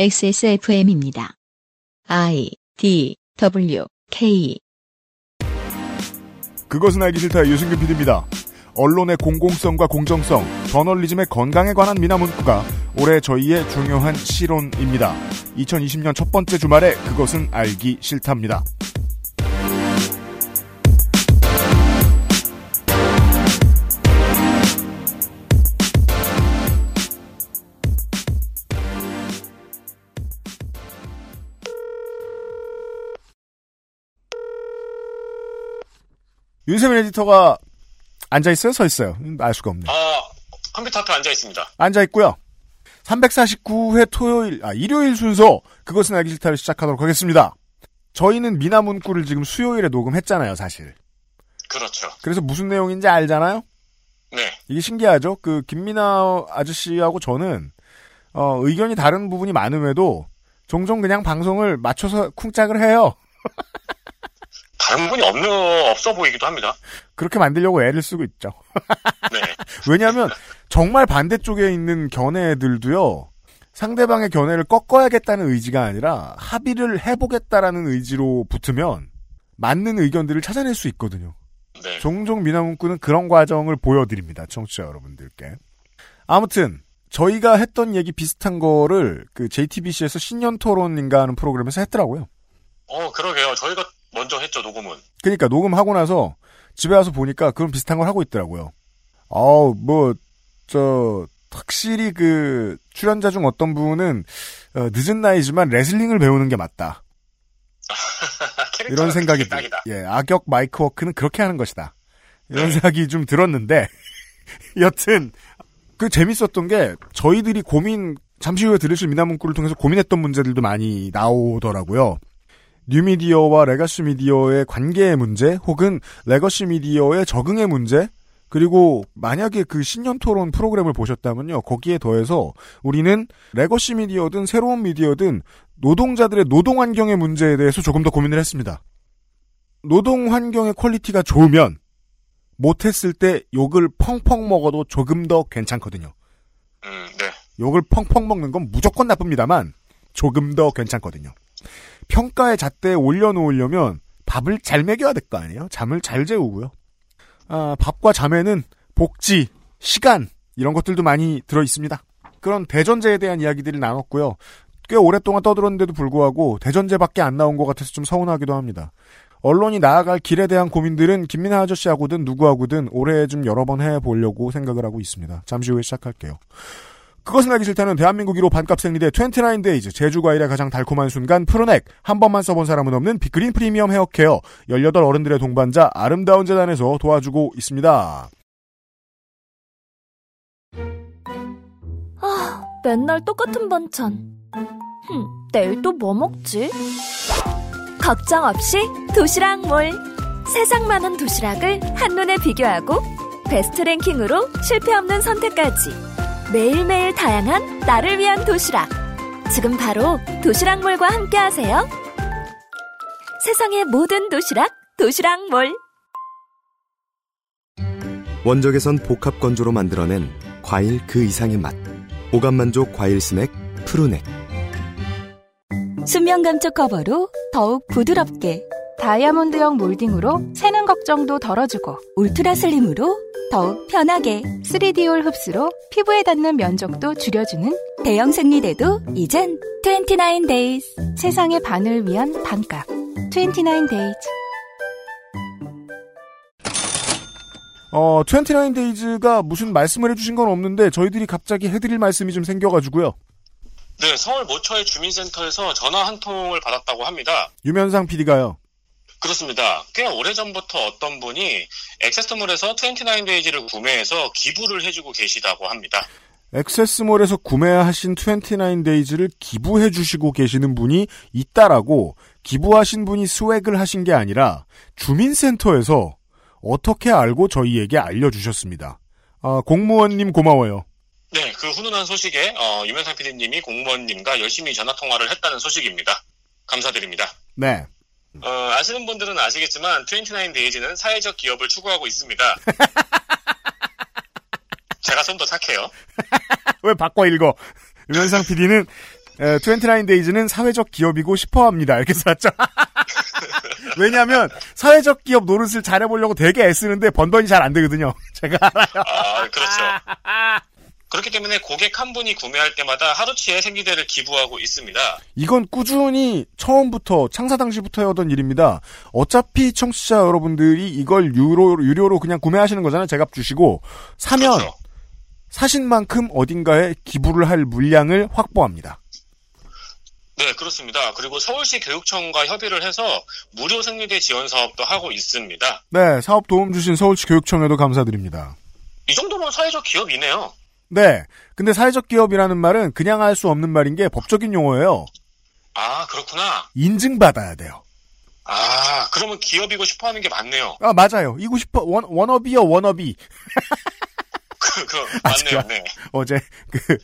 XSFM입니다. I D W K 그것은 알기 싫다 유승균 PD입니다. 언론의 공공성과 공정성, 저널리즘의 건강에 관한 미나문구가 올해 저희의 중요한 실론입니다. 2020년 첫 번째 주말에 그것은 알기 싫답니다. 윤세민 에디터가 앉아 있어요? 서 있어요? 알 수가 없네. 아, 컴퓨터 앞에 앉아 있습니다. 앉아 있고요. 349회 토요일, 아, 일요일 순서, 그것은 알기 싫다를 시작하도록 하겠습니다. 저희는 미나문구를 지금 수요일에 녹음했잖아요, 사실. 그렇죠. 그래서 무슨 내용인지 알잖아요? 네. 이게 신기하죠? 그, 김미나 아저씨하고 저는, 어, 의견이 다른 부분이 많음에도, 종종 그냥 방송을 맞춰서 쿵짝을 해요. 다른 분이 없는, 없어 보이기도 합니다. 그렇게 만들려고 애를 쓰고 있죠. 네. 왜냐하면 정말 반대쪽에 있는 견해들도요. 상대방의 견해를 꺾어야겠다는 의지가 아니라 합의를 해보겠다라는 의지로 붙으면 맞는 의견들을 찾아낼 수 있거든요. 네. 종종 미나문구는 그런 과정을 보여드립니다. 청취자 여러분들께. 아무튼 저희가 했던 얘기 비슷한 거를 그 JTBC에서 신년 토론인가 하는 프로그램에서 했더라고요. 어, 그러게요. 저희가 먼저 했죠, 녹음은. 그러니까 녹음하고 나서 집에 와서 보니까 그런 비슷한 걸 하고 있더라고요. 아우 뭐저 확실히 그 출연자 중 어떤 분은 어, 늦은 나이지만 레슬링을 배우는 게 맞다. 이런 생각이 들. 예, 악역 마이크 워크는 그렇게 하는 것이다. 이런 네. 생각이 좀 들었는데 여튼 그 재밌었던 게 저희들이 고민 잠시 후에 들으실 미나문구를 통해서 고민했던 문제들도 많이 나오더라고요. 뉴미디어와 legacy 미디어의 관계의 문제 혹은 legacy 미디어의 적응의 문제 그리고 만약에 그 신년 토론 프로그램을 보셨다면요. 거기에 더해서 우리는 legacy 미디어든 새로운 미디어든 노동자들의 노동 환경의 문제에 대해서 조금 더 고민을 했습니다. 노동 환경의 quality가 좋으면 못했을 때 욕을 펑펑 먹어도 조금 더 괜찮거든요. 음, 네. 욕을 펑펑 먹는 건 무조건 나쁩니다만 조금 더 괜찮거든요. 평가의 잣대에 올려놓으려면 밥을 잘 먹여야 될 거 아니에요? 잠을 잘 재우고요. 아, 밥과 잠에는 복지, 시간 이런 것들도 많이 들어 있습니다. 그런 대전제에 대한 이야기들을 나눴고요. 꽤 오랫동안 떠들었는데도 불구하고 대전제밖에 안 나온 것 같아서 좀 서운하기도 합니다. 언론이 나아갈 길에 대한 고민들은 김민아 아저씨하고든 누구하고든 올해 좀 여러 번 해보려고 생각을 하고 있습니다. 잠시 후에 시작할게요. 그것은 알기 싫다는 대한민국 1호 반값 생리대 29데이즈 제주과일의 가장 달콤한 순간 프로넥 한 번만 써본 사람은 없는 빅그린 프리미엄 헤어케어 18 어른들의 동반자 아름다운 재단에서 도와주고 있습니다. 아, 맨날 똑같은 반찬. 흠, 내일 또 뭐 먹지? 걱정 없이 도시락 몰. 세상 많은 도시락을 한눈에 비교하고 베스트 랭킹으로 실패 없는 선택까지. 매일매일 다양한 나를 위한 도시락. 지금 바로 도시락몰과 함께하세요. 세상의 모든 도시락, 도시락몰. 원적에선 복합 건조로 만들어낸 과일 그 이상의 맛. 오감 만족 과일 스낵 푸르넥. 수면 감촉 커버로 더욱 부드럽게 다이아몬드형 몰딩으로 새는 걱정도 덜어주고 울트라 슬림으로 더욱 편하게 3D올 흡수로 피부에 닿는 면적도 줄여주는 대형 생리대도 이젠 29days 세상의 반을 위한 반값 29days 어, 29데이즈가 무슨 말씀을 해주신 건 없는데 저희들이 갑자기 해드릴 말씀이 좀 생겨가지고요. 네, 서울 모처의 주민센터에서 전화 한 통을 받았다고 합니다. 유면상 PD가요. 그렇습니다. 꽤 오래전부터 어떤 분이 액세스몰에서 29데이지를 구매해서 기부를 해주고 계시다고 합니다. 액세스몰에서 구매하신 29데이즈를 기부해 주시고 계시는 분이 있다라고 기부하신 분이 스웩을 하신 게 아니라 주민센터에서 어떻게 알고 저희에게 알려주셨습니다. 아, 공무원님 고마워요. 네, 그 훈훈한 소식에 어, 유명상 PD님이 공무원님과 열심히 전화 통화를 했다는 소식입니다. 감사드립니다. 네. 어, 아시는 분들은 아시겠지만 29 데이즈는 사회적 기업을 추구하고 있습니다. 제가 좀 더 착해요. 왜 바꿔 읽어? 유면상 PD는 에, 29 데이즈는 사회적 기업이고 싶어 합니다. 이렇게 써놨죠. 왜냐하면 사회적 기업 노릇을 잘해보려고 되게 애쓰는데 번번이 잘 안 되거든요. 제가 알아요. 아, 그렇죠. 그렇기 때문에 고객 한 분이 구매할 때마다 하루치의 생리대를 기부하고 있습니다. 이건 꾸준히 처음부터 창사 당시부터 해오던 일입니다. 어차피 청취자 여러분들이 이걸 유로, 유료로 그냥 구매하시는 거잖아요. 제값 주시고 사면 그렇죠. 사신 만큼 어딘가에 기부를 할 물량을 확보합니다. 네, 그렇습니다. 그리고 서울시 교육청과 협의를 해서 무료 생리대 지원 사업도 하고 있습니다. 네, 사업 도움 주신 서울시 교육청에도 감사드립니다. 이 정도면 사회적 기업이네요. 네, 근데 사회적 기업이라는 말은 그냥 할 수 없는 말인 게 법적인 용어예요. 아, 그렇구나. 인증받아야 돼요. 아, 그러면 기업이고 싶어 하는 게 맞네요. 아, 맞아요. 이고 싶어, 원, 워너비요, 워너비. 그, 그, 아, 맞네요. 제가- 네. 어제, 그,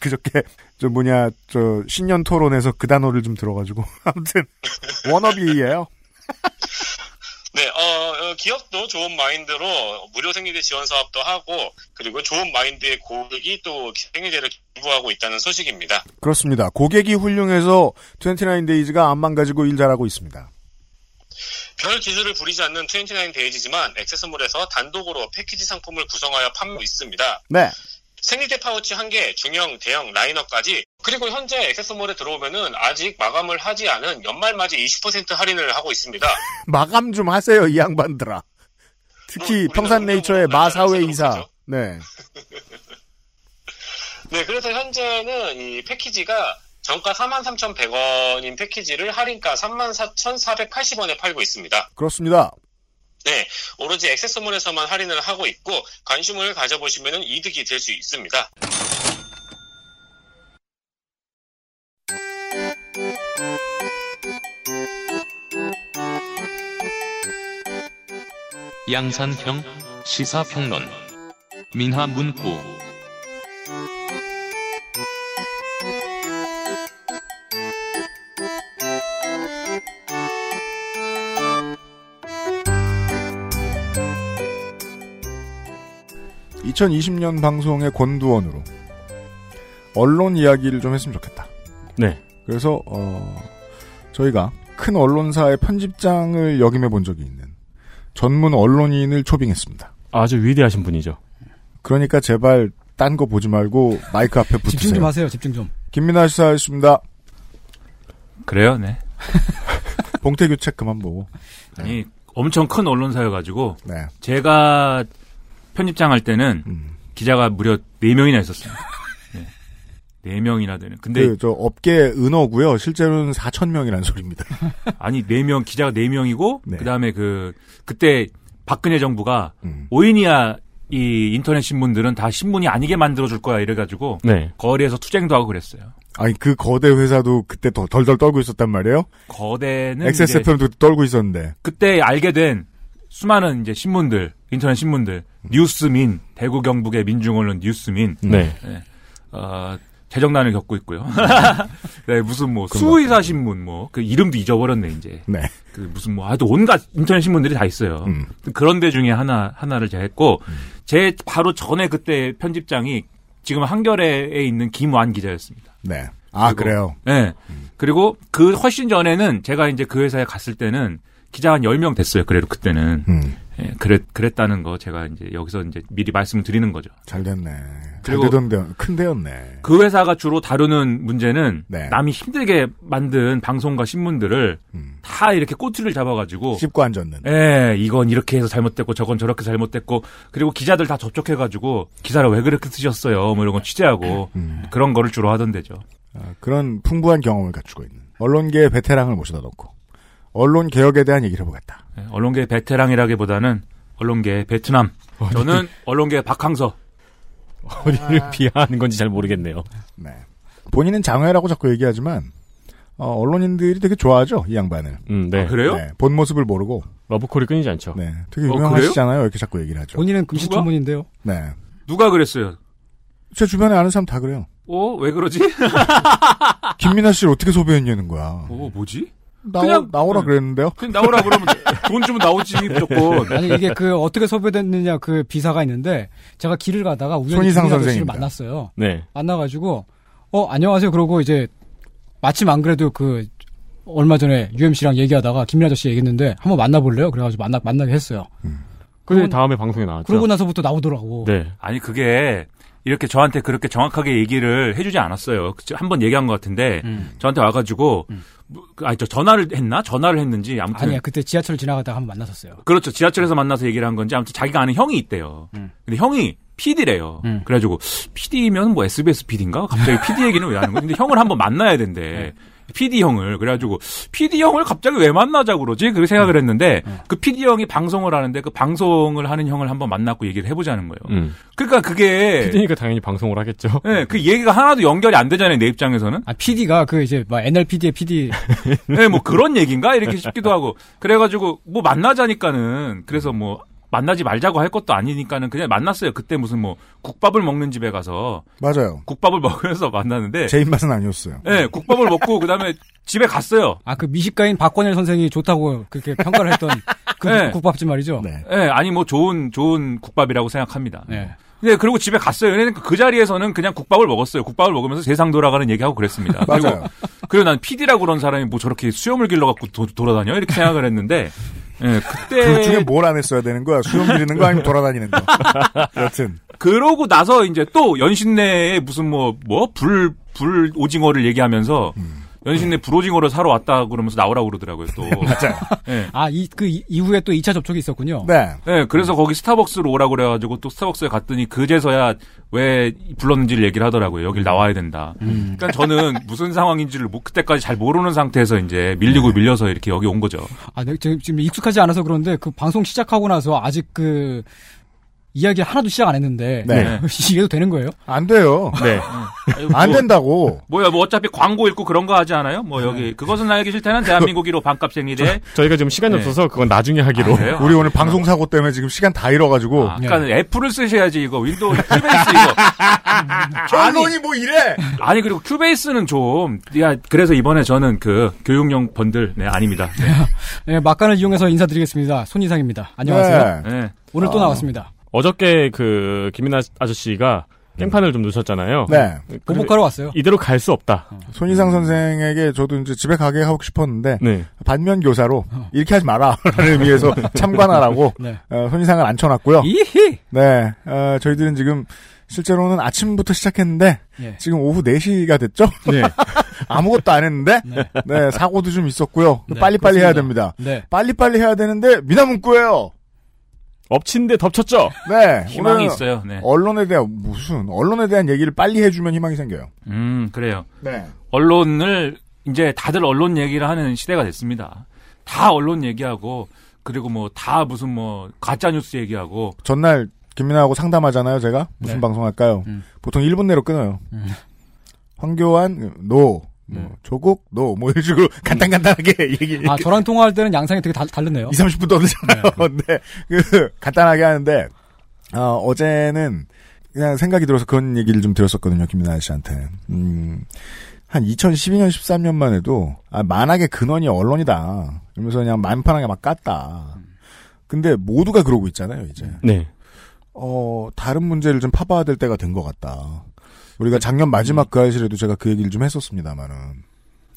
그저께, 저 뭐냐, 저, 신년 토론에서 그 단어를 좀 들어가지고. 아무튼, 워너비예요 네, 어, 어, 기업도 좋은 마인드로 무료 생리대 지원 사업도 하고, 그리고 좋은 마인드의 고객이 또 생리대를 기부하고 있다는 소식입니다. 그렇습니다. 고객이 훌륭해서 29데이즈가 안 망가지고 일 잘하고 있습니다. 별 기술을 부리지 않는 29데이지지만 액세서몰에서 단독으로 패키지 상품을 구성하여 판매하고 있습니다. 네. 생리대 파우치 한 개, 중형, 대형, 라이너까지 그리고 현재 액세서몰에 들어오면은 아직 마감을 하지 않은 연말맞이 20% 할인을 하고 있습니다. 마감 좀 하세요, 이 양반들아. 특히 뭐, 평산네이처의 마사회 이사. 그렇죠. 네. 네, 그래서 현재는 이 패키지가 정가 43,100원인 패키지를 할인가 34,480원에 팔고 있습니다. 그렇습니다. 네, 오로지 액세서몰에서만 할인을 하고 있고 관심을 가져보시면 이득이 될 수 있습니다. 양산형 시사평론 민화문구 2020년 방송의 권두원으로 언론 이야기를 좀 했으면 좋겠다. 네. 그래서 어 저희가 큰 언론사의 편집장을 역임해 본 적이 있는 전문 언론인을 초빙했습니다. 아주 위대하신 분이죠. 그러니까 제발 딴 거 보지 말고 마이크 앞에 붙으세요. 집중 좀 하세요. 집중 좀. 김민아 시사였습니다. 그래요, 네. 봉태규 책 그만 보고. 아니 엄청 큰 언론사여가지고 네. 제가 편집장 할 때는 음. 기자가 무려 4명이나 있었어요. 네. 4명이나 되는. 근데 그 저 업계 은어고요. 실제로는 4천 명이라는 소리입니다. 아니 4명 기자가 4명이고 네. 그다음에 그 그때 박근혜 정부가 음. 오인이야 이 인터넷 신문들은 다 신문이 아니게 만들어 줄 거야 이래 가지고 네. 거리에서 투쟁도 하고 그랬어요. 아니 그 거대 회사도 그때 더 덜덜 떨고 있었단 말이에요. 거대는 XSFM도 떨고 있었는데. 그때 알게 된 수많은 이제 신문들, 인터넷 신문들, 뉴스민, 대구 경북의 민중언론 뉴스민, 네. 네. 어, 재정난을 겪고 있고요. 네, 무슨 뭐 수의사 신문 뭐 그 이름도 잊어버렸네 이제. 네. 그 무슨 뭐 아주 온갖 인터넷 신문들이 다 있어요. 음. 그런 데 중에 하나 하나를 제가 했고 제 바로 전에 그때 편집장이 지금 한겨레에 있는 김완 기자였습니다. 네. 아 그리고- 그래요. 네. 그리고 그 훨씬 전에는 제가 이제 그 회사에 갔을 때는 기자 한 10명 됐어요. 그래도 그때는. 음. 예, 그랬, 그랬다는 거 제가 이제 여기서 이제 미리 말씀을 드리는 거죠. 잘 됐네. 잘 그리고- 되던 데, 큰 데였네. 그 회사가 주로 다루는 문제는 네. 남이 힘들게 만든 방송과 신문들을 음. 다 이렇게 꼬투리를 잡아가지고 씹고 앉았는. 예, 이건 이렇게 해서 잘못됐고 저건 저렇게 잘못됐고 그리고 기자들 다 접촉해가지고 기사를 왜 그렇게 쓰셨어요? 뭐 이런 거 취재하고 음. 그런 거를 주로 하던 데죠. 아, 그런 풍부한 경험을 갖추고 있는 언론계의 베테랑을 모셔다 놓고 언론 개혁에 대한 얘기를 해보겠다. 예, 언론계 베테랑이라기보다는 언론계 베트남. 저는 언론계 박항서. 어디를 비하하는 건지 잘 모르겠네요. 네. 본인은 장외라고 자꾸 얘기하지만 어, 언론인들이 되게 좋아하죠 이 양반을. 음, 네. 아, 그래요? 네, 본 모습을 모르고. 러브콜이 끊이지 않죠. 네, 되게 어, 유명하시잖아요. 이렇게 자꾸 얘기를 하죠. 본인은 금시 누가? 초문인데요. 네, 누가 그랬어요? 제 주변에 아는 사람 다 그래요. 어, 왜 그러지? 김민아 씨를 어떻게 섭외했냐는 거야. 어, 뭐지? 나오, 그냥- 나오라 네. 그랬는데요. 그냥 나오라 그러면 돈 주면 나오지, 무조건. 아니 이게 그 어떻게 섭외됐느냐 그 비사가 있는데 제가 길을 가다가 우연히 손희상 선생입니다. 만났어요. 네. 만나가지고 어 안녕하세요. 그러고 이제 마침 안 그래도 그 얼마 전에 UMC랑 얘기하다가 김민 아저씨 얘기했는데 한번 만나볼래요? 그래가지고 만나 만나게 했어요. 그 다음에 방송에 나왔죠. 그러고 나서부터 나오더라고. 네. 아니 그게 이렇게 저한테 그렇게 정확하게 얘기를 해주지 않았어요. 한 번 얘기한 것 같은데 음. 저한테 와가지고 뭐, 그, 아니 저 전화를 했나 전화를 했는지 아무튼 아니야 그때 지하철 지나가다가 한 번 만났었어요. 그렇죠 지하철에서 만나서 얘기를 한 건지 아무튼 자기가 아는 형이 있대요. 음. 근데 형이 PD래요. 음. 그래가지고 PD면 뭐 SBS PD인가 갑자기 PD 얘기는 왜 하는 거지? 근데 형을 한번 만나야 된대. PD 형을 그래가지고 PD 형을 갑자기 왜 만나자고 그러지? 그렇게 생각을 했는데 그 PD 형이 방송을 하는데 그 방송을 하는 형을 한번 만났고 얘기를 해보자는 거예요. 음. 그러니까 그게 PD니까 당연히 방송을 하겠죠. 네, 그 얘기가 하나도 연결이 안 되잖아요, 내 입장에서는. 아 PD가 그 이제 막 NLPD의 PD 네, 뭐 그런 얘기인가? 이렇게 싶기도 하고. 그래가지고 뭐 만나자니까는 그래서 뭐 만나지 말자고 할 것도 아니니까는 그냥 만났어요. 그때 무슨 뭐 국밥을 먹는 집에 가서 맞아요. 국밥을 먹으면서 만났는데. 제 입맛은 아니었어요. 네, 국밥을 먹고 그다음에 집에 갔어요. 아 그 미식가인 박권일 선생이 좋다고 그렇게 평가를 했던 그 네. 국밥집 말이죠. 네. 네, 아니 뭐 좋은 좋은 국밥이라고 생각합니다. 네. 네, 그리고 집에 갔어요. 그러니까 그 자리에서는 그냥 국밥을 먹었어요. 국밥을 먹으면서 세상 돌아가는 얘기하고 그랬습니다. 맞아요. 그리고, 그리고 난 PD라고 그런 사람이 뭐 저렇게 수염을 길러갖고 도- 돌아다녀? 이렇게 생각을 했는데, 예, 그때. 그 중에 뭘 안 했어야 되는 거야? 수염 기르는 거 아니면 돌아다니는 거? 여튼. 그러고 나서 이제 또 연신내에 무슨 뭐, 뭐, 불, 불 오징어를 얘기하면서, 연신내 불 오징어를 사러 왔다 그러면서 나오라고 그러더라고요, 또. 맞아요. 예. 아이 그 이후에 또 2차 접촉이 있었군요. 네. 예, 그래서 거기 스타벅스로 오라고 그래가지고 또 스타벅스에 갔더니 그제서야 왜 불렀는지를 얘기를 하더라고요. 여길 나와야 된다. 그러니까 저는 무슨 상황인지를 뭐 그때까지 잘 모르는 상태에서 이제 밀리고 밀려서 이렇게 여기 온 거죠. 아, 네, 저 지금 익숙하지 않아서 그런데 그 방송 시작하고 나서 아직 그 이야기 하나도 시작 안 했는데 네. 이래도 되는 거예요? 안 돼요. 네. 안 된다고. 뭐야, 뭐 어차피 광고 읽고 그런 거 하지 않아요? 뭐 여기 그것은 알기 싫다는 대한민국 1호 반값 생리대. 저희가 지금 시간이 네. 없어서 그건 나중에 하기로. 아? 우리 오늘 방송 사고 때문에 지금 시간 다 잃어가지고. 아, 아까는 애플을 쓰셔야지 이거 윈도우 큐베이스 이거. 결론이 뭐 이래? 아니 그리고 큐베이스는 좀 야 그래서 이번에 저는 그 교육용 번들 네 아닙니다. 네, 막간을 이용해서 인사드리겠습니다. 손이상입니다. 안녕하세요. 네. 네. 오늘 또 아. 나왔습니다. 어저께 그 김민아 아저씨가 깽판을 좀 놓으셨잖아요. 네. 보복하러 왔어요. 이대로 갈 수 없다. 손희상 선생에게 저도 이제 집에 가게 하고 싶었는데 네. 반면 교사로 이렇게 하지 마라라는 의미에서 참관하라고 네. 어, 손희상을 앉혀놨고요. 이히. 네, 어, 저희들은 지금 실제로는 아침부터 시작했는데 예. 지금 오후 4시가 됐죠? 네. 아무것도 안 했는데 네. 네, 사고도 좀 있었고요. 네, 빨리빨리 해야 그렇습니다. 됩니다. 네. 빨리빨리 해야 되는데 미나문구예요. 엎친 데 덮쳤죠? 네. 희망이 있어요. 네. 언론에 대한 무슨 언론에 대한 얘기를 빨리 해주면 희망이 생겨요. 음 그래요. 네. 언론을 이제 다들 언론 얘기를 하는 시대가 됐습니다. 다 언론 얘기하고 그리고 뭐 다 무슨 뭐 가짜 뉴스 얘기하고 전날 김민아하고 상담하잖아요, 제가. 무슨 네. 방송 할까요? 음. 보통 1분 내로 끊어요. 음. 황교안, no. 뭐, 음. 조국, no. 뭐, 이런 식으로 간단간단하게 얘기. 아, 저랑 통화할 때는 양상이 되게 다, 다르네요. 2, 30분 떠들잖아요. 근데, 그, 간단하게 하는데, 어, 어제는 그냥 생각이 들어서 그런 얘기를 좀 들었었거든요, 김민하 씨한테. 음, 한 2012년, 13년만 해도, 아, 만악의 근원이 언론이다. 이러면서 그냥 만판하게 막 깠다. 근데 모두가 그러고 있잖아요, 이제. 네. 어, 다른 문제를 좀 파봐야 될 때가 된 것 같다. 우리가 작년 마지막 그 알실에도 제가 그 얘기를 좀 했었습니다만은.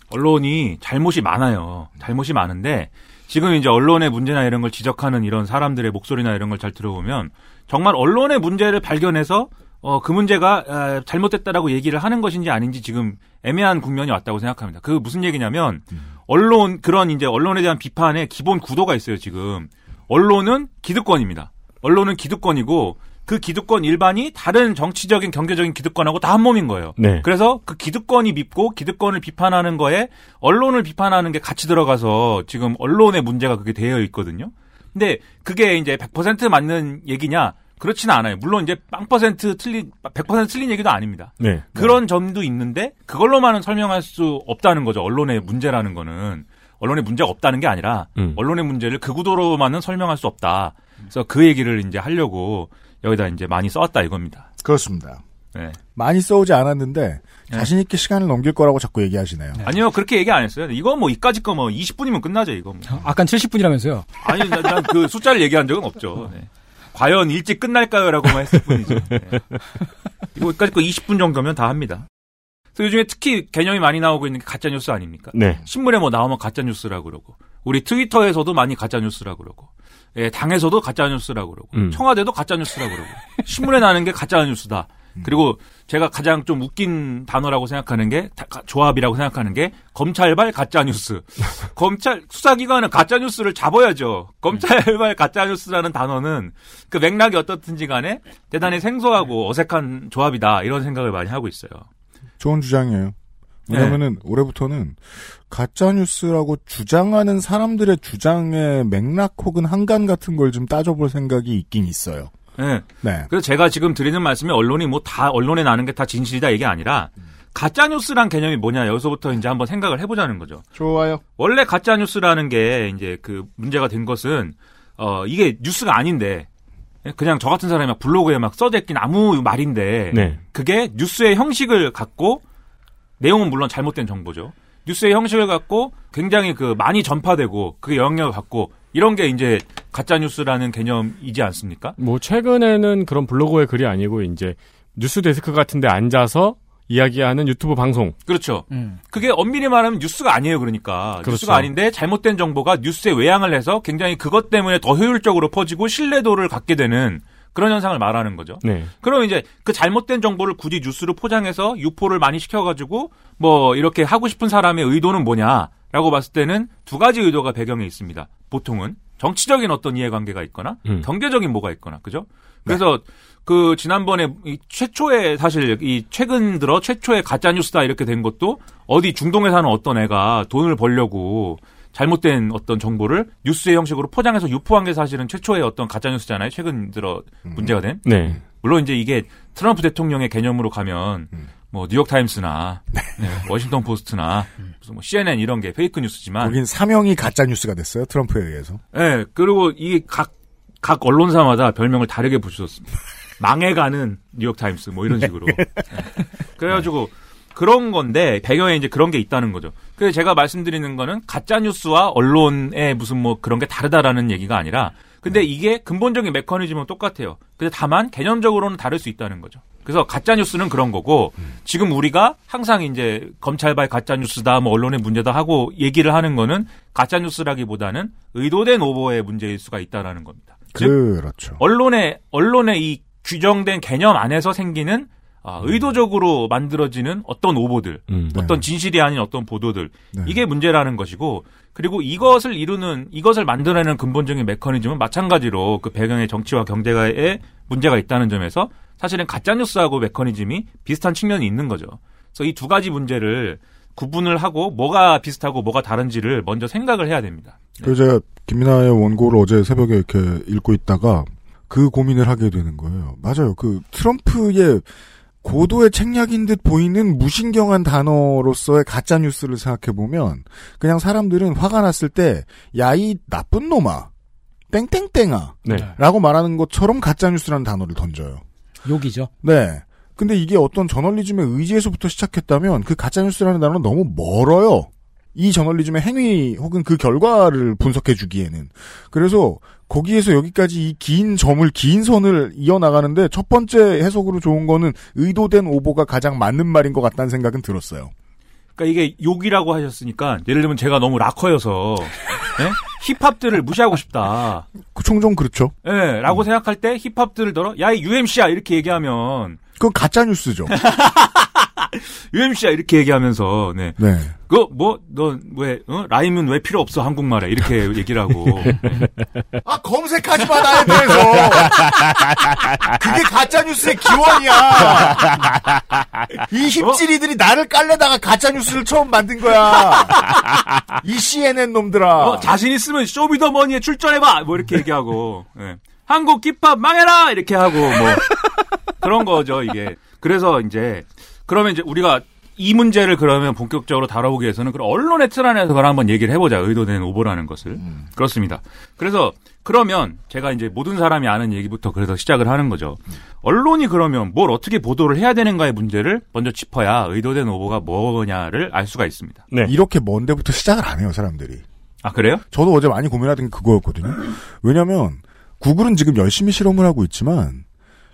언론이 잘못이 많아요. 잘못이 많은데 지금 이제 언론의 문제나 이런 걸 지적하는 이런 사람들의 목소리나 이런 걸 잘 들어보면 정말 언론의 문제를 발견해서 어, 그 문제가 아, 잘못됐다라고 얘기를 하는 것인지 아닌지 지금 애매한 국면이 왔다고 생각합니다. 그 무슨 얘기냐면 언론 그런 이제 언론에 대한 비판의 기본 구도가 있어요. 지금 언론은 기득권입니다. 언론은 기득권이고 그 기득권 일반이 다른 정치적인 경제적인 기득권하고 다 한 몸인 거예요. 네. 그래서 그 기득권이 밉고 기득권을 비판하는 거에 언론을 비판하는 게 같이 들어가서 지금 언론의 문제가 그게 되어 있거든요. 근데 그게 이제 100% 맞는 얘기냐? 그렇지는 않아요. 물론 이제 빵 퍼센트 틀린 100% 틀린 얘기도 아닙니다. 네. 그런 점도 있는데 그걸로만은 설명할 수 없다는 거죠. 언론의 문제라는 거는 언론의 문제가 없다는 게 아니라 음. 언론의 문제를 그 구도로만은 설명할 수 없다. 그래서 그 얘기를 이제 하려고 여기다 이제 많이 써왔다 이겁니다. 그렇습니다. 네. 많이 써오지 않았는데, 네. 자신 있게 시간을 넘길 거라고 자꾸 얘기하시네요. 아니요 그렇게 얘기 안 했어요. 이거 뭐 이까짓 거뭐 20분이면 끝나죠 이거. 뭐. 아까 70분이라면서요. 아니 난 그 숫자를 얘기한 적은 없죠. 네. 과연 일찍 끝날까요라고만 했을 뿐이죠. 네. 이거 이까짓 거 20분 정도면 다 합니다. 그래서 요즘에 특히 개념이 많이 나오고 있는 게 가짜 뉴스 아닙니까? 네. 신문에 뭐 나오면 가짜 뉴스라고 그러고 우리 트위터에서도 많이 가짜 뉴스라고 그러고 예, 당에서도 가짜 뉴스라고 그러고 음. 청와대도 가짜 뉴스라고 그러고 신문에 나는 게 가짜 뉴스다. 그리고 제가 가장 좀 웃긴 단어라고 생각하는 게 다- 가- 조합이라고 생각하는 게 검찰발 가짜 뉴스. 검찰 수사기관은 가짜 뉴스를 잡아야죠. 검찰발 가짜 뉴스라는 단어는 그 맥락이 어떻든지 간에 대단히 생소하고 어색한 조합이다 이런 생각을 많이 하고 있어요. 좋은 주장이에요. 왜냐면은 올해부터는 가짜 뉴스라고 주장하는 사람들의 주장의 맥락 혹은 한간 같은 걸 좀 따져볼 생각이 있긴 있어요. 네. 네. 그래서 제가 지금 드리는 말씀이 언론이 뭐 다 언론에 나는 게 다 진실이다 이게 아니라 가짜 뉴스란 개념이 뭐냐 여기서부터 이제 한번 생각을 해보자는 거죠. 좋아요. 원래 가짜 뉴스라는 게 이제 그 문제가 된 것은 어 이게 뉴스가 아닌데 그냥 저 같은 사람이 막 블로그에 막 써갈긴 아무 말인데 네. 그게 뉴스의 형식을 갖고 내용은 물론 잘못된 정보죠. 뉴스의 형식을 갖고 굉장히 그 많이 전파되고 그게 영향력을 갖고 이런 게 이제 가짜 뉴스라는 개념이지 않습니까? 뭐 최근에는 그런 블로그의 글이 아니고 이제 뉴스 데스크 같은데 앉아서 이야기하는 유튜브 방송. 그렇죠. 음. 그게 엄밀히 말하면 뉴스가 아니에요, 그러니까. 그렇죠. 뉴스가 아닌데 잘못된 정보가 뉴스에 외양을 해서 굉장히 그것 때문에 더 효율적으로 퍼지고 신뢰도를 갖게 되는 그런 현상을 말하는 거죠. 네. 그럼 이제 그 잘못된 정보를 굳이 뉴스로 포장해서 유포를 많이 시켜가지고 뭐 이렇게 하고 싶은 사람의 의도는 뭐냐라고 봤을 때는 두 가지 의도가 배경에 있습니다. 보통은 정치적인 어떤 이해관계가 있거나 음. 경제적인 뭐가 있거나 그죠? 그래서 그 지난번에 이 최초의 사실 이 최근 들어 최초의 가짜 뉴스다 이렇게 된 것도 어디 중동에 사는 어떤 애가 돈을 벌려고 잘못된 어떤 정보를 뉴스의 형식으로 포장해서 유포한 게 사실은 최초의 어떤 가짜 뉴스잖아요. 최근 들어 문제가 된. 네. 물론 이제 이게 트럼프 대통령의 개념으로 가면 뭐 뉴욕 타임스나 네, 워싱턴 포스트나 무슨 뭐 CNN 이런 게 fake news지만 거긴 사명이 가짜 뉴스가 됐어요. 트럼프에 의해서. 예, 그리고 이게 각, 각 언론사마다 별명을 다르게 붙였습니다. 망해가는 뉴욕 타임스, 뭐 이런 식으로. 예. 그래가지고, 그런 건데, 배경에 이제 그런 게 있다는 거죠. 그래서 제가 말씀드리는 거는 가짜 뉴스와 언론의 무슨 뭐 그런 게 다르다라는 얘기가 아니라, 근데 이게 근본적인 메커니즘은 똑같아요. 근데 다만 개념적으로는 다를 수 있다는 거죠. 그래서 가짜 뉴스는 그런 거고, 지금 우리가 항상 이제 검찰발 가짜 뉴스다, 뭐 언론의 문제다 하고 얘기를 하는 거는 가짜 뉴스라기보다는 의도된 오보의 문제일 수가 있다라는 겁니다. 즉, 그렇죠. 언론의 언론의 이 규정된 개념 안에서 생기는 아, 의도적으로 만들어지는 어떤 오보들, 음. 어떤 진실이 아닌 어떤 보도들 네. 이게 문제라는 것이고 그리고 이것을 이루는 이것을 만들어내는 근본적인 메커니즘은 마찬가지로 그 배경의 정치와 경제가에 문제가 있다는 점에서 사실은 가짜 뉴스하고 메커니즘이 비슷한 측면이 있는 거죠. 그래서 이 두 가지 문제를 구분을 하고 뭐가 비슷하고 뭐가 다른지를 먼저 생각을 해야 됩니다. 그 제가 김민아의 원고를 어제 새벽에 이렇게 읽고 있다가 그 고민을 하게 되는 거예요. 맞아요. 그 트럼프의 고도의 책략인 듯 보이는 무신경한 단어로서의 가짜 뉴스를 생각해 보면 그냥 사람들은 화가 났을 때 야 이 나쁜 놈아 땡땡땡아 네. 라고 말하는 것처럼 가짜 뉴스라는 단어를 던져요. 욕이죠. 네. 근데 이게 어떤 저널리즘의 의지에서부터 시작했다면 그 가짜 뉴스라는 단어는 너무 멀어요. 이 저널리즘의 행위 혹은 그 결과를 분석해 주기에는. 그래서 거기에서 여기까지 이 긴 점을, 긴 선을 이어나가는데 첫 번째 해석으로 좋은 거는 의도된 오보가 가장 맞는 말인 것 같다는 생각은 들었어요. 그러니까 이게 욕이라고 하셨으니까 예를 들면 제가 너무 락커여서 예? 힙합들을 무시하고 싶다. 그 종종 그렇죠. 예, 라고 생각할 때 힙합들을 들어 야, 이 UMC야 이렇게 얘기하면 그건 가짜 뉴스죠. UMC야 이렇게 얘기하면서 네. 네. 그뭐너왜 어? 라임은 왜 필요 없어 한국말에 이렇게 얘기를 하고 네. 아, 검색하지 마, 나에 대해서! 그게 가짜 뉴스의 기원이야! 이 힙질이들이 나를 깔려다가 가짜 뉴스를 처음 만든 거야! 이 CNN 놈들아! 어, 자신 있으면 쇼미더머니에 출전해봐 뭐 이렇게 얘기하고 예. 한국 힙합 망해라 이렇게 하고 뭐 그런 거죠 이게 그래서 이제 그러면 이제 우리가 이 문제를 그러면 본격적으로 다뤄보기 위해서는 그럼 언론의 틀 안에서 그걸 한번 얘기를 해보자 의도된 오보라는 것을 그렇습니다. 그래서 그러면 제가 이제 모든 사람이 아는 얘기부터 그래서 시작을 하는 거죠. 언론이 그러면 뭘 어떻게 보도를 해야 되는가의 문제를 먼저 짚어야 의도된 오보가 뭐냐를 알 수가 있습니다. 네. 이렇게 먼 데부터 시작을 안 해요, 사람들이. 아 그래요? 저도 어제 많이 고민하던 게 그거였거든요. 왜냐면, 구글은 지금 열심히 실험을 하고 있지만,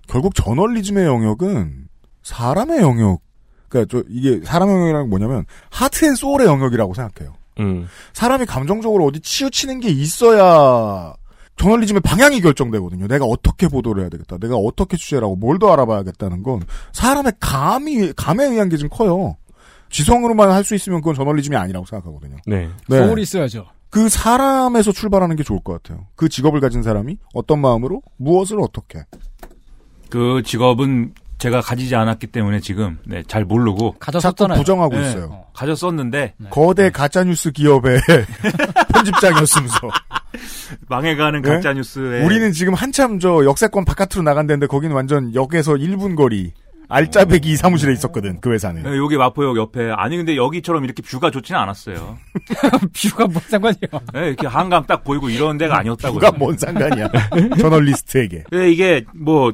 결국 저널리즘의 영역은 사람의 영역 그러니까 저 이게 사람 영역이라는 게 뭐냐면 heart and soul의 영역이라고 생각해요. 음. 사람이 감정적으로 어디 치우치는 게 있어야 저널리즘의 방향이 결정되거든요. 내가 어떻게 보도를 해야 되겠다. 내가 어떻게 취재를 하고 뭘 더 알아봐야겠다는 건 사람의 감이 감에 의한 게 좀 커요. 지성으로만 할 수 있으면 그건 저널리즘이 아니라고 생각하거든요. 네. 소울이 있어야죠. 그 사람에서 출발하는 게 좋을 것 같아요. 그 직업을 가진 사람이 어떤 마음으로 무엇을 어떻게. 그 직업은 제가 가지지 않았기 때문에 지금 네, 잘 모르고 자꾸 부정하고 네, 있어요. 가졌었는데 거대 가짜 뉴스 기업의 편집장이었으면서. 망해가는 네? 가짜 뉴스에 우리는 지금 한참 저 역세권 바깥으로 나간다는데 거기는 완전 역에서 1분 거리 알짜배기 사무실에 있었거든 그 회사는. 네, 여기 마포역 옆에 아니 근데 여기처럼 이렇게 view가 좋지는 않았어요. view가 뭔 상관이에요? 네, 이렇게 한강 딱 보이고 이런 데가 아니었다고요. view가 뭔 상관이야. 저널리스트에게. 네, 이게 뭐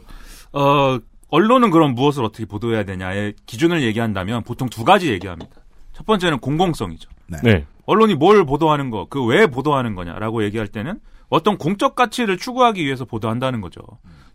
어, 언론은 그럼 무엇을 어떻게 보도해야 되냐의 기준을 얘기한다면 보통 두 가지 얘기합니다. 첫 번째는 공공성이죠. 네. 언론이 뭘 보도하는 거, 그 왜 보도하는 거냐라고 얘기할 때는 어떤 공적 가치를 추구하기 위해서 보도한다는 거죠.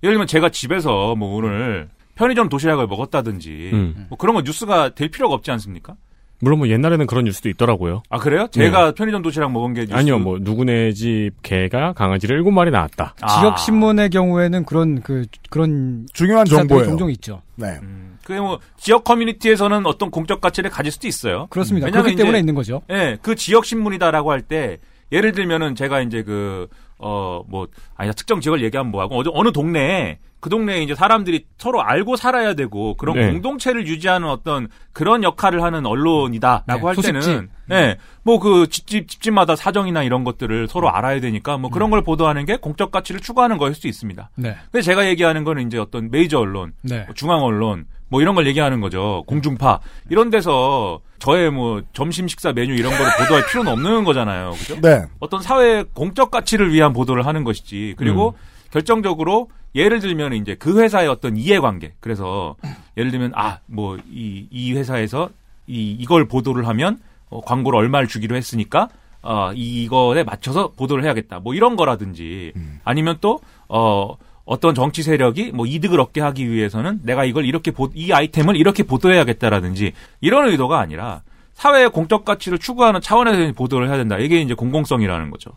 예를 들면 제가 집에서 뭐 오늘 편의점 도시락을 먹었다든지 음. 뭐 그런 거 뉴스가 될 필요가 없지 않습니까? 물론 뭐 옛날에는 그런 뉴스도 있더라고요. 아 그래요? 제가 편의점 도시락 먹은 게 뉴스 아니요, 뭐 누구네 집 개가 강아지를 일곱 마리 낳았다. 지역 신문의 경우에는 그런 그 그런 중요한 정보예요. 종종 있죠. 네. 그게 뭐 지역 커뮤니티에서는 어떤 공적 가치를 가질 수도 있어요. 그렇습니다. 왜냐면 그렇기 때문에 이제 있는 거죠. 예, 그 지역 신문이다라고 할 때 예를 들면은 제가 이제 그 어 뭐 아니 특정 지역을 얘기하면 뭐하고 어느, 동네에 그 동네에 이제 사람들이 서로 알고 살아야 되고 그런 네. 공동체를 유지하는 어떤 그런 역할을 하는 언론이다라고 네, 할 소식지. 때는 예, 뭐그 집집 집집마다 사정이나 이런 것들을 서로 알아야 되니까 뭐 그런 걸 보도하는 게 공적 가치를 추구하는 거일 수 있습니다. 네. 근데 제가 얘기하는 거는 이제 어떤 메이저 언론, 네. 뭐 중앙 언론 뭐 이런 걸 얘기하는 거죠. 공중파 이런 데서 저의 뭐 점심 식사 메뉴 이런 거를 보도할 필요는 없는 거잖아요. 그죠? 네. 어떤 사회 공적 가치를 위한 보도를 하는 것이지. 그리고 결정적으로 예를 들면 이제 그 회사의 어떤 이해관계. 그래서 예를 들면 아 뭐 이이 회사에서 이 이걸 보도를 하면 어, 광고를 얼마를 주기로 했으니까 어, 이- 이거에 맞춰서 보도를 해야겠다. 뭐 이런 거라든지 아니면 또 어, 어떤 정치 세력이 뭐 이득을 얻게 하기 위해서는 내가 이걸 이렇게 보, 이 아이템을 이렇게 보도해야겠다라든지 이런 의도가 아니라 사회의 공적 가치를 추구하는 차원에서 보도를 해야 된다. 이게 이제 공공성이라는 거죠.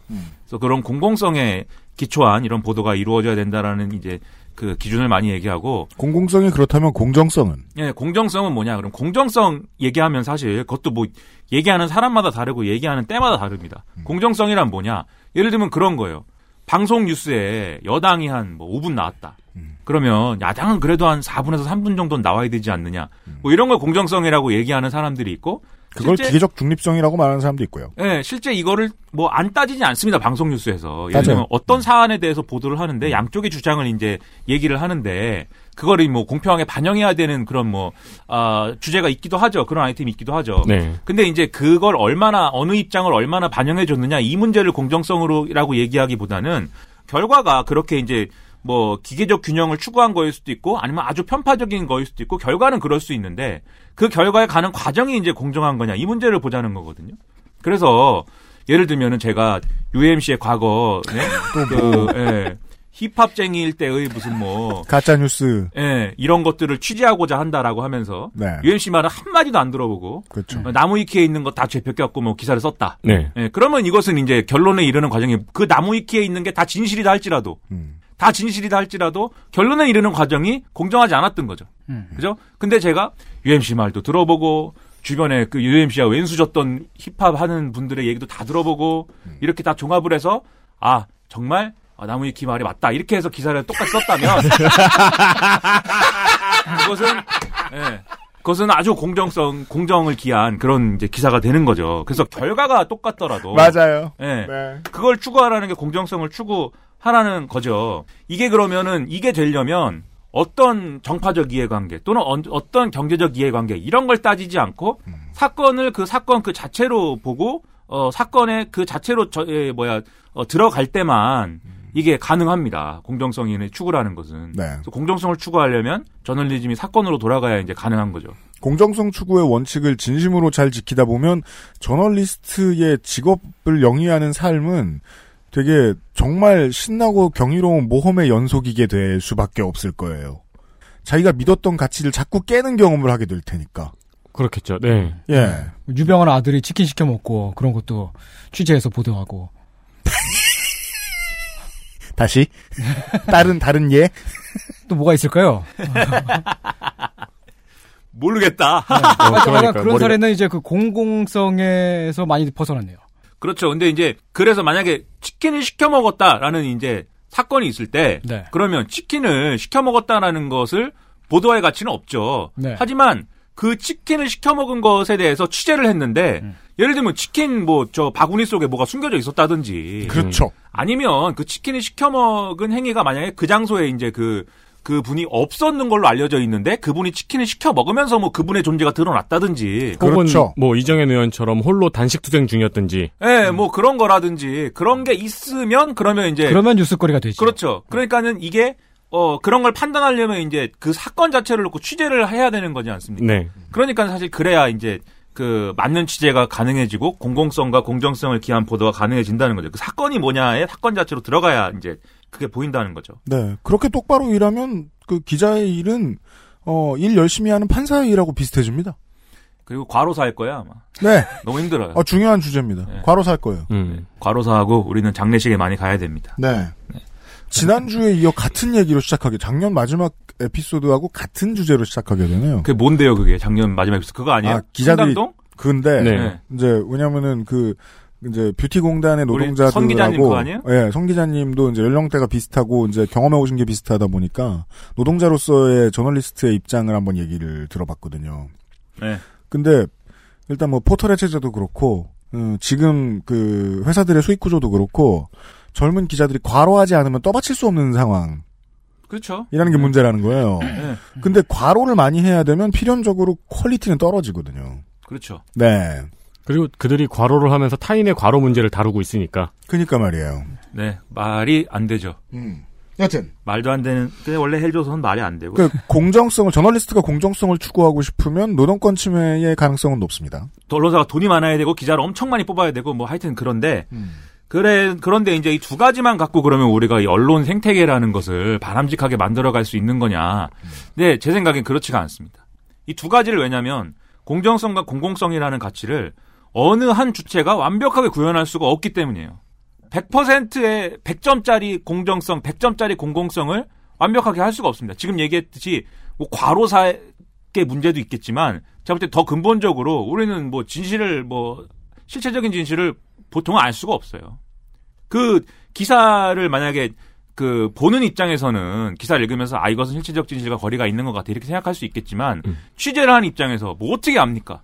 그래서 그런 공공성에 기초한 이런 보도가 이루어져야 된다라는 이제 그 기준을 많이 얘기하고 공공성이 그렇다면 공정성은 예, 공정성은 뭐냐? 그럼 공정성 얘기하면 사실 그것도 뭐 얘기하는 사람마다 다르고 얘기하는 때마다 다릅니다. 공정성이란 뭐냐? 예를 들면 그런 거예요. 방송 뉴스에 여당이 한 뭐 5분 나왔다. 그러면 야당은 그래도 한 4분에서 3분 정도는 나와야 되지 않느냐. 뭐 이런 걸 공정성이라고 얘기하는 사람들이 있고 그걸 기계적 중립성이라고 말하는 사람도 있고요. 예, 실제 이거를 뭐 안 따지지 않습니다. 방송 뉴스에서. 예를. 들면 어떤 사안에 대해서 보도를 하는데 양쪽의 주장을 이제 얘기를 하는데 그거를 뭐 공평하게 반영해야 되는 그런 뭐 아, 주제가 있기도 하죠. 그런 아이템이 있기도 하죠. 네. 근데 이제 그걸 얼마나 어느 입장을 얼마나 반영해 줬느냐 이 문제를 공정성으로라고 얘기하기보다는 결과가 그렇게 이제 뭐 기계적 균형을 추구한 거일 수도 있고 아니면 아주 편파적인 거일 수도 있고 결과는 그럴 수 있는데 그 결과에 가는 과정이 이제 공정한 거냐 이 문제를 보자는 거거든요. 그래서 예를 들면은 제가 UMC의 과거 네? 그 예, 힙합쟁이일 때의 무슨 뭐 가짜 뉴스. 예, 이런 것들을 취재하고자 한다라고 하면서 네. UMC 말을 한 마디도 안 들어보고 그렇죠. 어, 나무 위키에 있는 거다 죄벽갖고 뭐 기사를 썼다. 네. 예, 그러면 이것은 이제 결론에 이르는 과정이 그 나무 위키에 있는 게 다 진실이다 할지라도 음. 다 진실이다 할지라도 결론에 이르는 과정이 공정하지 않았던 거죠. 그죠? 근데 제가 UMC 말도 들어보고 주변에 그 UMC와 왼수 졌던 힙합 하는 분들의 얘기도 다 들어보고 이렇게 다 종합을 해서 아 정말 아, 나무 위키 말이 맞다 이렇게 해서 기사를 똑같이 썼다면 그것은 예. 그것은 아주 공정성, 공정을 기한 그런 이제 기사가 되는 거죠. 그래서 결과가 똑같더라도. 맞아요. 예. 네. 그걸 추구하라는 게 공정성을 추구 하라는 거죠. 이게 그러면은 이게 되려면 어떤 정파적 이해관계 또는 어, 어떤 경제적 이해관계 이런 걸 따지지 않고 사건을 그 사건 그 자체로 보고 어 사건의 그 자체로 저 에, 뭐야 어, 들어갈 때만 이게 가능합니다. 공정성이 추구라는 것은. 네. 그래서 공정성을 추구하려면 저널리즘이 사건으로 돌아가야 이제 가능한 거죠. 공정성 추구의 원칙을 진심으로 잘 지키다 보면 저널리스트의 직업을 영위하는 삶은 되게 정말 신나고 경이로운 모험의 연속이게 될 수밖에 없을 거예요. 자기가 믿었던 가치를 자꾸 깨는 경험을 하게 될 테니까. 그렇겠죠. 네. 예. 유병헌 아들이 치킨 시켜 먹고 그런 것도 취재해서 보도하고. 다시 다른 다른 예. 또 뭐가 있을까요? 모르겠다. 하여간 그런 사례는 이제 그 공공성에서 많이 벗어났네요. 그렇죠. 근데 이제 그래서 만약에 치킨을 시켜 먹었다라는 이제 사건이 있을 때 네. 그러면 치킨을 시켜 먹었다라는 것을 보도할 가치는 없죠. 네. 하지만 그 치킨을 시켜 먹은 것에 대해서 취재를 했는데 음. 예를 들면 치킨 뭐 저 바구니 속에 뭐가 숨겨져 있었다든지 그렇죠. 아니면 그 치킨을 시켜 먹은 행위가 만약에 그 장소에 이제 그, 그 분이 없었는 걸로 알려져 있는데 그분이 치킨을 시켜 먹으면서 뭐 그분의 존재가 드러났다든지. 그렇죠. 뭐 이정현 의원처럼 홀로 단식 투쟁 중이었든지. 예, 뭐 그런 거라든지 그런 게 있으면 그러면 이제. 그러면 뉴스거리가 되죠. 그렇죠. 그러니까는 이게 어, 그런 걸 판단하려면 이제 그 사건 자체를 놓고 취재를 해야 되는 거지 않습니까? 네. 그러니까 사실 그래야 이제 그 맞는 취재가 가능해지고 공공성과 공정성을 기한 보도가 가능해진다는 거죠. 그 사건이 뭐냐에 사건 자체로 들어가야 이제 그게 보인다는 거죠. 네. 그렇게 똑바로 일하면 그 기자의 일은 어, 일 열심히 하는 판사의 일하고 비슷해집니다. 그리고 과로사일 거야 아마. 네. 너무 힘들어요. 어, 중요한 주제입니다. 과로사 할 거예요. 음. 과로사하고 우리는 장례식에 많이 가야 됩니다. 네. 지난주에 이어 같은 얘기로 시작하게 작년 마지막 에피소드하고 같은 주제로 시작하게 되네요. 그게 뭔데요, 그게 작년 마지막 에피소드 그거 아니에요? 아, 기자들이? 근데 네. 이제 왜냐면은 그 이제 뷰티 공단의 노동자들하고 기자님? 예, 성 기자님도 이제 연령대가 비슷하고 이제 경험해 오신 게 비슷하다 보니까 노동자로서의 저널리스트의 입장을 한번 얘기를 들어봤거든요. 네. 근데 일단 뭐 포털 해체제도 그렇고 음, 지금 그 회사들의 수익 구조도 그렇고 젊은 기자들이 과로하지 않으면 떠받칠 수 없는 상황. 그렇죠. 이라는 게 문제라는 거예요. 네. 근데 과로를 많이 해야 되면 필연적으로 퀄리티는 떨어지거든요. 그렇죠. 네. 그리고 그들이 과로를 하면서 타인의 과로 문제를 다루고 있으니까. 그니까 말이에요. 네, 말이 안 되죠. 음. 여튼 말도 안 되는. 근데 원래 헬조선은 말이 안 되고. 그 공정성을 저널리스트가 공정성을 추구하고 싶으면 노동권 침해의 가능성은 높습니다. 언론사가 돈이 많아야 되고 기자를 엄청 많이 뽑아야 되고 뭐 하여튼 그런데 음. 그래 그런데 이제 이 두 가지만 갖고 그러면 우리가 이 언론 생태계라는 것을 바람직하게 만들어갈 수 있는 거냐? 근데 제 생각엔 그렇지가 않습니다. 이 두 가지를 왜냐하면 공정성과 공공성이라는 가치를 어느 한 주체가 완벽하게 구현할 수가 없기 때문이에요. 100%의 100점짜리 공정성, 100점짜리 공공성을 완벽하게 할 수가 없습니다. 지금 얘기했듯이 뭐 과로사의 문제도 있겠지만 제가 볼 때 더 근본적으로 우리는 뭐 진실을 뭐 실체적인 진실을 보통 알 수가 없어요. 그 기사를 만약에 그 보는 입장에서는 기사를 읽으면서 아 이것은 실체적 진실과 거리가 있는 것 같아 이렇게 생각할 수 있겠지만 취재를 하는 입장에서 뭐 어떻게 압니까?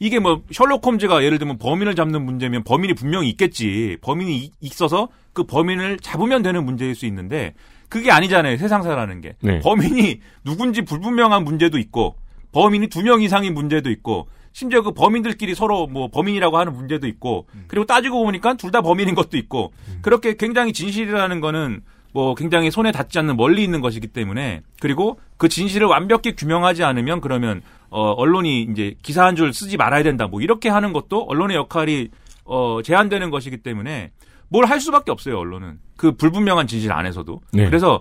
이게 뭐 셜록 홈즈가 예를 들면 범인을 잡는 문제면 범인이 분명히 있겠지. 범인이 이- 있어서 그 범인을 잡으면 되는 문제일 수 있는데 그게 아니잖아요. 세상사라는 게. 네. 범인이 누군지 불분명한 문제도 있고 범인이 두 명 이상인 문제도 있고 심지어 그 범인들끼리 서로 뭐 범인이라고 하는 문제도 있고 그리고 따지고 보니까 둘 다 범인인 것도 있고 그렇게 굉장히 진실이라는 거는 뭐 굉장히 손에 닿지 않는 멀리 있는 것이기 때문에 그리고 그 진실을 완벽히 규명하지 않으면 그러면 어 언론이 이제 기사 한 줄 쓰지 말아야 된다 뭐 이렇게 하는 것도 언론의 역할이 어 제한되는 것이기 때문에 뭘 할 수밖에 없어요 언론은 그 불분명한 진실 안에서도 네. 그래서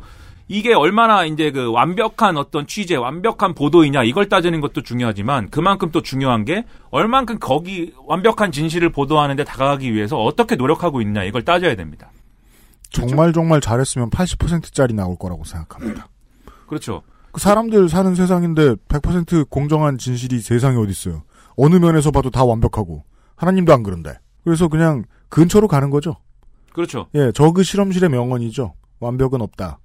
이게 얼마나 이제 그 완벽한 어떤 취재, 완벽한 보도이냐 이걸 따지는 것도 중요하지만 그만큼 또 중요한 게 얼만큼 거기 완벽한 진실을 보도하는데 다가가기 위해서 어떻게 노력하고 있냐 이걸 따져야 됩니다. 정말 정말 잘했으면 80%짜리 나올 거라고 생각합니다. 그렇죠. 그 사람들 사는 세상인데 100% 공정한 진실이 세상에 어디 있어요? 어느 면에서 봐도 다 완벽하고 하나님도 안 그런데. 그래서 그냥 근처로 가는 거죠. 그렇죠. 예, 저그 실험실의 명언이죠. 완벽은 없다.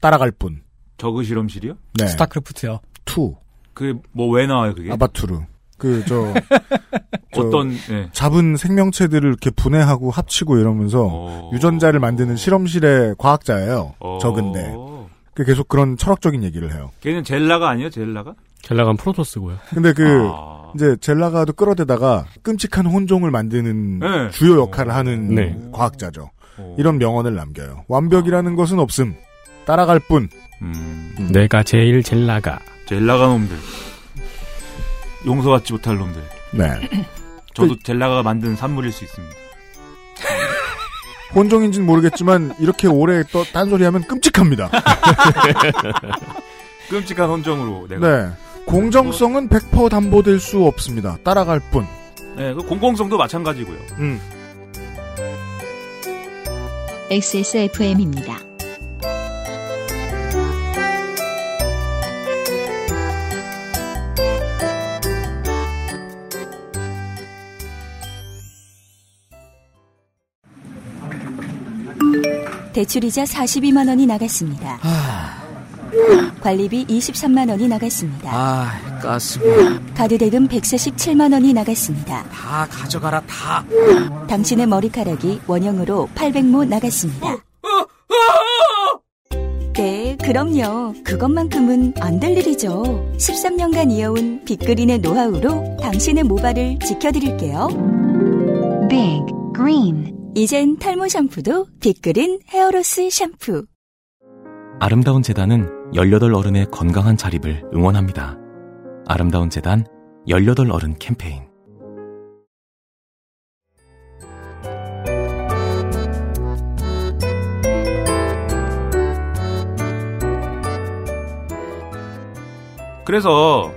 따라갈 뿐. 저그 실험실이요? 네. 스타크래프트요. two. 그게 뭐 왜 나와요 그게? 아바투르. 그, 저, 저 어떤 예. 잡은 생명체들을 이렇게 분해하고 합치고 이러면서 어. 유전자를 만드는 실험실의 과학자예요. 적은데. 그 계속 그런 철학적인 얘기를 해요. 걔는 젤라가 아니에요 젤라가? 젤라간 프로토스고요. 근데 그 아. 이제 젤라가도 끌어대다가 끔찍한 혼종을 만드는 네. 주요 역할을 하는 네. 과학자죠. 어. 이런 명언을 남겨요. 완벽이라는 것은 없음. 따라갈 뿐. 음, 내가 제일 젤라가. 젤라가 놈들 용서받지 못할 놈들. 네. 저도 젤라가 만든 산물일 수 있습니다. 혼종인지는 모르겠지만 이렇게 오래 또 딴소리하면 끔찍합니다. 끔찍한 혼종으로 내가 네. 공정성은 100% 담보될 수 없습니다. 따라갈 뿐. 네, 그 공공성도 마찬가지고요. 음. XSFM입니다. 대출이자 42만 원이 나갔습니다. 관리비 23만 원이 나갔습니다. 아, 가슴이 카드 대금 147만 원이 나갔습니다. 다 가져가라 다. 당신의 머리카락이 원형으로 800모 나갔습니다. 네, 그럼요. 그것만큼은 안 될 일이죠. 13년간 이어온 빅그린의 노하우로 당신의 모발을 지켜드릴게요. Big Green 이젠 탈모 샴푸도 빅그린 헤어로스 샴푸. 아름다운 재단은 18 어른의 건강한 자립을 응원합니다. 아름다운 재단 18 어른 캠페인 그래서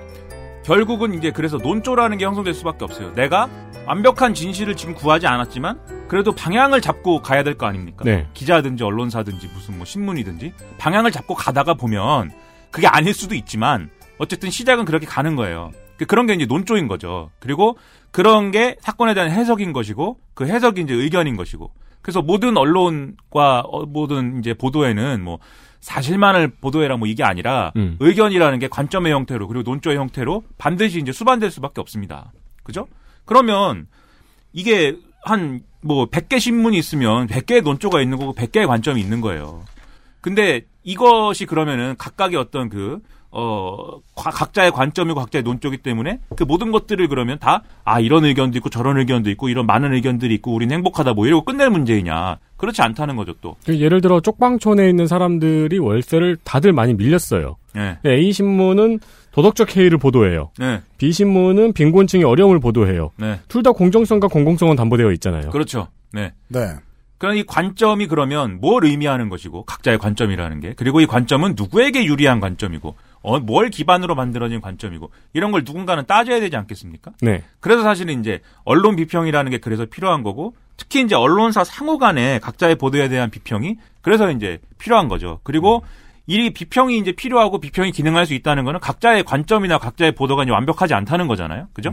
결국은 이제 그래서 논조라는 게 형성될 수밖에 없어요. 내가 완벽한 진실을 지금 구하지 않았지만 그래도 방향을 잡고 가야 될 거 아닙니까? 네. 기자든지 언론사든지 무슨 뭐 신문이든지 방향을 잡고 가다가 보면 그게 아닐 수도 있지만 어쨌든 시작은 그렇게 가는 거예요. 그- 그런 게 이제 논조인 거죠. 그리고 그런 게 사건에 대한 해석인 것이고 그 해석이 이제 의견인 것이고 그래서 모든 언론과 어, 모든 이제 보도에는 뭐 사실만을 보도해라 뭐 이게 아니라 음. 의견이라는 게 관점의 형태로 그리고 논조의 형태로 반드시 이제 수반될 수밖에 없습니다. 그죠? 그러면 이게 한 뭐 100개 신문이 있으면 100개의 논조가 있는 거고 100개의 관점이 있는 거예요. 근데 이것이 그러면은 각각의 어떤 그, 어, 과- 각자의 관점이고 각자의 논조기 때문에 그 모든 것들을 그러면 다, 아, 이런 의견도 있고 저런 의견도 있고 이런 많은 의견들이 있고 우린 행복하다 뭐 이러고 끝낼 문제이냐. 그렇지 않다는 거죠 또. 그 예를 들어 쪽방촌에 있는 사람들이 월세를 다들 많이 밀렸어요. 네. A 신문은 도덕적 해이를 보도해요. 네. B 신문은 빈곤층의 어려움을 보도해요. 네. 둘 다 공정성과 공공성은 담보되어 있잖아요. 그렇죠. 네. 네. 그럼 이 관점이 그러면 뭘 의미하는 것이고 각자의 관점이라는 게 그리고 이 관점은 누구에게 유리한 관점이고 어, 뭘 기반으로 만들어진 관점이고 이런 걸 누군가는 따져야 되지 않겠습니까? 네. 그래서 사실은 이제 언론 비평이라는 게 그래서 필요한 거고 특히 이제 언론사 상호 간에 각자의 보도에 대한 비평이 그래서 이제 필요한 거죠. 그리고 이 비평이 이제 필요하고 비평이 기능할 수 있다는 거는 각자의 관점이나 각자의 보도가 이제 완벽하지 않다는 거잖아요. 그죠?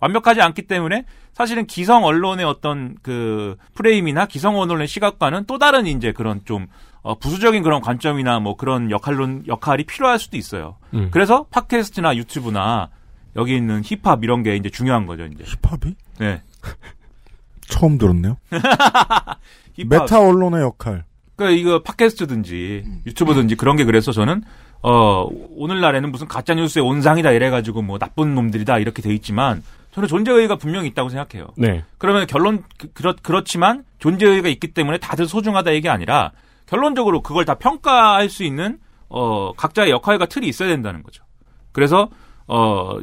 완벽하지 않기 때문에 사실은 기성 언론의 어떤 그 프레임이나 기성 언론의 시각과는 또 다른 이제 그런 좀 어, 부수적인 그런 관점이나 뭐 그런 역할론 역할이 필요할 수도 있어요. 음. 그래서 팟캐스트나 유튜브나 여기 있는 힙합 이런 게 이제 중요한 거죠, 이제. 힙합이? 네. 처음 들었네요. 힙합. 메타 언론의 역할. 그러니까 이거 팟캐스트든지 유튜브든지 그런 게 그래서 저는 어 오늘날에는 무슨 가짜 뉴스의 온상이다 이래 가지고 뭐 나쁜 놈들이다 이렇게 돼 있지만 저는 존재의의가 분명히 있다고 생각해요. 네. 그러면 결론 그- 그렇 그렇지만 존재의의가 있기 때문에 다들 소중하다 이게 아니라 결론적으로 그걸 다 평가할 수 있는 어 각자의 역할과 틀이 있어야 된다는 거죠. 그래서 어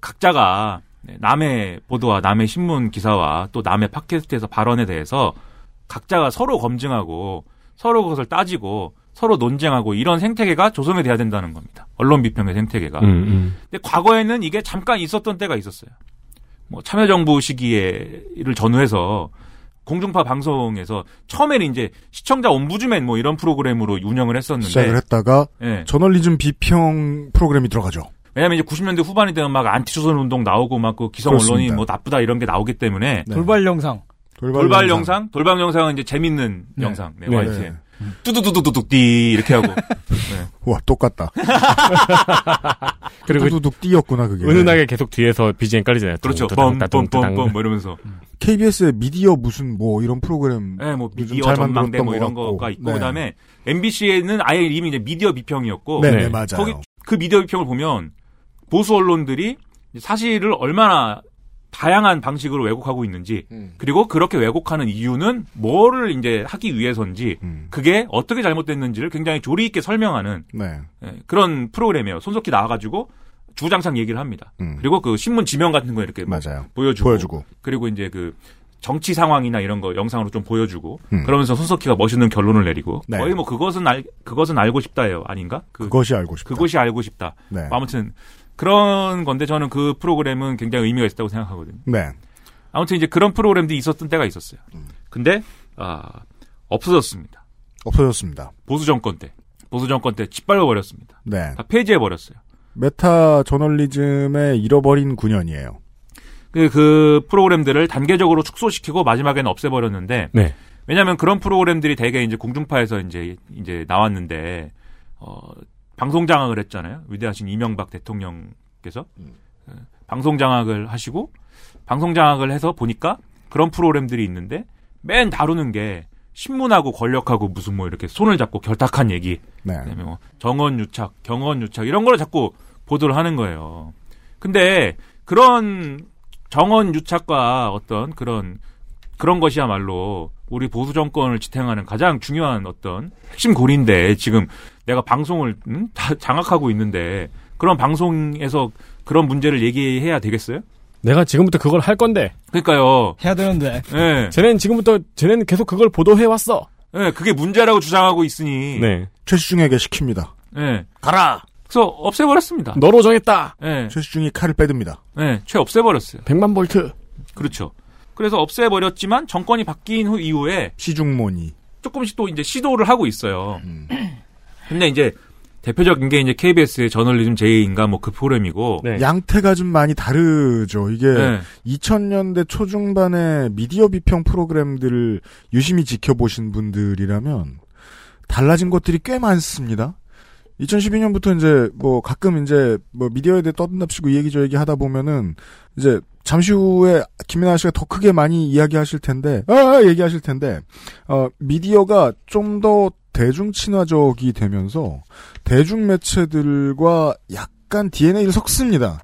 각자가 네, 남의 보도와 남의 신문 기사와 또 남의 팟캐스트에서 발언에 대해서 각자가 서로 검증하고 서로 그것을 따지고 서로 논쟁하고 이런 생태계가 조성이 돼야 된다는 겁니다. 언론 비평의 생태계가. 음, 음. 근데 과거에는 이게 잠깐 있었던 때가 있었어요. 뭐 참여정부 시기에를 전후해서 공중파 방송에서 처음에는 이제 시청자 옴부즈맨 뭐 이런 프로그램으로 운영을 했었는데 시작을 했다가 예. 저널리즘 비평 프로그램이 들어가죠. 왜냐면 이제 90년대 후반이 되면 막 안티조선 운동 나오고 막 그 기성 그렇습니다. 언론이 뭐 나쁘다 이런 게 나오기 때문에 네. 돌발 영상. 돌발, 영상, 돌발 영상은 이제 재밌는 네. 영상, 네, 네. YTN. 뚜두두두두둑 이렇게 하고 네. 와 똑같다. 그리고 뚜두둑 띄었구나 그게. 은은하게 계속 뒤에서 BGM 깔리잖아요. 그렇죠. 뻔뻔뻔뻔. 뭐 이러면서 KBS의 미디어 무슨 뭐 이런 프로그램. 네, 뭐 미디어 잘 전망대 뭐것 이런. 거가 있고 네. 그다음에 MBC에는 아예 이미 이제 미디어 비평이었고 네네 네. 맞아요. 거기 그 미디어 비평을 보면 보수 언론들이 사실을 얼마나 다양한 방식으로 왜곡하고 있는지 음. 그리고 그렇게 왜곡하는 이유는 뭐를 이제 하기 위해서인지 음. 그게 어떻게 잘못됐는지를 굉장히 조리 있게 설명하는 네. 예, 그런 프로그램이에요. 손석희 나와가지고 주장창 얘기를 합니다. 음. 그리고 그 신문 지명 같은 거 이렇게 뭐 맞아요. 보여주고, 보여주고. 그리고 이제 그 정치 상황이나 이런 거 영상으로 좀 보여주고 음. 그러면서 손석희가 멋있는 결론을 내리고 네. 거의 뭐 그것은 알 그것은 알고 싶다예요 아닌가? 그, 그것이 알고 싶다. 그것이 알고 싶다. 네. 뭐 아무튼 그런 건데 저는 그 프로그램은 굉장히 의미가 있다고 생각하거든요. 네. 아무튼 이제 그런 프로그램도 있었던 때가 있었어요. 근데 아 없어졌습니다. 없어졌습니다. 보수 정권 때 보수 정권 때 짓밟아 버렸습니다. 네. 다 폐지해 버렸어요. 메타 저널리즘의 잃어버린 9년이에요. 그, 그 프로그램들을 단계적으로 축소시키고 마지막에는 없애버렸는데 네. 왜냐하면 그런 프로그램들이 대개 이제 공중파에서 이제 이제 나왔는데 어 방송 장악을 했잖아요. 위대하신 이명박 대통령께서 어, 방송 장악을 하시고 방송 장악을 해서 보니까 그런 프로그램들이 있는데 맨 다루는 게 신문하고 권력하고 무슨 뭐 이렇게 손을 잡고 결탁한 얘기, 네. 뭐 정원 유착, 경원 유착 이런 걸 자꾸 보도를 하는 거예요. 근데 그런 정원 유착과 어떤 그런 그런 것이야말로 우리 보수 정권을 지탱하는 가장 중요한 어떤 핵심 고리인데 지금 내가 방송을 음? 다 장악하고 있는데 그런 방송에서 그런 문제를 얘기해야 되겠어요? 내가 지금부터 그걸 할 건데. 그러니까요. 해야 되는데. 예. 쟤네는 지금부터 쟤네는 계속 그걸 보도해 왔어. 예, 그게 문제라고 주장하고 있으니. 네. 최시중에게 시킵니다. 예. 가라. 그래서 없애버렸습니다. 너로 정했다. 예. 최시중이 칼을 빼듭니다. 예, 최 없애버렸어요. 100만 볼트. 그렇죠. 그래서 없애버렸지만 정권이 바뀐 후 이후에 시중모니 조금씩 또 이제 시도를 하고 있어요. 근데 이제 대표적인 게 이제 KBS의 저널리즘 제의인가 뭐 그 프로그램이고 양태가 좀 많이 다르죠. 이게 네. 2000년대 초중반의 미디어 비평 프로그램들을 유심히 지켜보신 분들이라면 달라진 것들이 꽤 많습니다. 2012년부터 이제 뭐 가끔 이제 뭐 미디어에 대해 떠든답시고 이 얘기 저 얘기 하다 보면은 이제 잠시 후에 김연아 씨가 더 크게 많이 이야기하실 텐데 아 얘기하실 텐데 어 미디어가 좀 더 대중 친화적이 되면서 대중 매체들과 약간 DNA를 섞습니다.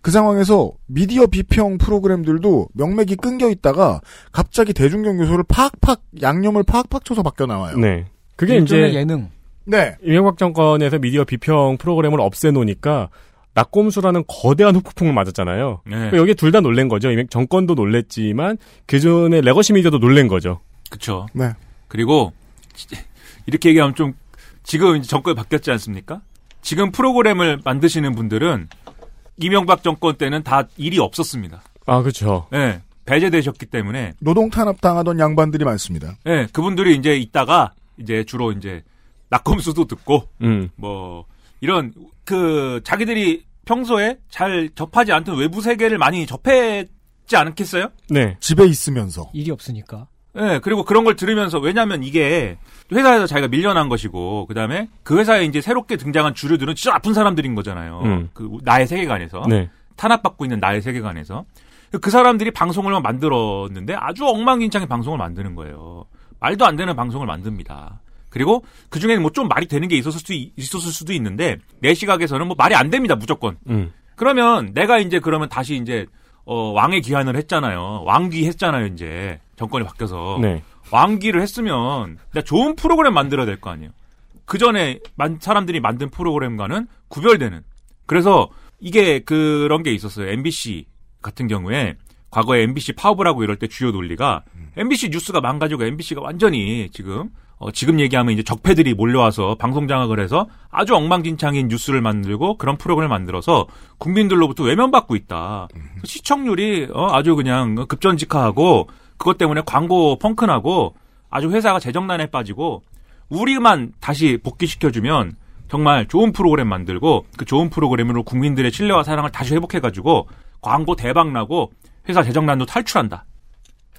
그 상황에서 미디어 비평 프로그램들도 명맥이 끊겨 있다가 갑자기 대중적 요소를 팍팍 양념을 팍팍 쳐서 바뀌어 나와요. 네. 그게 이제 예능. 네. 이명박 정권에서 미디어 비평 프로그램을 없애놓으니까 나꼼수라는 거대한 후폭풍을 맞았잖아요. 네. 그러니까 여기에 둘 다 놀란 거죠. 이명- 정권도 놀랬지만 그전에 legacy media도 놀란 거죠. 그쵸. 네. 그리고 이렇게 얘기하면 좀 지금 이제 정권이 바뀌었지 않습니까? 지금 프로그램을 만드시는 분들은 이명박 정권 때는 다 일이 없었습니다. 아, 그렇죠. 예. 배제되셨기 때문에 노동 탄압 당하던 양반들이 많습니다. 예, 그분들이 이제 있다가 이제 주로 이제 낙검수도 듣고 음. 뭐 이런 그 자기들이 평소에 잘 접하지 않던 외부 세계를 많이 접했지 않겠어요? 네. 집에 있으면서 일이 없으니까. 예, 그리고 그런 걸 들으면서 왜냐하면 이게 회사에서 자기가 밀려난 것이고 그 다음에 그 회사에 이제 새롭게 등장한 주류들은 진짜 나쁜 사람들인 거잖아요. 음. 그 나의 세계관에서 네. 탄압받고 있는 나의 세계관에서 그 사람들이 방송을 만들었는데 아주 엉망진창의 방송을 만드는 거예요. 말도 안 되는 방송을 만듭니다. 그리고 그 중에는 뭐 좀 말이 되는 게 있었을 수도, 있- 있었을 수도 있는데 내 시각에서는 뭐 말이 안 됩니다 무조건. 음. 그러면 내가 이제 그러면 다시 이제 어, 왕의 귀환을 했잖아요. 왕귀 했잖아요 이제 정권이 바뀌어서 네. 왕귀를 했으면 내가 좋은 프로그램 만들어야 될 거 아니에요. 그 전에 사람들이 만든 프로그램과는 구별되는. 그래서 이게 그런 게 있었어요. MBC 같은 경우에 과거에 MBC 파업을 이럴 때 주요 논리가 MBC 뉴스가 망가지고 MBC가 완전히 지금 어, 지금 얘기하면 이제 적폐들이 몰려와서 방송 장악을 해서 아주 엉망진창인 뉴스를 만들고 그런 프로그램을 만들어서 국민들로부터 외면받고 있다. 시청률이 어, 아주 그냥 급전직하하고 그것 때문에 광고 펑크나고 아주 회사가 재정난에 빠지고 우리만 다시 복귀시켜주면 정말 좋은 프로그램 만들고 그 좋은 프로그램으로 국민들의 신뢰와 사랑을 다시 회복해가지고 광고 대박 나고 회사 재정난도 탈출한다.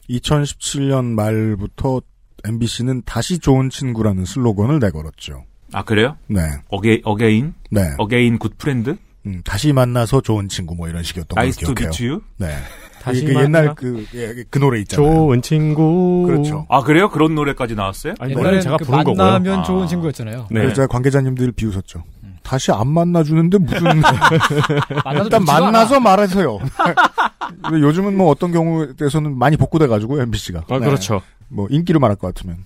2017년 말부터 MBC는 다시 좋은 친구라는 슬로건을 내걸었죠. 아 그래요? 네. aga- again 네. again good friend 음, 다시 만나서 좋은 친구 뭐 이런 식이었던 걸 nice to 기억해요. meet you 네. 다시 그 만나. 옛날 그, 예, 그 노래 있잖아요. 좋은 친구. 그렇죠. 아 그래요? 그런 노래까지 나왔어요? 아니, 노래는 제가 그 부른 거고요. 만나면 아. 좋은 친구였잖아요. 네. 그래서 제가 관계자님들 비웃었죠. 다시 안 만나주는데 무슨 일단 만나서. 근데 요즘은 뭐 어떤 경우에서는 많이 복구돼 가지고 MBC가. 아, 그렇죠. 뭐 인기로 말할 것 같으면.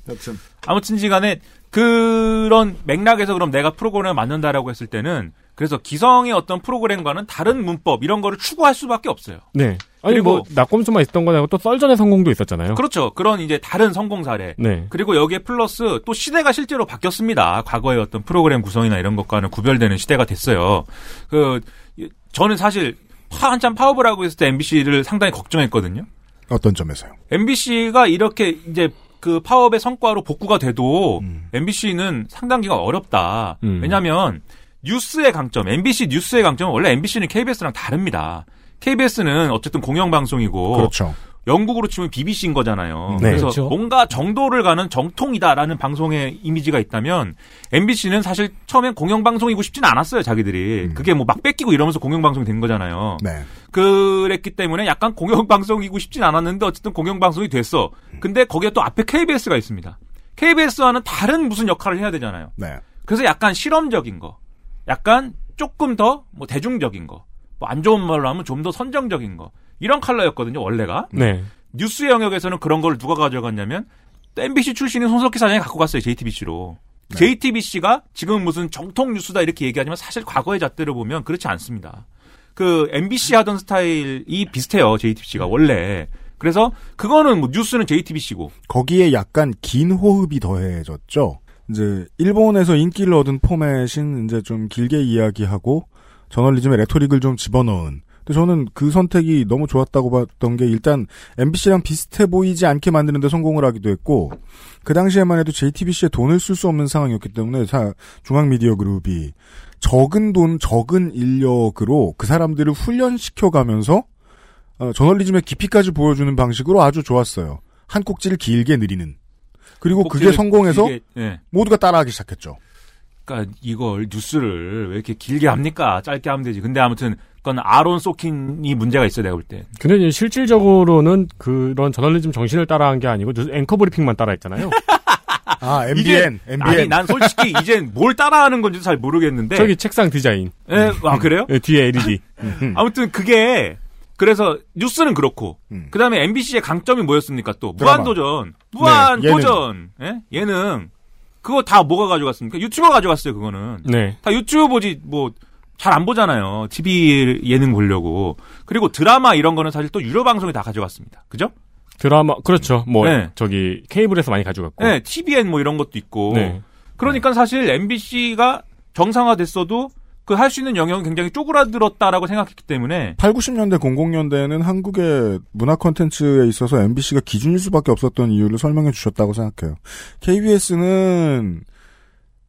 아무튼지간에 그런 맥락에서 그럼 내가 프로그램을 만든다라고 했을 때는 그래서 기성의 어떤 프로그램과는 다른 문법 이런 거를 추구할 수밖에 없어요. 네. 아니 그리고- 뭐 낙검수만 있었던 건 아니고 또 썰전의 성공도 있었잖아요. 그렇죠. 그런 이제 다른 성공 사례. 네. 그리고 여기에 플러스 또 시대가 실제로 바뀌었습니다. 과거의 어떤 프로그램 구성이나 이런 것과는 구별되는 시대가 됐어요. 그 이- 저는 사실 파- 한참 파업을 하고 있을 때 MBC를 상당히 걱정했거든요. 어떤 점에서요? MBC가 이렇게 이제 그 파업의 성과로 복구가 돼도 음. MBC는 상당 기간 어렵다. 음. 왜냐하면 뉴스의 강점, MBC 뉴스의 강점은 원래 MBC는 KBS랑 다릅니다. KBS는 어쨌든 공영방송이고 그렇죠. 영국으로 치면 BBC인 거잖아요. 네. 그래서 그렇죠. 뭔가 정도를 가는 정통이다라는 방송의 이미지가 있다면 MBC는 사실 처음엔 공영방송이고 싶진 않았어요, 자기들이. 그게 뭐 막 뺏기고 이러면서 공영방송이 된 거잖아요. 네. 그랬기 때문에 약간 공영방송이고 싶진 않았는데 어쨌든 공영방송이 됐어. 근데 거기에 또 앞에 KBS가 있습니다. KBS와는 다른 무슨 역할을 해야 되잖아요. 네. 그래서 약간 실험적인 거, 약간 조금 더 뭐 대중적인 거, 뭐 안 좋은 말로 하면 좀 더 선정적인 거 이런 컬러였거든요 원래가. 네. 뉴스 영역에서는 그런 걸 누가 가져갔냐면 또 MBC 출신인 손석희 사장이 갖고 갔어요 JTBC로. JTBC가 지금 무슨 정통 뉴스다 이렇게 얘기하지만 사실 과거의 잣대로 보면 그렇지 않습니다. 그 MBC 하던 스타일이 비슷해요 JTBC가 원래. 그래서 그거는 뭐 뉴스는 JTBC고 거기에 약간 긴 호흡이 더해졌죠. 이제 일본에서 인기를 얻은 포맷인 이제 좀 길게 이야기하고 저널리즘의 레토릭을 좀 집어넣은. 근데 저는 그 선택이 너무 좋았다고 봤던 게 일단 MBC랑 비슷해 보이지 않게 만드는데 성공을 하기도 했고 그 당시에만 해도 JTBC에 돈을 쓸 수 없는 상황이었기 때문에 사- 중앙 미디어 그룹이 적은 돈, 적은 인력으로 그 사람들을 훈련시켜 가면서 어, 저널리즘의 깊이까지 보여주는 방식으로 아주 좋았어요. 한 꼭지를 길게 느리는. 그리고 그게 성공해서 길게, 예. 모두가 따라하기 시작했죠. 그러니까 이걸 뉴스를 왜 이렇게 길게 합니까? 짧게 하면 되지. 근데 아무튼 그건 아론 소킨이 문제가 있어요, 내가 볼 때. 근데 실질적으로는 그런 저널리즘 정신을 따라한 게 아니고 뉴스 앵커 브리핑만 따라했잖아요. 아, 이제- MBN, MBN. 아니, 난 솔직히 이젠 뭘 따라하는 건지 잘 모르겠는데. 저기 책상 디자인. 예, 아, 그래요? 네, 뒤에 LED. 아무튼 그게 그래서 뉴스는 그렇고 그다음에 MBC의 강점이 뭐였습니까? 또 드라마. 무한도전, 무한 네, 예능. 도전, 예? 예능 그거 다 뭐가 가져갔습니까? 유튜버 가져갔어요. 그거는 네. 다 유튜브 보지 뭐 잘 안 보잖아요. TV 예능 보려고 그리고 드라마 이런 거는 사실 또 유료 방송이 다 가져갔습니다. 그죠? 드라마 그렇죠. 뭐 네. 저기 케이블에서 많이 가져갔고. 네, TVN 뭐 이런 것도 있고. 네. 그러니까 사실 MBC가 정상화됐어도 그 할 수 있는 영역은 굉장히 쪼그라들었다라고 생각했기 때문에 8, 90년대, 00년대에는 한국의 문화 콘텐츠에 있어서 MBC가 기준일 수밖에 없었던 이유를 설명해 주셨다고 생각해요. KBS는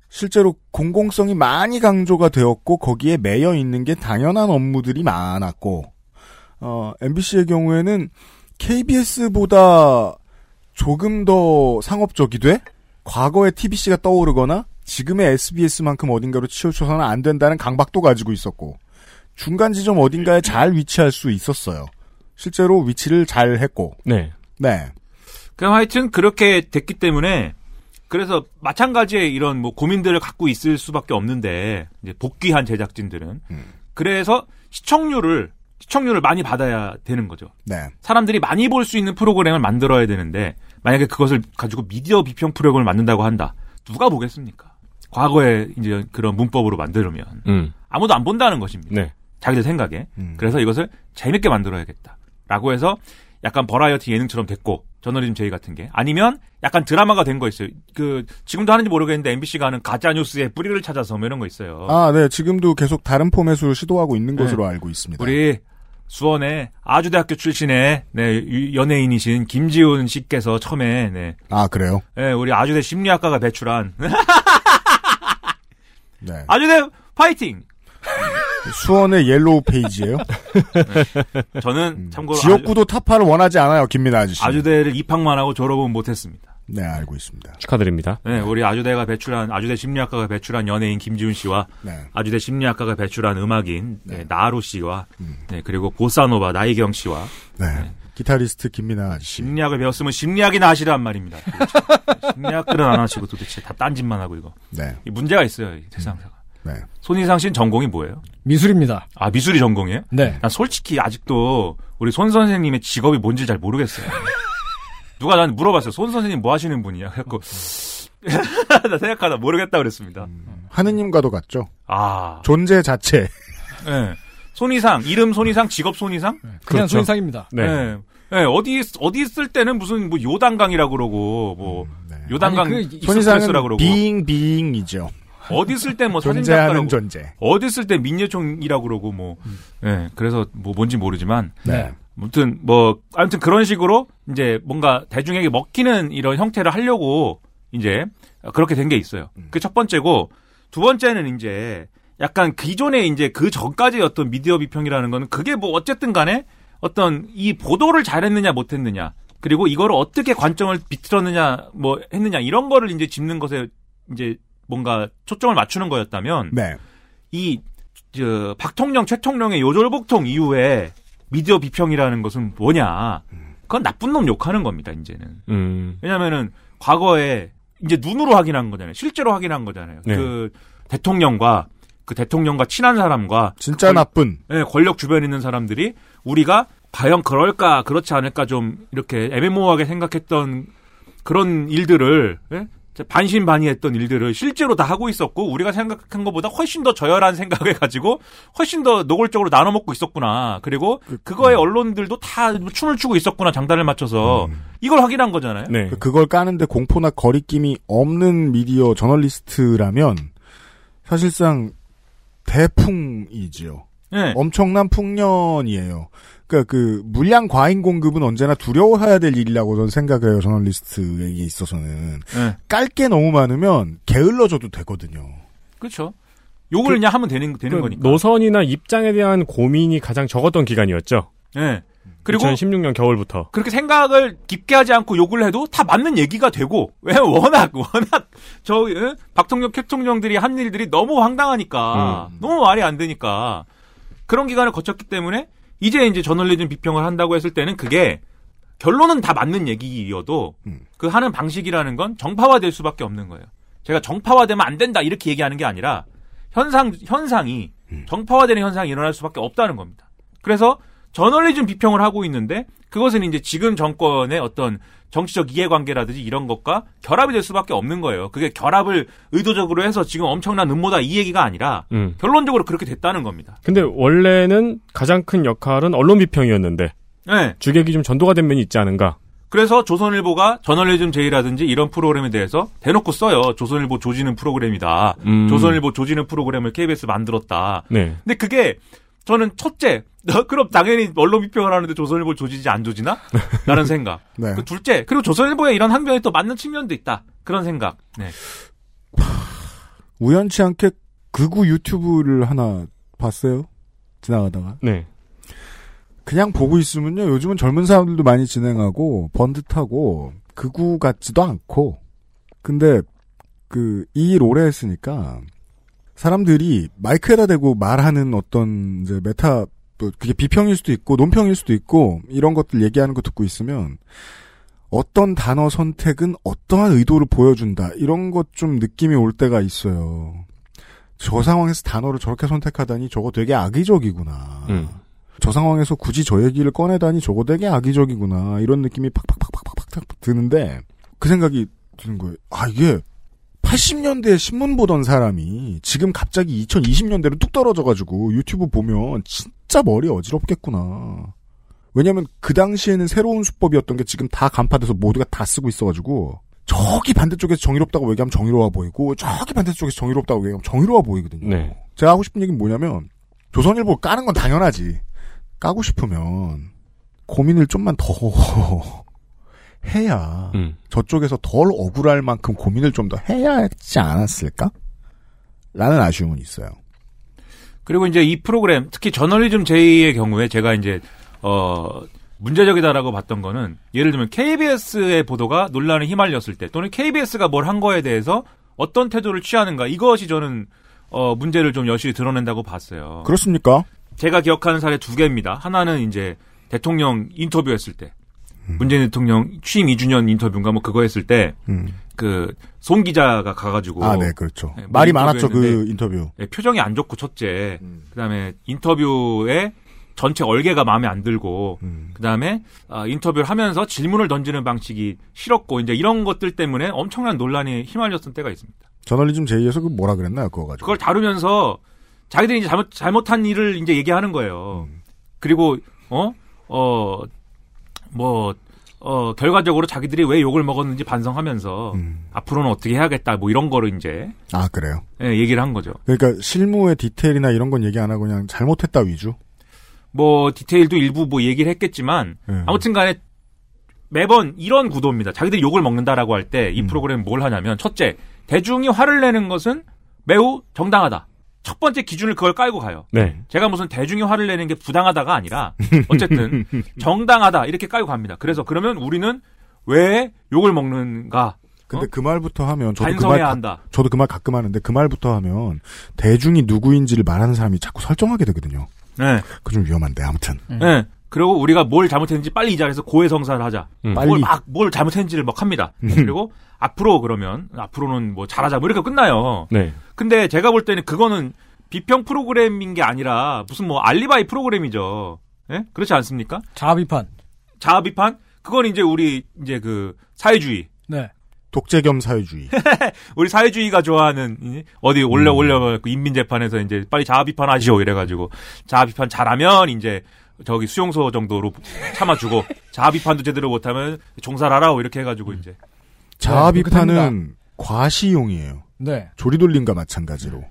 실제로 공공성이 많이 강조가 되었고 거기에 매여 있는 게 당연한 업무들이 많았고 어, MBC의 경우에는 KBS보다 조금 더 상업적이 돼 과거의 TBC가 떠오르거나 지금의 SBS만큼 어딘가로 치우쳐서는 안 된다는 강박도 가지고 있었고 중간 지점 어딘가에 잘 위치할 수 있었어요. 실제로 위치를 잘 했고. 네. 네. 그 하여튼 그렇게 됐기 때문에 그래서 마찬가지의 이런 뭐 고민들을 갖고 있을 수밖에 없는데 이제 복귀한 제작진들은 그래서 시청률을 시청률을 많이 받아야 되는 거죠. 네. 사람들이 많이 볼 수 있는 프로그램을 만들어야 되는데 만약에 그것을 가지고 미디어 비평 프로그램을 만든다고 한다. 누가 보겠습니까? 과거에 이제 그런 문법으로 만들면 음. 아무도 안 본다는 것입니다. 네. 자기들 생각에. 음. 그래서 이것을 재밌게 만들어야겠다 라고 해서 약간 버라이어티 예능처럼 됐고 저널리즘 제이 같은 게 아니면 약간 드라마가 된 거 있어요. 그 지금도 하는지 모르겠는데 MBC가 하는 가짜 뉴스의 뿌리를 찾아서 뭐 이런 거 있어요. 아, 네. 지금도 계속 다른 포맷으로 시도하고 있는 네. 것으로 알고 있습니다. 우리 수원의 아주대학교 출신의 네, 유- 연예인이신 김지훈 씨께서 처음에 네, 아, 그래요? 네, 우리 아주대 심리학과가 배출한 네. 아주대 파이팅. 수원의 yellow page예요 저는 참고로 지역구도 타파를 원하지 않아요, 김민하 아저씨. 아주, 대를 입학만 하고 졸업은 못했습니다. 네, 알고 있습니다. 축하드립니다. 네, 우리 아주대가 배출한 아주대 심리학과가 배출한 연예인 김지훈 씨와 네. 아주대 심리학과가 배출한 음악인 네, 나루 씨와 음. 네, 그리고 보사노바 나이경 씨와 네. 기타리스트 김민아 아저씨. 심리학을 배웠으면 심리학이나 하시란 말입니다. 도대체. 심리학들은 안 하시고 도대체 다 딴짓만 하고 이거. 네. 이 문제가 있어요, 이 세상사가. 네. 손희상 씨는 전공이 뭐예요? 미술입니다. 아, 미술이 전공이에요? 네. 난 솔직히 아직도 우리 손 선생님의 직업이 뭔지 잘 모르겠어요. 누가 난 물어봤어요. 손 선생님 뭐 하시는 분이야? 그래갖고 나 생각하다 모르겠다 그랬습니다. 하느님과도 같죠. 아. 존재 자체. 예. 손이상, 이름 손이상, 직업 손이상? 그냥 그렇죠. 손이상입니다. 네. 예, 어디, 어디 있을 때는 무슨 뭐 요단강이라고 그러고, 뭐, 요단강 아니, 그 express라고 손이상은 그러고. being being이죠. 어디 있을 때뭐 존재하는 사진작가라고. 존재. 어디 있을 때 민예총이라고 그러고, 뭐, 예, 그래서 뭐 뭔지 모르지만. 네. 아무튼 뭐, 아무튼 그런 식으로 이제 뭔가 대중에게 먹히는 이런 형태를 하려고 이제 그렇게 된 게 있어요. 그첫 번째고, 두 번째는 이제 약간 기존에 이제 그 전까지 어떤 미디어 비평이라는 거는 그게 뭐 어쨌든 간에 어떤 이 보도를 잘했느냐 못했느냐 그리고 이거를 어떻게 관점을 비틀었느냐 뭐 했느냐 이런 거를 이제 짚는 것에 이제 뭔가 초점을 맞추는 거였다면 네. 이 저, 박통령, 최통령의 요절복통 이후에 미디어 비평이라는 것은 뭐냐. 그건 나쁜 놈 욕하는 겁니다, 이제는. 음. 왜냐면은 과거에 이제 눈으로 확인한 거잖아요. 실제로 확인한 거잖아요. 네. 그 대통령과 그 대통령과 친한 사람과 진짜 권- 나쁜. 예, 권력 주변에 있는 사람들이 우리가 과연 그럴까 그렇지 않을까 좀 이렇게 애매모호하게 생각했던 그런 일들을 예? 반신반의했던 일들을 실제로 다 하고 있었고 우리가 생각한 것보다 훨씬 더 저열한 생각을 가지고 훨씬 더 노골적으로 나눠 먹고 있었구나. 그리고 그거에 언론들도 다 춤을 추고 있었구나 장단을 맞춰서 이걸 확인한 거잖아요. 네. 그걸 까는데 공포나 거리낌이 없는 미디어 저널리스트라면 사실상 대풍이지요. 네. 엄청난 풍년이에요. 그러니까 그 물량 과잉 공급은 언제나 두려워해야 될 일이라고 저는 생각을 해요. 저널리스트에게 있어서는 네. 깔게 너무 많으면 게을러져도 되거든요. 그렇죠. 욕을 그냥 하면 되는 되는 그 거니까. 노선이나 입장에 대한 고민이 가장 적었던 기간이었죠. 예. 그리고 2016년 겨울부터. 그렇게 생각을 깊게 하지 않고 욕을 해도 다 맞는 얘기가 되고 왜 워낙 워낙 저 예? 박통령 캡통령들이 한 일들이 너무 황당하니까 너무 말이 안 되니까 그런 기간을 거쳤기 때문에 이제 이제 저널리즘 비평을 한다고 했을 때는 그게 결론은 다 맞는 얘기여도 그 하는 방식이라는 건 정파화될 수밖에 없는 거예요. 제가 정파화되면 안 된다 이렇게 얘기하는 게 아니라 현상 현상이 정파화되는 현상이 일어날 수밖에 없다는 겁니다. 그래서 저널리즘 비평을 하고 있는데 그것은 이제 지금 정권의 어떤 정치적 이해관계라든지 이런 것과 결합이 될 수밖에 없는 거예요. 그게 결합을 의도적으로 해서 지금 엄청난 음모다 이 얘기가 아니라 음. 결론적으로 그렇게 됐다는 겁니다. 근데 원래는 가장 큰 역할은 언론 비평이었는데 네. 주객이 좀 전도가 된 면이 있지 않은가. 그래서 조선일보가 저널리즘 제이라든지 이런 프로그램에 대해서 대놓고 써요. 조선일보 조지는 프로그램이다. 음. 조선일보 조지는 프로그램을 KBS 만들었다. 네. 근데 그게 저는 첫째, 그럼 당연히 언론 비평을 하는데 조선일보 조지지 안 조지나? 라는 생각. 네. 그 둘째, 그리고 조선일보의 이런 항변이 또 맞는 측면도 있다. 그런 생각. 네. 우연치 않게 극우 유튜브를 하나 봤어요. 지나가다가. 네. 그냥 보고 있으면요. 요즘은 젊은 사람들도 많이 진행하고 번듯하고 극우 같지도 않고. 근데 그 이일 오래 했으니까 사람들이 마이크에다 대고 말하는 어떤 이제 메타 뭐 그게 비평일 수도 있고 논평일 수도 있고 이런 것들 얘기하는 거 듣고 있으면 어떤 단어 선택은 어떠한 의도를 보여준다 이런 것 좀 느낌이 올 때가 있어요. 저 상황에서 단어를 저렇게 선택하다니 저거 되게 악의적이구나. 음. 저 상황에서 굳이 저 얘기를 꺼내다니 저거 되게 악의적이구나. 이런 느낌이 팍팍팍팍팍팍 드는데 그 생각이 드는 거예요. 아 이게 80년대에 신문 보던 사람이 지금 갑자기 2020년대로 뚝 떨어져가지고 유튜브 보면 진 짜 머리 어지럽겠구나. 왜냐면 그 당시에는 새로운 수법이었던 게 지금 다 간파돼서 모두가 다 쓰고 있어가지고 저기 반대쪽에서 정의롭다고 얘기하면 정의로워 보이고 저기 반대쪽에서 정의롭다고 얘기하면 정의로워 보이거든요. 네. 제가 하고 싶은 얘기는 뭐냐면 조선일보 까는 건 당연하지. 까고 싶으면 고민을 좀만 더 해야 음. 저쪽에서 덜 억울할 만큼 고민을 좀 더 해야 하지 않았을까? 라는 아쉬움은 있어요. 그리고 이제 이 프로그램, 특히 저널리즘 제이의 경우에 제가 이제, 어, 문제적이다라고 봤던 거는 예를 들면 KBS의 보도가 논란에 휘말렸을 때 또는 KBS가 뭘 한 거에 대해서 어떤 태도를 취하는가 이것이 저는 어, 문제를 좀 여실히 드러낸다고 봤어요. 그렇습니까? 제가 기억하는 사례 두 개입니다. 하나는 이제 대통령 인터뷰했을 때 문재인 대통령 취임 2주년 인터뷰인가 뭐 그거 했을 때그송 기자가 가가지고 아, 네, 그렇죠. 네, 말이 뭐 많았죠, 그 인터뷰. 네, 표정이 안 좋고 첫째 그다음에 인터뷰에 전체 얼개가 마음에 안 들고 음. 그다음에 아, 인터뷰를 하면서 질문을 던지는 방식이 싫었고 이제 이런 것들 때문에 엄청난 논란에 휘말렸던 때가 있습니다. 저널리즘 제2에서 그 뭐라 그랬나요? 그거 가지고. 그걸 다루면서 자기들이 이제 잘못 잘못한 일을 이제 얘기하는 거예요. 음. 그리고 어 어 뭐 어, 결과적으로 자기들이 왜 욕을 먹었는지 반성하면서 음. 앞으로는 어떻게 해야겠다 뭐 이런 거를 이제 아, 그래요? 예, 얘기를 한 거죠. 그러니까 실무의 디테일이나 이런 건 얘기 안 하고 그냥 잘못했다 위주? 뭐 디테일도 일부 뭐 얘기를 했겠지만 예. 아무튼 간에 매번 이런 구도입니다. 자기들이 욕을 먹는다라고 할 때이 프로그램 뭘 하냐면 첫째 대중이 화를 내는 것은 매우 정당하다. 첫 번째 기준을 그걸 깔고 가요. 네. 제가 무슨 대중이 화를 내는 게 부당하다가 아니라 어쨌든 정당하다 이렇게 깔고 갑니다. 그래서 그러면 우리는 왜 욕을 먹는가? 근데 그 말부터 하면 저도 그 반성해야 말 가- 한다. 저도 그 말 가끔 하는데 그 말부터 하면 대중이 누구인지를 말하는 사람이 자꾸 설정하게 되거든요. 네. 그 좀 위험한데 아무튼. 네. 그리고 우리가 뭘 잘못했는지 빨리 이 자리에서 고해성사를 하자. 음. 뭘 빨리. 막, 뭘 잘못했는지를 막 합니다. 음. 그리고 앞으로 그러면, 앞으로는 뭐 잘하자. 뭐 이렇게 끝나요. 네. 근데 제가 볼 때는 그거는 비평 프로그램인 게 아니라 무슨 뭐 알리바이 프로그램이죠. 예? 그렇지 않습니까? 자아 비판. 자아 비판? 그건 이제 우리 이제 그 사회주의. 네. 독재 겸 사회주의. 우리 사회주의가 좋아하는 이- 어디 음. 올려 올려 인민 재판에서 이제 빨리 자아 비판하시오 이래 가지고 자아 비판 잘하면 이제 저기 수용소 정도로 참아주고 자아 비판도 제대로 못하면 종살하라 이렇게 해가지고 이제 자아 네, 비판은 과시용이에요. 네. 조리돌림과 마찬가지로.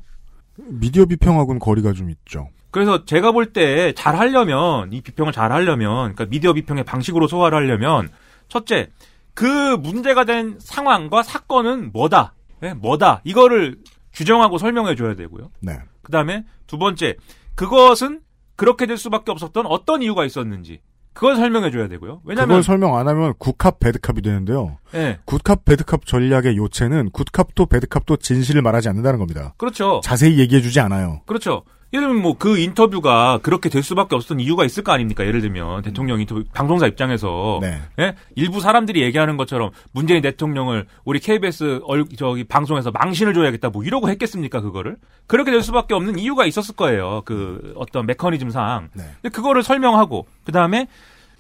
미디어 비평하고는 거리가 좀 있죠. 그래서 제가 볼 때 잘 하려면 이 비평을 잘 하려면 그러니까 미디어 비평의 방식으로 소화를 하려면 첫째 그 문제가 된 상황과 사건은 뭐다 예, 뭐다 이거를 규정하고 설명해 줘야 되고요. 네. 그 다음에 두 번째, 그것은 그렇게 될 수밖에 없었던 어떤 이유가 있었는지, 그걸 설명해 줘야 되고요. 왜냐면, 그걸 설명 안 하면 굿캅 배드캅이 되는데요. 예, 굿캅 배드캅 전략의 요체는 굿캅도 배드캅도 진실을 말하지 않는다는 겁니다. 그렇죠. 자세히 얘기해 주지 않아요. 그렇죠. 예를 들면 뭐 그 인터뷰가 그렇게 될 수밖에 없었던 이유가 있을 거 아닙니까? 예를 들면 대통령 인터뷰 방송사 입장에서 네. 예? 일부 사람들이 얘기하는 것처럼 문재인 대통령을 우리 KBS 얼, 저기 방송에서 망신을 줘야겠다 뭐 이러고 했겠습니까 그거를 그렇게 될 수밖에 없는 이유가 있었을 거예요 그 어떤 메커니즘상 네. 근데 그거를 설명하고 그 다음에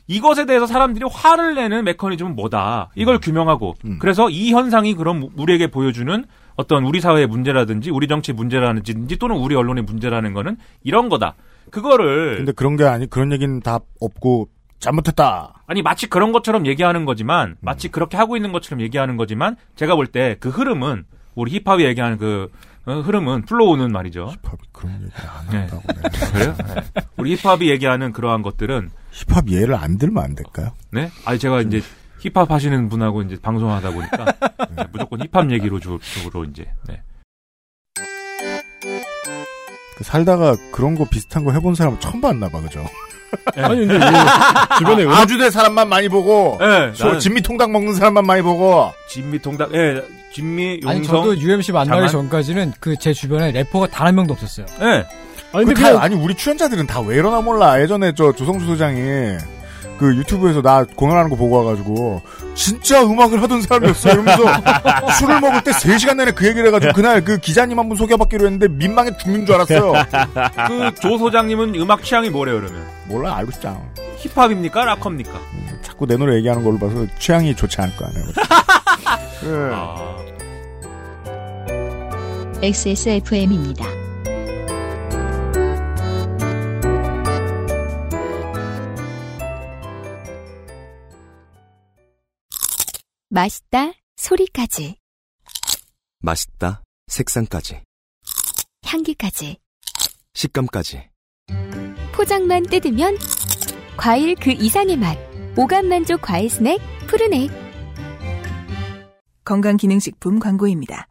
이것에 대해서 사람들이 화를 내는 메커니즘은 뭐다 이걸 음. 규명하고 그래서 이 현상이 그럼 우리에게 보여주는 어떤 우리 사회의 문제라든지 우리 정치 문제라든지 또는 우리 언론의 문제라는 거는 이런 거다 그거를 근데 그런 게 아니, 그런 얘기는 다 없고, 잘못했다. 아니 마치 그런 것처럼 얘기하는 거지만 음. 마치 그렇게 하고 있는 것처럼 얘기하는 거지만 제가 볼 때 그 흐름은 우리 힙합이 얘기하는 그 어, 흐름은 플로우는 말이죠. 힙합이 그런 얘기 안 네. 한다고. 그래요? 네. 우리 힙합이 얘기하는 그러한 것들은 힙합 예를 안 들면 안 될까요? 네. 아니 제가 이제 힙합 하시는 분하고 이제 방송하다 보니까 네, 무조건 힙합 얘기로 주- 주로 이제 네. 그 살다가 그런 거 비슷한 거 해본 사람 처음 봤나 봐, 그죠? 아니, 근데 왜 주변에 아, 아주대 사람만 많이 보고, 네, 나는 진미 통닭 먹는 사람만 많이 보고, 진미 통닭 예 진미 용성 아니 저도 UMC 만나기 장한? 전까지는 그 제 주변에 래퍼가 단 한 명도 없었어요. 예. 아니, 근데 다, 그냥- 아니 우리 출연자들은 다 왜 이러나 몰라. 예전에 저 조성주 소장이 그 유튜브에서 나 공연하는 거 보고 와가지고 진짜 음악을 하던 사람이었어 이러면서 술을 먹을 때 3시간 내내 그 얘기를 해가지고 그날 그 기자님 한 분 소개받기로 했는데 민망해 죽는 줄 알았어요. 그 조 소장님은 음악 취향이 뭐래요 그러면? 몰라 알고 싶잖아. 힙합입니까 락커입니까? 자꾸 내 노래 얘기하는 걸로 봐서 취향이 좋지 않을 거야. 내가. 아. XSFM입니다. 맛있다 소리까지 맛있다. 색상까지. 향기까지 식감까지. 포장만 뜯으면 과일 그 이상의 맛 오감 만족 과일 스낵 푸르넥 건강기능식품 광고입니다.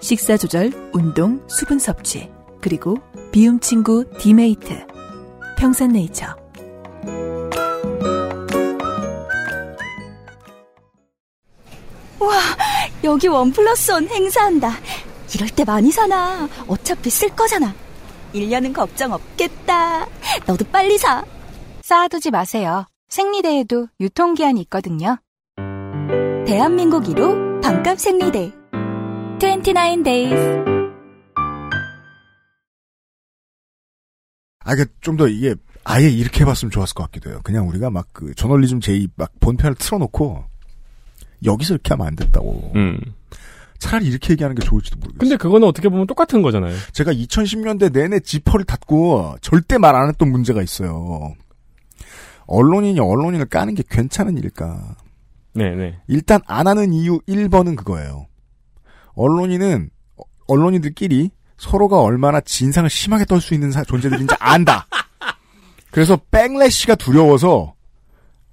식사 조절, 운동, 수분 섭취, 그리고 비움 친구 디메이트. 평산네이처. 와 여기 one plus one 행사한다. 이럴 때 많이 사나. 어차피 쓸 거잖아. 1년은 걱정 없겠다. 너도 빨리 사. 쌓아두지 마세요. 생리대에도 유통기한이 있거든요. 대한민국 1호 반값 생리대. 29 days. 아, 그, 좀 더 이게, 아예 이렇게 해봤으면 좋았을 것 같기도 해요. 그냥 우리가 막 그, 저널리즘 제2 막 본편을 틀어놓고, 여기서 이렇게 하면 안 됐다고. 음. 차라리 이렇게 얘기하는 게 좋을지도 모르겠어요. 근데 그거는 어떻게 보면 똑같은 거잖아요. 제가 2010년대 내내 지퍼를 닫고 절대 말 안 했던 문제가 있어요. 언론인이 언론인을 까는 게 괜찮은 일일까? 네네. 일단 안 하는 이유 1번은 그거예요. 언론인은 어, 언론인들끼리 서로가 얼마나 진상을 심하게 떨 수 있는 사- 존재들인지 안다. 그래서 백래시가 두려워서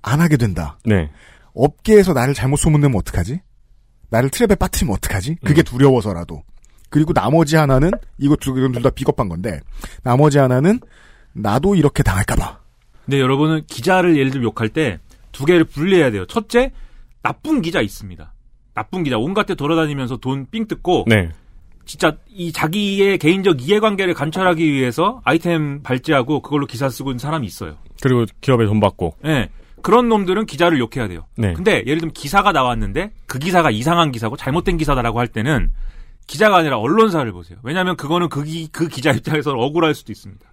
안 하게 된다. 네. 업계에서 나를 잘못 소문내면 어떡하지? 나를 트랩에 빠뜨리면 어떡하지? 그게 두려워서라도. 그리고 나머지 하나는 이거 둘다 비겁한 건데 나머지 하나는 나도 이렇게 당할까봐. 근데 여러분은 기자를 예를 들면 욕할 때 두 개를 분리해야 돼요. 첫째, 나쁜 기자 있습니다. 나쁜 기자 온갖 데 돌아다니면서 돈 삥 뜯고 네. 진짜 이 자기의 개인적 이해관계를 감찰하기 위해서 아이템 발제하고 그걸로 기사 쓰고 있는 사람이 있어요. 그리고 기업에 돈 받고. 예. 그런 놈들은 기자를 욕해야 돼요. 네. 근데 예를 들면 기사가 나왔는데 그 기사가 이상한 기사고 잘못된 기사다라고 할 때는 기자가 아니라 언론사를 보세요. 왜냐하면 그거는 그, 기, 그 기자 입장에서 억울할 수도 있습니다.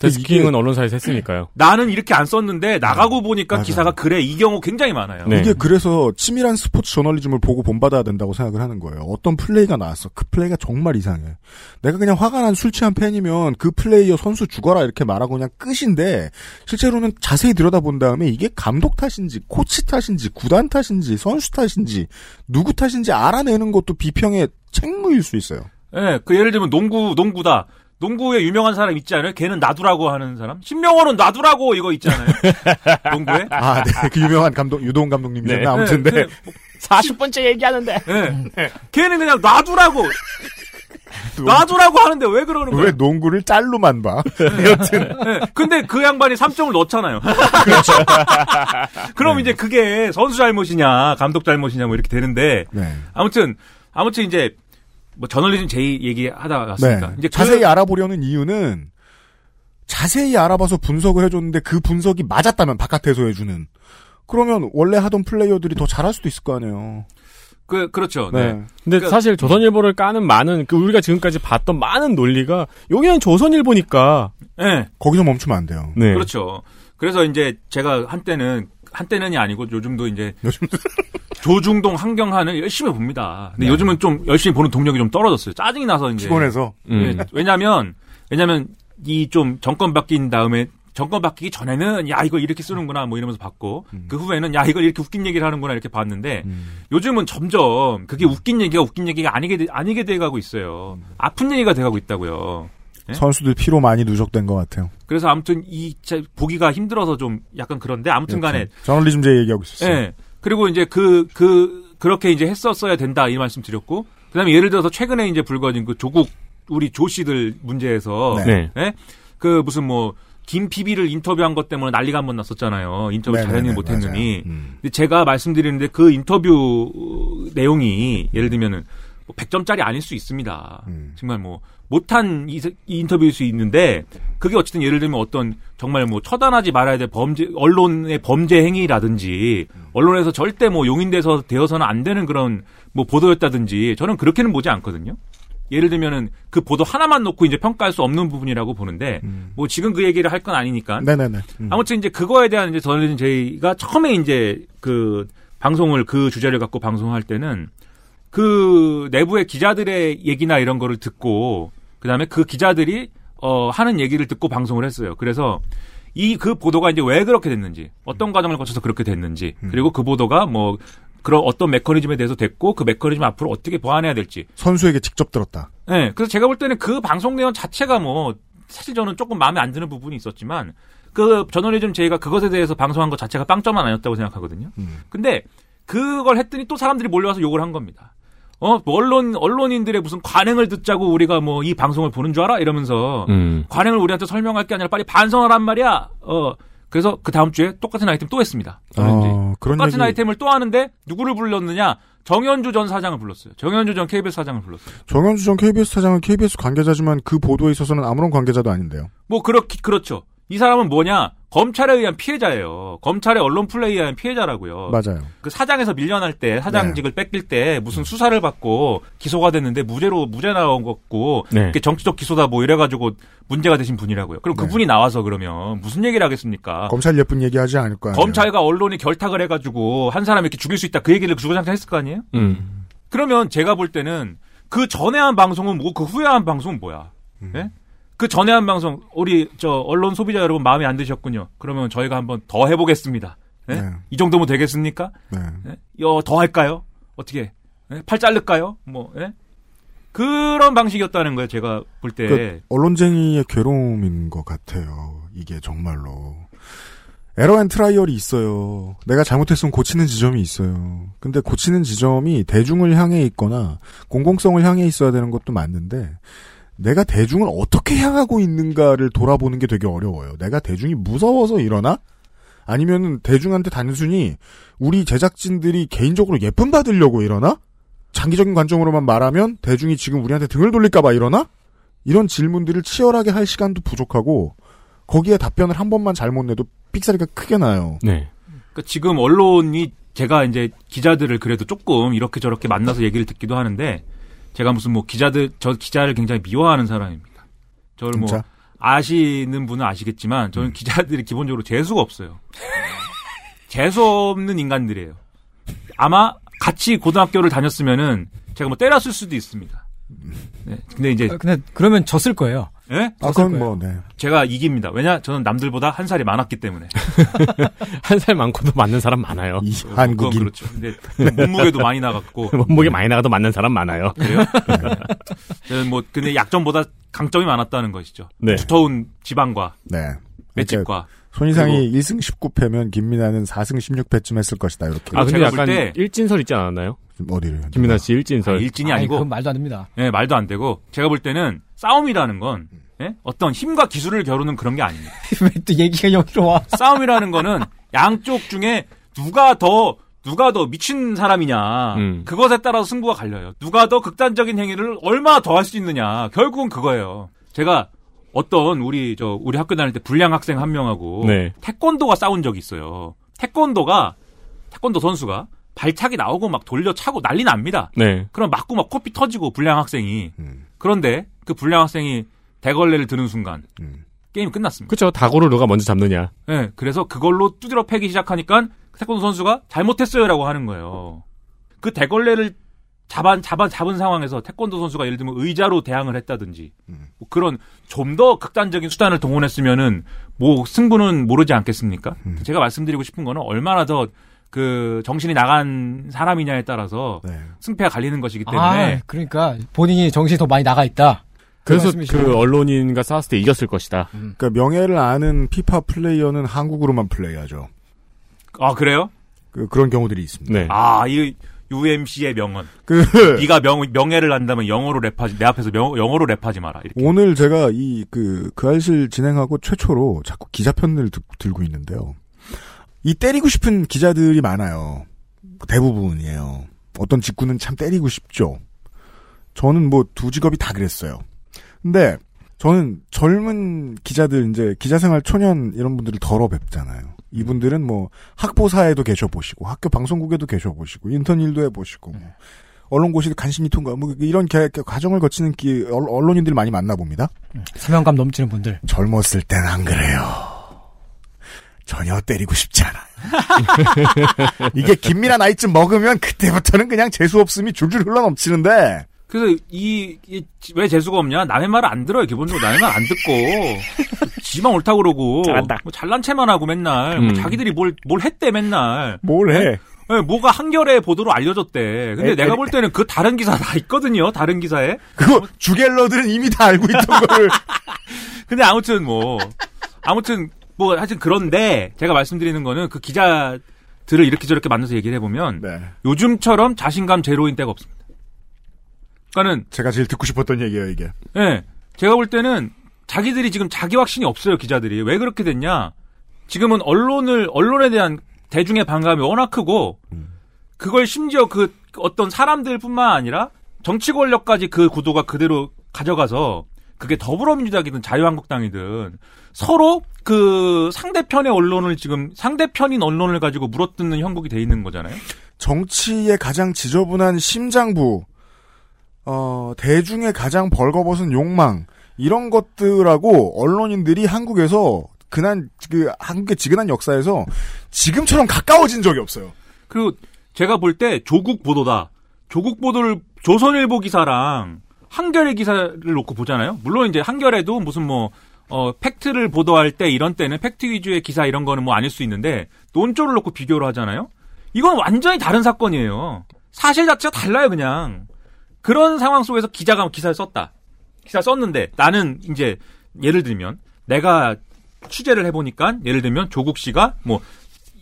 데스킹은 언론사에서 했으니까요. 나는 이렇게 안 썼는데 나가고 보니까 맞아요. 기사가 그래 이 경우 굉장히 많아요. 네. 이게 그래서 치밀한 스포츠 저널리즘을 보고 본받아야 된다고 생각을 하는 거예요. 어떤 플레이가 나왔어. 그 플레이가 정말 이상해. 내가 그냥 화가 난 술 취한 팬이면 그 플레이어 선수 죽어라 이렇게 말하고 그냥 끝인데 실제로는 자세히 들여다본 다음에 이게 감독 탓인지 코치 탓인지 구단 탓인지 선수 탓인지 누구 탓인지 알아내는 것도 비평의 책무일 수 있어요. 예, 그 예를 들면 농구, 농구다. 농구에 유명한 사람 있지 않아요? 걔는 놔두라고 하는 사람? 신명호는 놔두라고 이거 있잖아요. 농구에? 아, 네. 그 유명한 감독, 유도훈 감독님이잖아요. 네. 아무튼, 네. 네. 40번째 얘기하는데. 예. 걔는 그냥 놔두라고! 놔두라고 하는데 왜 그러는 거야? 왜 농구를 짤로만 봐? 여튼. 예. 근데 그 양반이 3점을 넣잖아요. 그럼 이제 그게 선수 잘못이냐, 감독 잘못이냐, 뭐 이렇게 되는데. 네. 아무튼, 아무튼 이제, 뭐 저널리즘 제이 얘기하다 왔으니까. 네. 이제 그- 자세히 알아보려는 이유는 자세히 알아봐서 분석을 해줬는데 그 분석이 맞았다면 바깥에서 해주는. 그러면 원래 하던 플레이어들이 더 잘할 수도 있을 거 아니에요. 그, 그렇죠. 네. 네. 근데 그러니까- 사실 조선일보를 까는 많은 그 우리가 지금까지 봤던 많은 논리가 여기는 조선일보니까 예. 거기서 멈추면 안 돼요. 네. 그렇죠. 그래서 이제 제가 한때는 한때는이 아니고 요즘도 이제 조중동 한경한을 열심히 봅니다. 근데 네. 요즘은 좀 열심히 보는 동력이 좀 떨어졌어요. 짜증이 나서 이제 피곤해서. 음. 예, 왜냐면 왜냐면 이 좀 정권 바뀐 다음에 정권 바뀌기 전에는 야 이거 이렇게 쓰는구나 뭐 이러면서 봤고 음. 그 후에는 야 이걸 이렇게 웃긴 얘기를 하는구나 이렇게 봤는데 요즘은 점점 그게 웃긴 얘기가 웃긴 얘기가 아니게 돼- 아니게 돼가고 있어요. 아픈 얘기가 돼가고 있다고요. 예? 선수들 피로 많이 누적된 것 같아요. 그래서 아무튼 이 자- 보기가 힘들어서 좀 약간 그런데 아무튼간에 여튼 저널리즘 제 얘기하고 있었어요. 예. 그리고 이제 그, 그, 그렇게 이제 했었어야 된다, 이 말씀 드렸고, 그 다음에 예를 들어서 최근에 이제 불거진 그 조국, 우리 조 씨들 문제에서, 네. 예? 그 무슨 뭐, 김 PB를 인터뷰한 것 때문에 난리가 한 번 났었잖아요. 인터뷰 잘했는지 못했느니. 맞아요. 음. 근데 제가 말씀드리는데 그 인터뷰 내용이 예를 들면은 뭐 100점짜리 아닐 수 있습니다. 음. 정말 뭐 못한 이, 이 인터뷰일 수 있는데 그게 어쨌든 예를 들면 어떤 정말 뭐 처단하지 말아야 될 범죄 언론의 범죄 행위라든지 언론에서 절대 뭐 용인돼서 되어서는 안 되는 그런 뭐 보도였다든지 저는 그렇게는 보지 않거든요. 예를 들면은 그 보도 하나만 놓고 이제 평가할 수 없는 부분이라고 보는데 뭐 지금 그 얘기를 할 건 아니니까 네네네. 음. 아무튼 이제 그거에 대한 이제 저는 저희가 처음에 이제 그 방송을 그 주제를 갖고 방송할 때는 그 내부의 기자들의 얘기나 이런 거를 듣고 그다음에 그 기자들이 어 하는 얘기를 듣고 방송을 했어요. 그래서 이 그 보도가 이제 왜 그렇게 됐는지 어떤 과정을 거쳐서 그렇게 됐는지 그리고 그 보도가 뭐 그런 어떤 메커니즘에 대해서 됐고 그 메커니즘 앞으로 어떻게 보완해야 될지 선수에게 직접 들었다. 네, 그래서 제가 볼 때는 그 방송 내용 자체가 뭐 사실 저는 조금 마음에 안 드는 부분이 있었지만 그 저널리즘 제가 그것에 대해서 방송한 것 자체가 빵점은 아니었다고 생각하거든요. 음. 근데 그걸 했더니 또 사람들이 몰려와서 욕을 한 겁니다. 어, 뭐 언론 언론인들의 무슨 관행을 듣자고 우리가 뭐 이 방송을 보는 줄 알아 이러면서 음. 관행을 우리한테 설명할 게 아니라 빨리 반성하란 말이야. 어, 그래서 그 다음 주에 똑같은 아이템 또 했습니다. 이제 어, 그런 똑같은 얘기- 아이템을 또 하는데 누구를 불렀느냐? 정현주 전 사장을 불렀어요. 정현주 전 KBS 사장을 불렀어요. 정현주 전 KBS 사장은 KBS 관계자지만 그 보도에 있어서는 아무런 관계자도 아닌데요. 뭐 그렇기 그렇죠. 이 사람은 뭐냐? 검찰에 의한 피해자예요. 검찰의 언론 플레이에 의한 피해자라고요. 맞아요. 그 사장에서 밀려날 때 사장직을 네. 뺏길 때 무슨 수사를 받고 기소가 됐는데 무죄로 무죄 나온 거고 네. 이게 정치적 기소다 뭐 이래가지고 문제가 되신 분이라고요. 그럼 네. 그분이 나와서 그러면 무슨 얘기를 하겠습니까? 검찰 예쁜 얘기 하지 않을 거예요. 검찰과 언론이 결탁을 해가지고 한 사람 이렇게 죽일 수 있다 그 얘기를 주구장창 했을 거 아니에요? 음. 그러면 제가 볼 때는 그 전에 한 방송은 뭐고 그 후에 한 방송은 뭐야? 음. 예? 그 전에 한 방송 우리 저 언론 소비자 여러분 마음에 안 드셨군요. 그러면 저희가 한번 더 해보겠습니다. 예? 네. 이 정도면 되겠습니까? 네. 예? 어, 더 할까요? 어떻게? 예? 팔 자를까요? 뭐 예? 그런 방식이었다는 거예요. 제가 볼 때. 그 언론쟁이의 괴로움인 것 같아요. 이게 정말로. error and trial이 있어요. 내가 잘못했으면 고치는 지점이 있어요. 근데 고치는 지점이 대중을 향해 있거나 공공성을 향해 있어야 되는 것도 맞는데 내가 대중을 어떻게 향하고 있는가를 돌아보는 게 되게 어려워요. 내가 대중이 무서워서 이러나? 아니면 대중한테 단순히 우리 제작진들이 개인적으로 예쁨 받으려고 이러나? 장기적인 관점으로만 말하면 대중이 지금 우리한테 등을 돌릴까봐 이러나? 이런 질문들을 치열하게 할 시간도 부족하고 거기에 답변을 한 번만 잘못 내도 삑사리가 크게 나요. 네. 그러니까 지금 언론이 제가 이제 기자들을 그래도 조금 이렇게 저렇게 만나서 얘기를 듣기도 하는데 제가 무슨 뭐 기자들 저 기자를 굉장히 미워하는 사람입니다. 저를 뭐 진짜? 아시는 분은 아시겠지만 저는 기자들이 기본적으로 재수가 없어요. 재수 없는 인간들이에요. 아마 같이 고등학교를 다녔으면은 제가 뭐 때렸을 수도 있습니다. 네. 근데 이제 아, 근데 그러면 졌을 거예요. 예? 아, 그건 뭐, 네. 제가 이깁니다. 왜냐? 저는 남들보다 한 살이 많았기 때문에. 한 살 많고도 맞는 사람 많아요. 이 그건 한국인. 그렇죠. 근데 몸무게도 많이 나갔고. 몸무게 많이 나가도 맞는 사람 많아요. 그래요? 저는 뭐 근데 약점보다 강점이 많았다는 것이죠. 네. 두터운 지방과 네. 맷집과 손이상이 1승 19패면 김민아는 4승 16패쯤 했을 것이다. 이렇게. 아, 근데 약간 때- 일진설 있지 않았나요? 어디를? 김민아 씨 일진설. 아, 일진이 아니, 아니고 그건 말도 안 됩니다. 예, 말도 안 되고 제가 볼 때는 싸움이라는 건 예? 어떤 힘과 기술을 겨루는 그런 게 아닙니다. 왜 또 얘기가 여기로 와? 싸움이라는 거는 양쪽 중에 누가 더 누가 더 미친 사람이냐 음. 그것에 따라서 승부가 갈려요. 누가 더 극단적인 행위를 얼마 나 더 할 수 있느냐 결국은 그거예요. 제가 어떤 우리 저 우리 학교 다닐 때 불량 학생 한 명하고 네. 태권도가 싸운 적이 있어요. 태권도가 태권도 선수가 발차기 나오고 막 돌려 차고 난리 납니다. 네. 그럼 맞고 막 코피 터지고 불량 학생이 음. 그런데 그 불량 학생이 대걸레를 드는 순간 음. 게임 끝났습니다. 그쵸. 다고를 누가 먼저 잡느냐. 네, 그래서 그걸로 두드려 패기 시작하니까 태권도 선수가 잘못했어요라고 하는 거예요. 그 대걸레를 잡아, 잡아, 잡은 상황에서 태권도 선수가 예를 들면 의자로 대항을 했다든지, 음. 뭐 그런 좀 더 극단적인 수단을 동원했으면은 뭐 승부는 모르지 않겠습니까? 음. 제가 말씀드리고 싶은 거는 얼마나 더 그 정신이 나간 사람이냐에 따라서 네. 승패가 갈리는 것이기 때문에 아, 그러니까 본인이 정신이 더 많이 나가 있다. 그래서 말씀이시죠? 그 언론인과 싸웠을 때 이겼을 것이다. 그러니까 명예를 아는 피파 플레이어는 한국으로만 플레이하죠. 아 그래요? 그, 그런 경우들이 있습니다. 네. 아, 이 UMC의 명언. 그 네가 명, 명예를 안다면 영어로 랩하지 내 앞에서 명, 영어로 랩하지 마라. 이렇게. 오늘 제가 이그그 알실 진행하고 최초로 자꾸 기자 편을 드- 들고 있는데요. 이 때리고 싶은 기자들이 많아요. 대부분이에요. 어떤 직구는 참 때리고 싶죠. 저는 뭐 두 직업이 다 그랬어요. 근데 저는 젊은 기자들 이제 기자 생활 초년 이런 분들을 덜어 뵙잖아요. 이분들은 뭐 학보사에도 계셔 보시고 학교 방송국에도 계셔 보시고 인턴 일도 해 보시고 뭐 언론고시 간신히 통과 뭐 이런 개- 개- 과정을 거치는 기, 언- 언론인들 많이 만나 봅니다. 사명감 넘치는 분들. 젊었을 땐 안 그래요. 전혀 때리고 싶지 않아요. 이게 김미나 나이쯤 먹으면 그때부터는 그냥 재수 없음이 줄줄 흘러 넘치는데 그래서 이, 이, 왜 재수가 없냐? 남의 말을 안 들어요, 기본적으로. 남의 말 안 듣고. 지만 옳다고 그러고. 잘한다. 뭐 잘난 체만 하고 맨날. 뭐 음. 자기들이 뭘, 뭘 했대, 맨날. 뭘 해? 네, 뭐가 한겨레 보도로 알려졌대. 근데 에, 내가 에, 볼 때는 그 다른 기사 다 있거든요, 다른 기사에. 그거 주갤러들은 이미 다 알고 있던 거를 근데 아무튼 뭐, 아무튼 뭐 하여튼 그런데 제가 말씀드리는 거는 그 기자들을 이렇게 저렇게 만나서 얘기를 해보면 네. 요즘처럼 자신감 제로인 때가 없습니다. 그러니까는 제가 제일 듣고 싶었던 얘기예요 이게. 예. 제가 볼 때는 자기들이 지금 자기 확신이 없어요, 기자들이. 왜 그렇게 됐냐? 지금은 언론을, 언론에 대한 대중의 반감이 워낙 크고, 그걸 심지어 그 어떤 사람들 뿐만 아니라 정치 권력까지 그 구도가 그대로 가져가서 그게 더불어민주당이든 자유한국당이든 서로 그 상대편의 언론을 지금 상대편인 언론을 가지고 물어뜯는 형국이 돼 있는 거잖아요. 정치의 가장 지저분한 심장부, 어, 대중의 가장 벌거벗은 욕망, 이런 것들하고 언론인들이 한국에서 그난, 그, 한국의 지근한 역사에서 지금처럼 가까워진 적이 없어요. 그리고 제가 볼 때 조국 보도다. 조국 보도를 조선일보 기사랑 한겨레 기사를 놓고 보잖아요. 물론 이제 한겨레도 무슨 뭐 어, 팩트를 보도할 때 이런 때는 팩트 위주의 기사 이런 거는 뭐 아닐 수 있는데 논조를 놓고 비교를 하잖아요. 이건 완전히 다른 사건이에요. 사실 자체가 달라요, 그냥. 그런 상황 속에서 기자가 기사를 썼다. 기사 썼는데 나는 이제 예를 들면 내가 취재를 해보니까 예를 들면 조국 씨가 뭐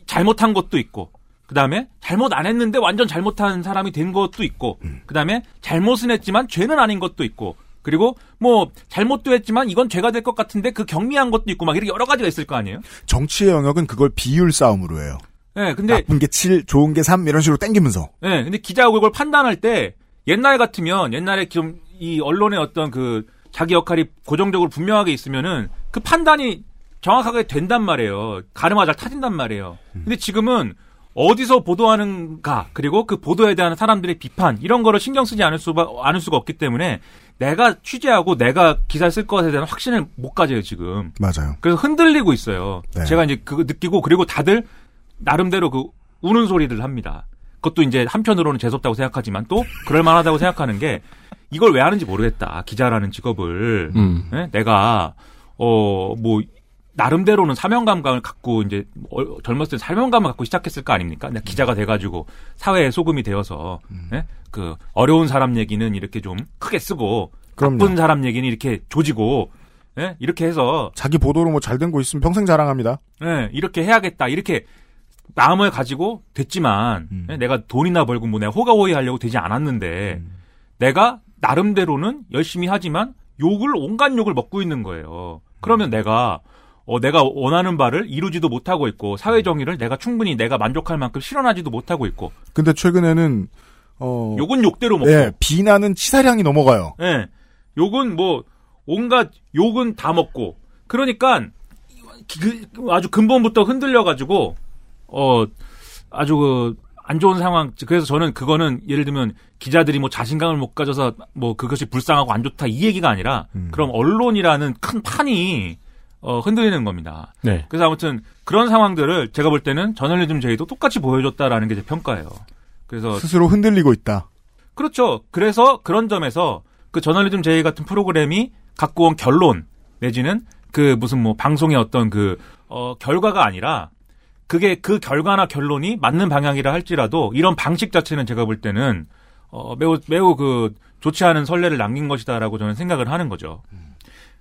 잘못한 것도 있고 그 다음에 잘못 안 했는데 완전 잘못한 사람이 된 것도 있고 그 다음에 잘못은 했지만 죄는 아닌 것도 있고 그리고 뭐 잘못도 했지만 이건 죄가 될 것 같은데 그 경미한 것도 있고 막 이렇게 여러 가지가 있을 거 아니에요? 정치의 영역은 그걸 비율 싸움으로 해요. 네, 근데 나쁜 게 7, 좋은 게 3 이런 식으로 땡기면서. 네, 근데 기자가 그걸 판단할 때 옛날 같으면 옛날에 좀 이 언론의 어떤 그 자기 역할이 고정적으로 분명하게 있으면은 그 판단이 정확하게 된단 말이에요. 가르마 잘 타진단 말이에요. 근데 지금은 어디서 보도하는가 그리고 그 보도에 대한 사람들의 비판 이런 거를 신경 쓰지 않을 수가 않을 수가 없기 때문에 내가 취재하고 내가 기사 쓸 것에 대한 확신을 못 가져요 지금. 맞아요. 그래서 흔들리고 있어요. 네. 제가 이제 그거 느끼고 그리고 다들 나름대로 그 우는 소리를 합니다. 그것도 이제 한편으로는 재수없다고 생각하지만 또 그럴 만하다고 생각하는 게 이걸 왜 하는지 모르겠다. 기자라는 직업을 음. 예? 내가 어 뭐 나름대로는 사명감을 갖고 이제 어, 젊었을 때 사명감을 갖고 시작했을 거 아닙니까? 내가 기자가 돼가지고 사회에 소금이 되어서 예? 그 어려운 사람 얘기는 이렇게 좀 크게 쓰고 그럼요. 나쁜 사람 얘기는 이렇게 조지고 예? 이렇게 해서 자기 보도로 뭐 잘 된 거 있으면 평생 자랑합니다. 예, 이렇게 해야겠다. 이렇게 마음을 가지고 됐지만 음. 예, 내가 돈이나 벌고 뭐 내가 호가호위 하려고 되지 않았는데 음. 내가 나름대로는 열심히 하지만 욕을 온갖 욕을 먹고 있는 거예요. 그러면 내가 어, 내가 원하는 바를 이루지도 못하고 있고 사회 정의를 내가 충분히 내가 만족할 만큼 실현하지도 못하고 있고 근데 최근에는 어 욕은 욕대로 먹고 예, 비난은 치사량이 넘어가요. 예. 욕은 뭐 온갖 욕은 다 먹고 그러니까 그, 아주 근본부터 흔들려 가지고 어 아주 그 안 좋은 상황 그래서 저는 그거는 예를 들면 기자들이 뭐 자신감을 못 가져서 뭐 그것이 불쌍하고 안 좋다 이 얘기가 아니라 그럼 언론이라는 큰 판이 어 흔들리는 겁니다. 네. 그래서 아무튼 그런 상황들을 제가 볼 때는 저널리즘 제의도 똑같이 보여줬다라는 게 제 평가예요. 그래서 스스로 흔들리고 있다. 그렇죠. 그래서 그런 점에서 그 저널리즘 제의 같은 프로그램이 갖고 온 결론 내지는 그 무슨 뭐 방송의 어떤 그 어, 결과가 아니라 그게 그 결과나 결론이 맞는 방향이라 할지라도 이런 방식 자체는 제가 볼 때는 어, 매우 매우 그 좋지 않은 선례를 남긴 것이다라고 저는 생각을 하는 거죠.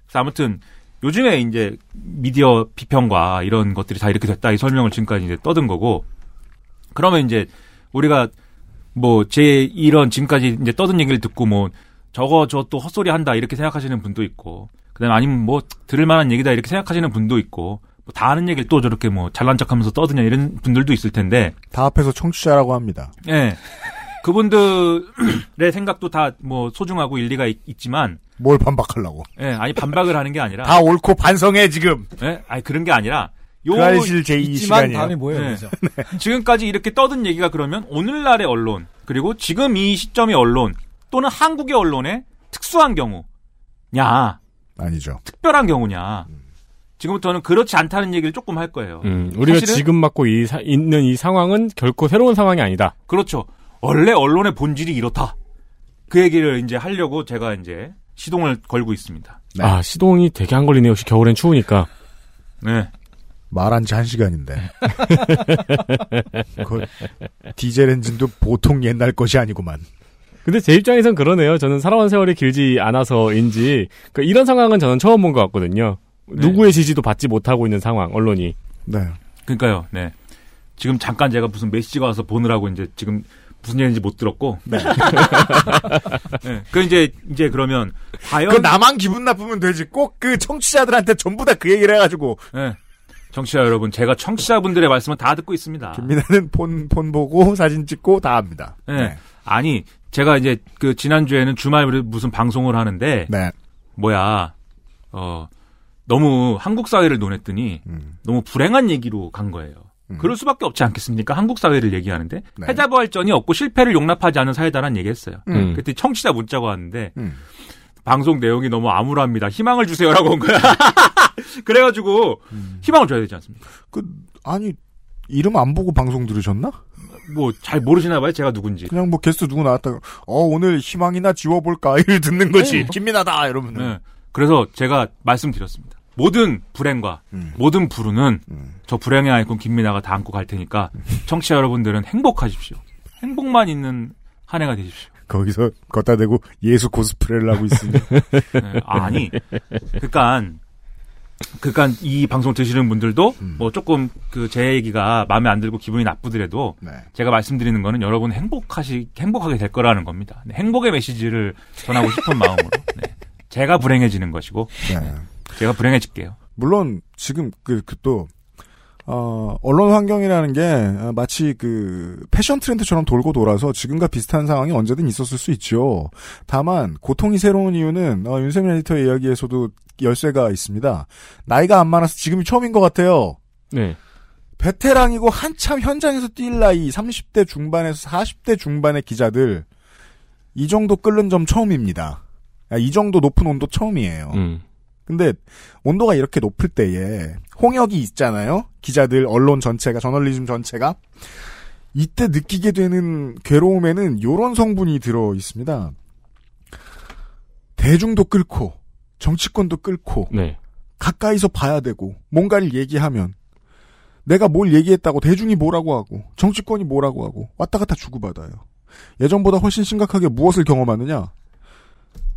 그래서 아무튼 요즘에 이제 미디어 비평과 이런 것들이 다 이렇게 됐다 이 설명을 지금까지 이제 떠든 거고 그러면 이제 우리가 뭐 제 이런 지금까지 이제 떠든 얘기를 듣고 뭐 저거 저 또 헛소리 한다 이렇게 생각하시는 분도 있고 그다음에 아니면 뭐 들을 만한 얘기다 이렇게 생각하시는 분도 있고 뭐 다 아는 얘기를 또 저렇게 뭐 잘난 척하면서 떠드냐 이런 분들도 있을 텐데 다 앞에서 청취자라고 합니다. 예 그분들의 생각도 다 뭐 소중하고 일리가 있, 지만 뭘 반박하려고? 예 아니 반박을 하는 게 아니라 다 옳고 반성해 지금. 예 아니 그런 게 아니라 요 그 알실 제2 있지만 시간이에요. 다음에 뭐예요? 네. 그래서. 지금까지 이렇게 떠든 얘기가 그러면 오늘날의 언론 그리고 지금 이 시점의 언론 또는 한국의 언론의 특수한 경우냐 아니죠. 특별한 경우냐 지금부터는 그렇지 않다는 얘기를 조금 할 거예요. 음, 우리가 사실은 지금 맡고 이 사- 있는 이 상황은 결코 새로운 상황이 아니다. 그렇죠. 원래 언론의 본질이 이렇다. 그 얘기를 이제 하려고 제가 이제 시동을 걸고 있습니다. 아, 시동이 되게 안 걸리네요. 역시 겨울엔 추우니까. 네. 말한 지 한 시간인데. 그 디젤 엔진도 보통 옛날 것이 아니구만. 근데 제 입장에선 그러네요. 저는 살아온 세월이 길지 않아서인지 그 이런 상황은 저는 처음 본 것 같거든요. 누구의 지지도 받지 못하고 있는 상황, 언론이. 네. 그러니까요. 네. 지금 잠깐 제가 무슨 메시지가 와서 보느라고 이제 지금 무슨 얘기인지 못 들었고. 네. 네. 그 이제 이제 그러면 과연 그 나만 기분 나쁘면 되지. 꼭 그 청취자들한테 전부 다 그 얘기를 해가지고. 네. 청취자 여러분, 제가 청취자분들의 말씀은 다 듣고 있습니다. 김민아는 폰, 폰 보고 사진 찍고 다 합니다. 네. 아니, 제가 이제 그 지난주에는 주말에 무슨 방송을 하는데 네. 뭐야 어 너무 한국 사회를 논했더니 음. 너무 불행한 얘기로 간 거예요. 그럴 수밖에 없지 않겠습니까? 한국 사회를 얘기하는데 네. 패자부활전이 없고 실패를 용납하지 않은 사회다라는 얘기했어요. 음. 그때 청취자 문자가 왔는데 음. 방송 내용이 너무 암울합니다. 희망을 주세요라고 온 거야. 그래가지고 희망을 줘야 되지 않습니까? 그 아니 이름 안 보고 방송 들으셨나? 뭐 잘 모르시나 봐요. 제가 누군지. 그냥 뭐 게스트 누구 나왔다가 어 오늘 희망이나 지워볼까 이를 듣는 거지 네. 김민아다 이러면 네. 그래서 제가 말씀드렸습니다. 모든 불행과 음. 모든 불운은 저 불행의 아이콘 김민아가 다 안고 갈 테니까 청취자 여러분들은 행복하십시오. 행복만 있는 한 해가 되십시오. 거기서 걷다 대고 예수 코스프레를 하고 있으니 네, 아니, 그러니까 그러니까 이 방송 들으시는 분들도 음. 뭐 조금 그 제 얘기가 마음에 안 들고 기분이 나쁘더라도 네. 제가 말씀드리는 거는 여러분 행복하시 행복하게 될 거라는 겁니다. 네, 행복의 메시지를 전하고 싶은 마음으로 네. 제가 불행해지는 것이고 네. 제가 불행해질게요. 물론 지금 그또 어, 언론 환경이라는 게 어, 마치 그 패션 트렌드처럼 돌고 돌아서 지금과 비슷한 상황이 언제든 있었을 수 있죠. 다만 고통이 새로운 이유는 어, 윤세민 에디터의 이야기에서도 열쇠가 있습니다. 나이가 안 많아서 지금이 처음인 것 같아요. 네. 베테랑이고 한참 현장에서 뛸 나이 30대 중반에서 40대 중반의 기자들 이 정도 끓는 점 처음입니다. 아, 이 정도 높은 온도 처음이에요. 음. 근데 온도가 이렇게 높을 때에 홍역이 있잖아요. 기자들, 언론 전체가, 저널리즘 전체가 이때 느끼게 되는 괴로움에는 요런 성분이 들어 있습니다. 대중도 끌고 정치권도 끌고 네. 가까이서 봐야 되고 뭔가를 얘기하면 내가 뭘 얘기했다고 대중이 뭐라고 하고 정치권이 뭐라고 하고 왔다 갔다 주고받아요. 예전보다 훨씬 심각하게 무엇을 경험하느냐?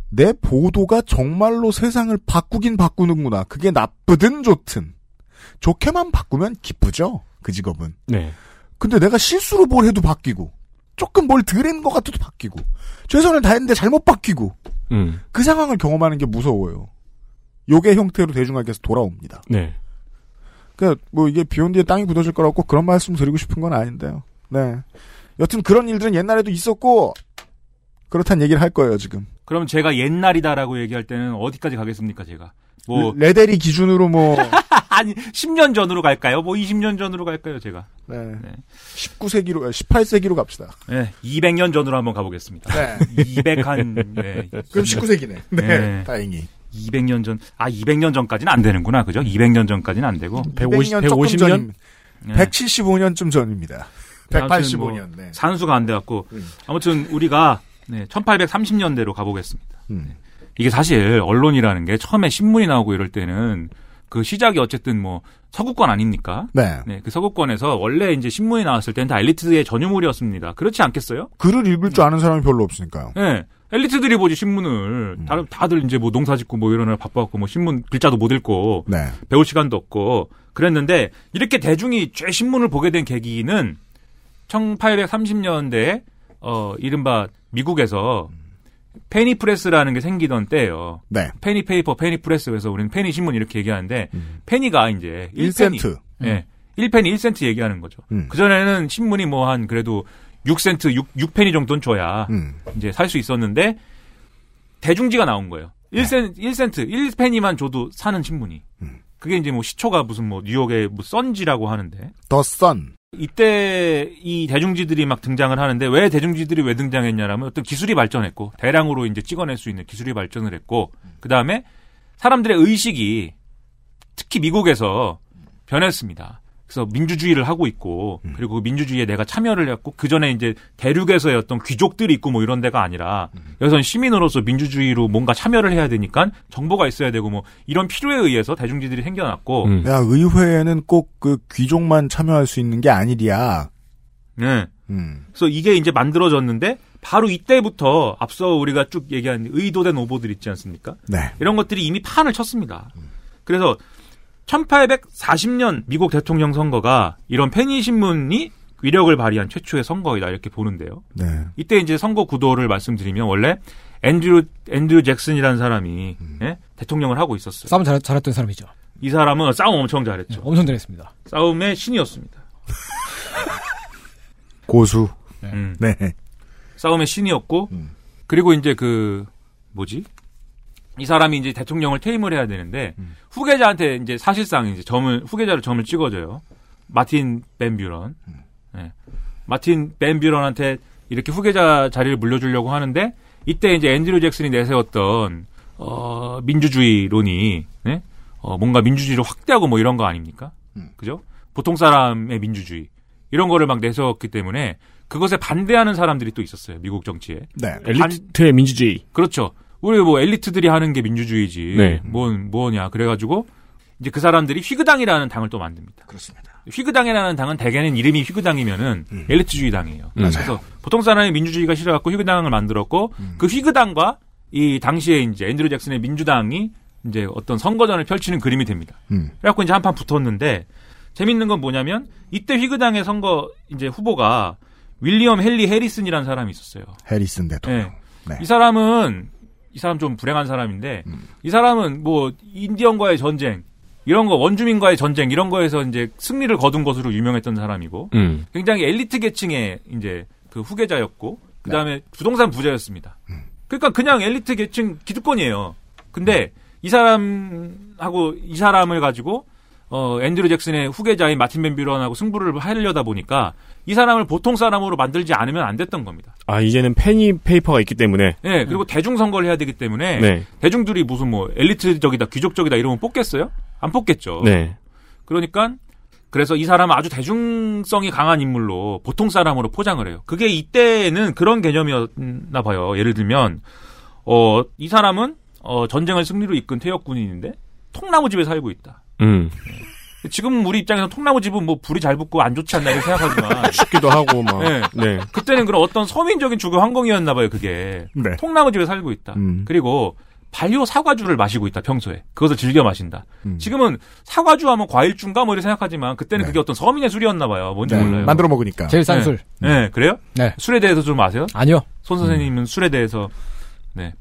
내 보도가 정말로 세상을 바꾸긴 바꾸는구나. 그게 나쁘든 좋든. 좋게만 바꾸면 기쁘죠. 그 직업은. 네. 근데 내가 실수로 뭘 해도 바뀌고 조금 뭘 덜한 것 같아도 바뀌고 최선을 다했는데 잘못 바뀌고 음. 그 상황을 경험하는 게 무서워요. 요게 형태로 대중에게서 돌아옵니다. 네. 그러니까 뭐 이게 비온 뒤에 땅이 굳어질 거라고 꼭 그런 말씀 드리고 싶은 건 아닌데요. 네. 여튼 그런 일들은 옛날에도 있었고 그렇단 얘기를 할 거예요 지금. 그럼 제가 옛날이다라고 얘기할 때는 어디까지 가겠습니까, 제가? 뭐 레데리 기준으로 뭐 아니 10년 전으로 갈까요? 뭐 20년 전으로 갈까요, 제가? 네. 19세기로 18세기로 갑시다. 네, 200년 전으로 한번 가보겠습니다. 네. 200한 네. 그럼 19세기네. 네, 다행히. 200년 전, 아 200년 전까지는 안 되는구나, 그죠? 200년 전까지는 안 되고 150, 조금 전, 네. 175년쯤 전입니다. 185년. 네. 산수가 안 돼갖고 아무튼 우리가 네, 1830년대로 가보겠습니다. 음. 이게 사실 언론이라는 게 처음에 신문이 나오고 이럴 때는 그 시작이 어쨌든 뭐 서구권 아닙니까? 네. 그 서구권에서 원래 이제 신문이 나왔을 때는 다 엘리트의 전유물이었습니다. 그렇지 않겠어요? 글을 읽을 줄 아는 사람이 별로 없으니까요. 네. 엘리트들이 보지 신문을 다른 다들 이제 뭐 농사 짓고 뭐 이러느라 바빠갖고 뭐 신문 글자도 못 읽고 네. 배울 시간도 없고 그랬는데 이렇게 대중이 죄 신문을 보게 된 계기는 1830년대 어 이른바 미국에서 penny press라는 게 생기던 때예요. 네. penny paper, penny press 그래서 우리는 페니 신문 이렇게 얘기하는데 페니가 이제 1센트. 1페니. 예. 1페니 1센트 얘기하는 거죠. 음. 그전에는 신문이 뭐 한 그래도 6센트, 6, 6페니 정도는 줘야 음. 이제 살 수 있었는데 대중지가 나온 거예요. 1센, 1센트, 1페니만 줘도 사는 신문이. 그게 이제 뭐 시초가 무슨 뭐 뉴욕의 뭐 선지라고 하는데 더 선. 이때 이 대중지들이 막 등장을 하는데 왜 대중지들이 왜 등장했냐라면 어떤 기술이 발전했고 대량으로 이제 찍어낼 수 있는 기술이 발전을 했고 그 다음에 사람들의 의식이 특히 미국에서 변했습니다. 그래서 민주주의를 하고 있고 그리고 그 민주주의에 내가 참여를 했고 그 전에 이제 대륙에서의 어떤 귀족들이 있고 뭐 이런 데가 아니라 여기서는 시민으로서 민주주의로 뭔가 참여를 해야 되니까 정보가 있어야 되고 뭐 이런 필요에 의해서 대중지들이 생겨났고 야, 의회에는 꼭 그 귀족만 참여할 수 있는 게 아니랴. 네. 음. 그래서 이게 이제 만들어졌는데 바로 이때부터 앞서 우리가 쭉 얘기한 의도된 오보들 있지 않습니까? 네. 이런 것들이 이미 판을 쳤습니다. 그래서 1840년 미국 대통령 선거가 이런 페니 신문이 위력을 발휘한 최초의 선거이다 이렇게 보는데요. 네. 이때 이제 선거 구도를 말씀드리면 원래 앤드류 앤드류 잭슨이라는 사람이 예? 대통령을 하고 있었어요. 싸움 잘, 잘했던 사람이죠. 이 사람은 싸움 엄청 잘했죠. 엄청 잘했습니다. 싸움의 신이었습니다. 고수. 음. 네. 싸움의 신이었고 그리고 이제 그 뭐지 이 사람이 이제 대통령을 퇴임을 해야 되는데 후계자한테 이제 사실상 이제 점을 후계자로 점을 찍어줘요. 마틴 벤뷰런. 네. 마틴 벤뷰런한테 이렇게 후계자 자리를 물려주려고 하는데 이때 이제 앤드류 잭슨이 내세웠던 어, 민주주의론이 네? 어, 뭔가 민주주의를 확대하고 뭐 이런 거 아닙니까? 그죠? 보통 사람의 민주주의 이런 거를 막 내세웠기 때문에 그것에 반대하는 사람들이 또 있었어요 미국 정치에. 네. 엘리트의 민주주의. 그렇죠. 우리 뭐 엘리트들이 하는 게 민주주의지. 네. 뭔 뭐냐. 그래가지고 이제 그 사람들이 휘그당이라는 당을 또 만듭니다. 그렇습니다. 휘그당이라는 당은 대개는 이름이 휘그당이면은 엘리트주의 당이에요. 음. 그래서 보통 사람이 민주주의가 싫어갖고 휘그당을 만들었고 그 휘그당과 이 당시에 이제 앤드류 잭슨의 민주당이 이제 어떤 선거전을 펼치는 그림이 됩니다. 음. 그래갖고 이제 한판 붙었는데 재밌는 건 뭐냐면 이때 휘그당의 선거 이제 후보가 윌리엄 헨리 해리슨이라는 사람이 있었어요. 해리슨 대통령. 네. 네. 이 사람은 이 사람 좀 불행한 사람인데 이 사람은 뭐 인디언과의 전쟁 이런 거 원주민과의 전쟁 이런 거에서 이제 승리를 거둔 것으로 유명했던 사람이고 음. 굉장히 엘리트 계층의 이제 그 후계자였고 그다음에 부동산 부자였습니다. 그러니까 그냥 엘리트 계층 기득권이에요. 근데 이 사람하고 이 사람을 가지고 어 앤드류 잭슨의 후계자인 마틴 벤뷰런하고 승부를 하려다 보니까 이 사람을 보통 사람으로 만들지 않으면 안 됐던 겁니다. 아 이제는 penny paper가 있기 때문에. 예, 그리고 대중 선거를 해야 되기 때문에 네. 대중들이 무슨 뭐 엘리트적이다, 귀족적이다 이러면 뽑겠어요? 안 뽑겠죠. 네. 그러니까 그래서 이 사람은 아주 대중성이 강한 인물로 보통 사람으로 포장을 해요. 그게 이때는 그런 개념이었나 봐요. 예를 들면 어, 이 사람은 어, 전쟁을 승리로 이끈 퇴역 군인인데 통나무 집에 살고 있다. 음. 지금 우리 입장에서 통나무 집은 뭐 불이 잘 붙고 안 좋지 않나 이렇게 생각하지만 춥기도 하고 막. 네. 네. 그때는 그런 어떤 서민적인 주거 환경이었나 봐요, 그게. 네. 통나무 집에 살고 있다. 음. 그리고 발효 사과주를 마시고 있다, 평소에. 그것을 즐겨 마신다. 음. 지금은 사과주 하면 과일주인가 뭐 이렇게 생각하지만 그때는 그게 어떤 서민의 술이었나 봐요. 뭔지 네. 몰라요. 만들어 먹으니까. 제일 싼 네. 술. 네, 그래요? 네. 술에 대해서 좀 아세요? 아니요. 손 선생님은 술에 대해서 네.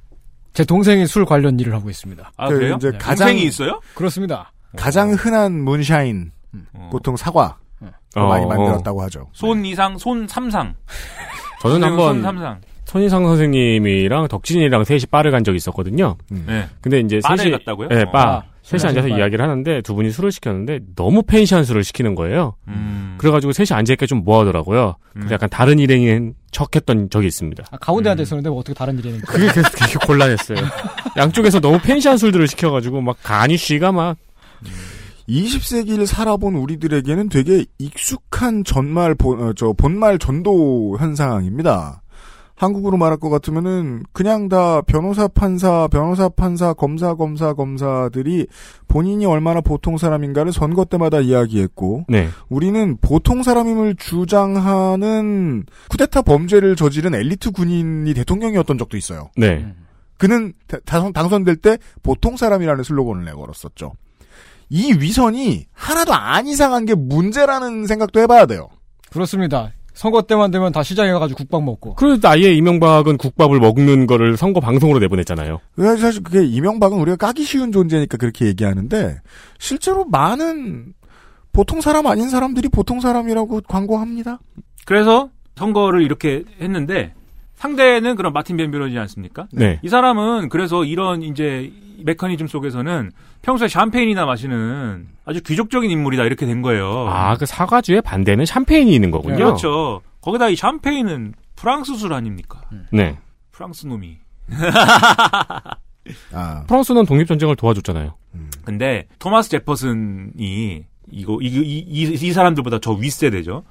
제 동생이 술 관련 일을 하고 있습니다. 아, 그 그래요? 이제 네. 가장- 동생이 있어요? 그렇습니다. 가장 흔한 문샤인 보통 사과 어, 많이 어. 만들었다고 하죠. 손 이상, 손 삼상. 저는 손 한번 삼상. 손희상 선생님이랑 덕진이랑 셋이 바를 간 적이 있었거든요. 네. 근데 이제 셋이 갔다고요? 네, 어. 바. 아, 셋이 술 앉아서 바. 이야기를 하는데 두 분이 술을 시켰는데 너무 펜시한 술을 시키는 거예요. 음. 그래가지고 셋이 앉아있기가 좀 뭐하더라고요. 그래서 약간 다른 일행인 척했던 적이 있습니다. 아, 가운데 앉아 있었는데 뭐 어떻게 다른 일이 있는지. 그게 계속 되게 곤란했어요. 양쪽에서 너무 펜시한 술들을 시켜가지고 막 가니 씨가 막 20세기를 살아본 우리들에게는 되게 익숙한 전말 본, 어, 저 본말 전도 현상입니다. 한국으로 말할 것 같으면은 그냥 다 변호사 판사 변호사 판사 검사 검사 검사들이 본인이 얼마나 보통 사람인가를 선거 때마다 이야기했고 네. 우리는 보통 사람임을 주장하는 쿠데타 범죄를 저지른 엘리트 군인이 대통령이었던 적도 있어요. 네. 그는 다- 당선될 때 보통 사람이라는 슬로건을 내걸었었죠. 이 위선이 하나도 안 이상한 게 문제라는 생각도 해봐야 돼요. 그렇습니다. 선거 때만 되면 다 시장에 가가지고 국밥 먹고. 그래도 아예 이명박은 국밥을 먹는 거를 선거 방송으로 내보냈잖아요. 왜 사실 그게 이명박은 우리가 까기 쉬운 존재니까 그렇게 얘기하는데 실제로 많은 보통 사람 아닌 사람들이 보통 사람이라고 광고합니다. 그래서 선거를 이렇게 했는데 상대는 그런 마틴 벤뷰런이지 않습니까? 네. 이 사람은 그래서 이런 이제 메커니즘 속에서는 평소에 샴페인이나 마시는 아주 귀족적인 인물이다 이렇게 된 거예요. 아, 그 사과주의 반대는 샴페인이 있는 거군요. 그렇죠. 거기다 이 샴페인은 프랑스 술 아닙니까? 네. 프랑스 놈이. 아. 프랑스는 독립 전쟁을 도와줬잖아요. 근데 토마스 제퍼슨이 이거 이, 이, 이, 이 사람들보다 저 윗세대죠.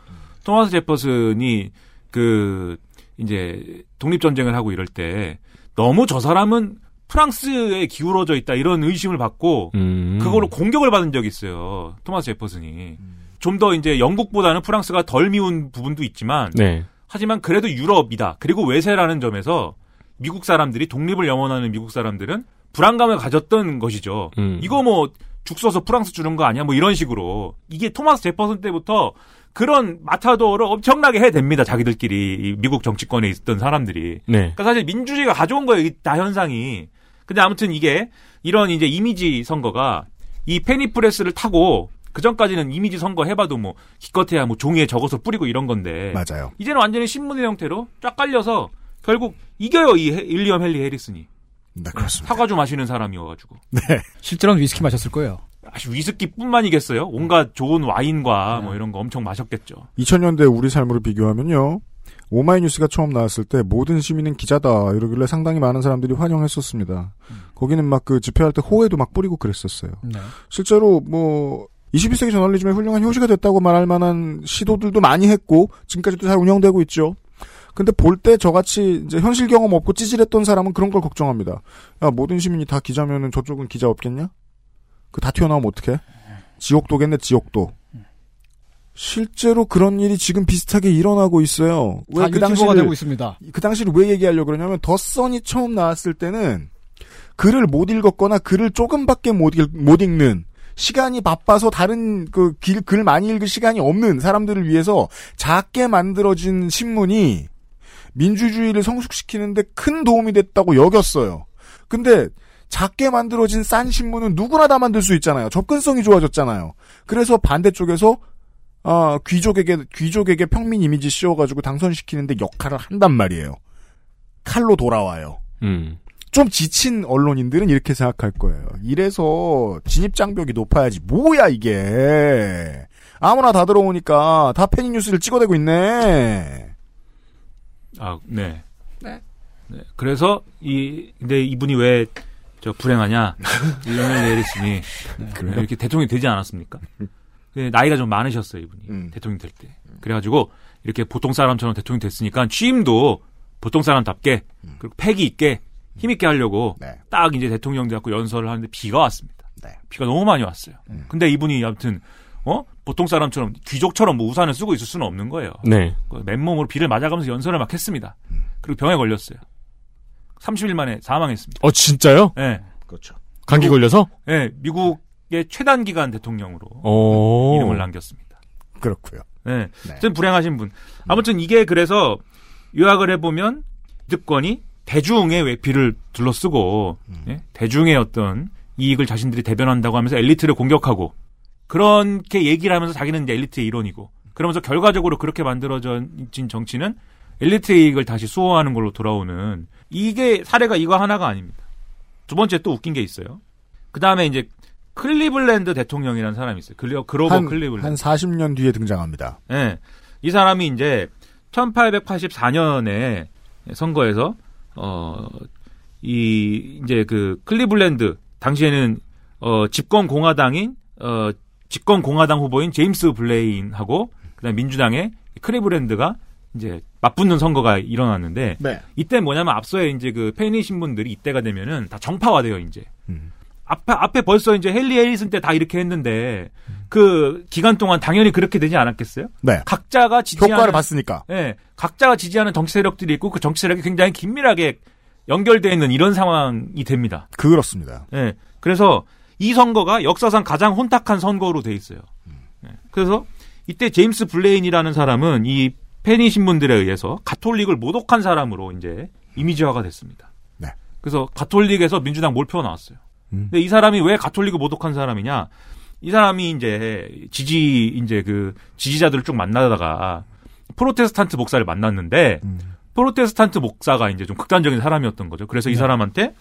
토마스 제퍼슨이 그 이제 독립 전쟁을 하고 이럴 때 너무 저 사람은 프랑스에 기울어져 있다 이런 의심을 받고 음. 그걸로 공격을 받은 적이 있어요. 토마스 제퍼슨이. 좀더 이제 영국보다는 프랑스가 덜 미운 부분도 있지만 네. 하지만 그래도 유럽이다. 그리고 외세라는 점에서 미국 사람들이 독립을 염원하는 미국 사람들은 불안감을 가졌던 것이죠. 음. 이거 뭐죽 써서 프랑스 주는 거 아니야? 뭐 이런 식으로. 이게 토마스 제퍼슨 때부터 그런 마타도를 엄청나게 해댑니다. 자기들끼리 이 미국 정치권에 있던 사람들이. 네. 그러니까 사실 민주주의가 가져온 거예요. 이다 현상이. 근데 아무튼 이게 이런 이제 이미지 선거가 이 페니프레스를 타고 그 전까지는 이미지 선거 해봐도 뭐 기껏해야 뭐 종이에 적어서 뿌리고 이런 건데 맞아요. 이제는 완전히 신문의 형태로 쫙 깔려서 결국 이겨요 이 해- 윌리엄 헨리 해리슨이. 네, 그렇습니다. 사과주 마시는 사람이어가지고. 네. 실제로는 위스키 마셨을 거예요. 아시 위스키뿐만이겠어요? 온갖 좋은 와인과 뭐 이런 거 엄청 마셨겠죠. 2000년대 우리 삶으로 비교하면요. 오마이뉴스가 처음 나왔을 때 모든 시민은 기자다 이러길래 상당히 많은 사람들이 환영했었습니다. 거기는 막 그 집회할 때 호해도 막 뿌리고 그랬었어요. 네. 실제로 뭐 21세기 저널리즘의 훌륭한 효시가 됐다고 말할 만한 시도들도 많이 했고 지금까지도 잘 운영되고 있죠. 근데 볼 때 저같이 이제 현실 경험 없고 찌질했던 사람은 그런 걸 걱정합니다. 야 모든 시민이 다 기자면은 저쪽은 기자 없겠냐? 그 다 튀어나오면 어떡해? 지옥도겠네 지옥도. 실제로 그런 일이 지금 비슷하게 일어나고 있어요. 다 유튜버가 되고 있습니다. 그 당시를 왜 얘기하려고 그러냐면 더 써니 처음 나왔을 때는 글을 못 읽었거나 글을 조금밖에 못, 읽, 못 읽는 시간이 바빠서 다른 그 길, 글 많이 읽을 시간이 없는 사람들을 위해서 작게 만들어진 신문이 민주주의를 성숙시키는데 큰 도움이 됐다고 여겼어요. 근데 작게 만들어진 싼 신문은 누구나 다 만들 수 있잖아요. 접근성이 좋아졌잖아요. 그래서 반대쪽에서 아, 귀족에게 귀족에게 평민 이미지 씌워가지고 당선시키는데 역할을 한단 말이에요. 칼로 돌아와요. 음. 좀 지친 언론인들은 이렇게 생각할 거예요. 이래서 진입 장벽이 높아야지. 뭐야 이게? 아무나 다 들어오니까 다 패닉 뉴스를 찍어대고 있네. 아, 네. 네. 네. 그래서 이 근데 이분이 왜 저 불행하냐? 이런을 내리시니 그래요? 이렇게 대통령이 되지 않았습니까? 근데 나이가 좀 많으셨어요 이분이 대통령 될 때. 그래가지고 이렇게 보통 사람처럼 대통령 됐으니까 취임도 보통 사람답게 그리고 패기 있게 힘 있게 하려고 딱 이제 대통령 돼갖고 연설을 하는데 비가 왔습니다. 비가 너무 많이 왔어요. 근데 이분이 아무튼 어 보통 사람처럼 귀족처럼 뭐 우산을 쓰고 있을 수는 없는 거예요. 네. 그 맨몸으로 비를 맞아가면서 연설을 막 했습니다. 그리고 병에 걸렸어요. 30일 만에 사망했습니다. 어 진짜요? 네. 그렇죠. 감기 걸려서? 네, 미국의 최단 기간 대통령으로 오. 이름을 남겼습니다. 그렇고요. 네, 좀 불행하신 분. 아무튼 이게 그래서 요약을 해보면 기득권이 대중의 외피를 둘러쓰고 예? 대중의 어떤 이익을 자신들이 대변한다고 하면서 엘리트를 공격하고 그렇게 얘기를 하면서 자기는 이제 엘리트의 일원이고 그러면서 결과적으로 그렇게 만들어진 정치는 엘리트의 이익을 다시 수호하는 걸로 돌아오는 이게 사례가 이거 하나가 아닙니다. 두 번째 또 웃긴 게 있어요. 그 다음에 이제 클리블랜드 대통령이라는 사람이 있어요. 글로, 그로버 한, 클리블랜드. 한 40년 뒤에 등장합니다. 예. 이 사람이 이제 1884년에 선거에서 어, 이, 이제 그 클리블랜드, 당시에는 어, 집권 공화당인, 어, 집권 공화당 후보인 제임스 블레인하고 그다음 민주당의 클리블랜드가 이제 맞붙는 선거가 일어났는데 네. 이때 뭐냐면 앞서에 이제 그 페니 신분들이 이때가 되면은 다 정파화돼요 이제 음. 앞에 앞에 벌써 이제 헨리 해리슨 때 다 이렇게 했는데 그 기간 동안 당연히 그렇게 되지 않았겠어요? 네. 각자가 지지하는 효과를 봤으니까. 예, 각자가 지지하는 정치 세력들이 있고 그 정치 세력이 굉장히 긴밀하게 연결되어 있는 이런 상황이 됩니다. 그렇습니다. 예, 그래서 이 선거가 역사상 가장 혼탁한 선거로 돼 있어요. 예, 그래서 이때 제임스 블레인이라는 사람은 이 페니 신문들에 의해서 가톨릭을 모독한 사람으로 이제 이미지화가 됐습니다. 네. 그래서 가톨릭에서 민주당 몰표가 나왔어요. 근데 이 사람이 왜 가톨릭을 모독한 사람이냐? 이 사람이 이제 지지 이제 그 지지자들을 쭉 만나다가 프로테스탄트 목사를 만났는데 프로테스탄트 목사가 이제 좀 극단적인 사람이었던 거죠. 그래서 이 사람한테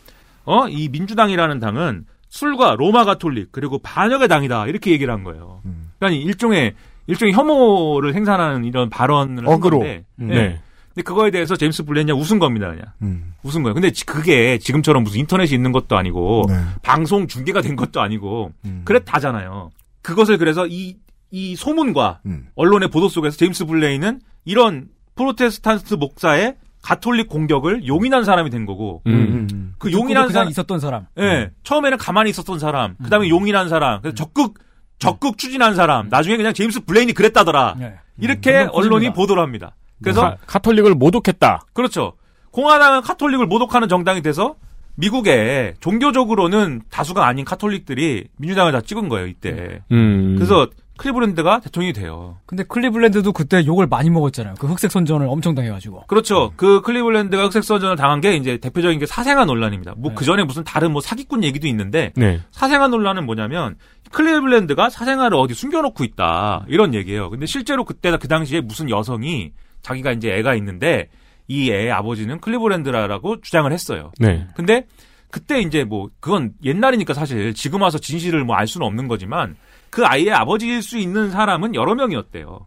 어 이 민주당이라는 당은 술과 로마 가톨릭 그리고 반역의 당이다 이렇게 얘기를 한 거예요. 그러니까 일종의 일종의 혐오를 생산하는 이런 발언을 한 어그로. 건데. 음. 예. 네. 근데 그거에 대해서 제임스 블레인이 웃은 겁니다, 그냥. 음. 웃은 거예요. 근데 지- 그게 지금처럼 무슨 인터넷이 있는 것도 아니고 네. 방송 중계가 된 것도 아니고 음. 그랬다잖아요. 그것을 그래서 이, 이 소문과 음. 언론의 보도 속에서 제임스 블레인은 이런 프로테스탄트 목사의 가톨릭 공격을 용인한 사람이 된 거고 음. 그 듣고도 용인한 사람 있었던 사람. 예 처음에는 가만히 있었던 사람 그다음에 용인한 사람 그래서 적극 적극 추진한 사람 나중에 그냥 제임스 블레인이 그랬다더라 이렇게 음, 언론이 커집니다. 보도를 합니다. 그래서 카, 카톨릭을 모독했다. 그렇죠. 공화당은 카톨릭을 모독하는 정당이 돼서 미국에 종교적으로는 다수가 아닌 카톨릭들이 민주당을 다 찍은 거예요 이때. 음. 그래서 클리브랜드가 대통령이 돼요. 근데 클리블랜드도 그때 욕을 많이 먹었잖아요. 그 흑색 선전을 엄청 당해가지고. 그렇죠. 그 클리블랜드가 흑색 선전을 당한 게 이제 대표적인 게 사생아 논란입니다. 뭐그 전에 무슨 다른 뭐 사기꾼 얘기도 있는데 네. 사생아 논란은 뭐냐면 클리블랜드가 사생아를 어디 숨겨놓고 있다 이런 얘기예요. 근데 실제로 그때 그 당시에 무슨 여성이 자기가 이제 애가 있는데 이 애의 아버지는 클리블랜드라고 주장을 했어요. 네. 근데 그때 이제 뭐 그건 옛날이니까 사실 지금 와서 진실을 뭐 알 수는 없는 거지만 그 아이의 아버지일 수 있는 사람은 여러 명이었대요.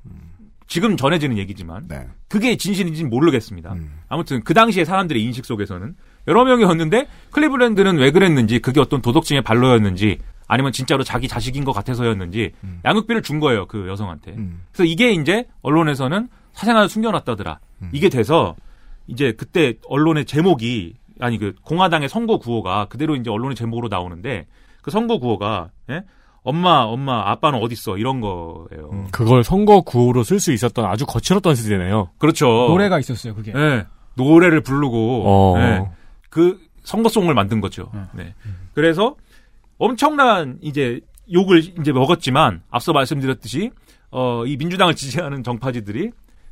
지금 전해지는 얘기지만 네. 그게 진실인지는 모르겠습니다. 아무튼 그 당시에 사람들의 인식 속에서는 여러 명이었는데 클리블랜드는 왜 그랬는지 그게 어떤 도덕증의 발로였는지 아니면 진짜로 자기 자식인 것 같아서였는지 양육비를 준 거예요 그 여성한테. 그래서 이게 이제 언론에서는 사생활을 숨겨놨다더라. 이게 돼서 이제 그때 언론의 제목이 아니 그 공화당의 선거 구호가 그대로 이제 언론의 제목으로 나오는데 그 선거 구호가 예? 엄마 엄마 아빠는 어디 있어 이런 거예요. 그걸 선거 구호로 쓸 수 있었던 아주 거칠었던 시대네요. 그렇죠. 노래가 있었어요, 그게. 예. 노래를 부르고 어. 예. 그 선거송을 만든 거죠. 네. 그래서 엄청난 이제 욕을 이제 먹었지만 앞서 말씀드렸듯이 어, 이 민주당을 지지하는 정파지들이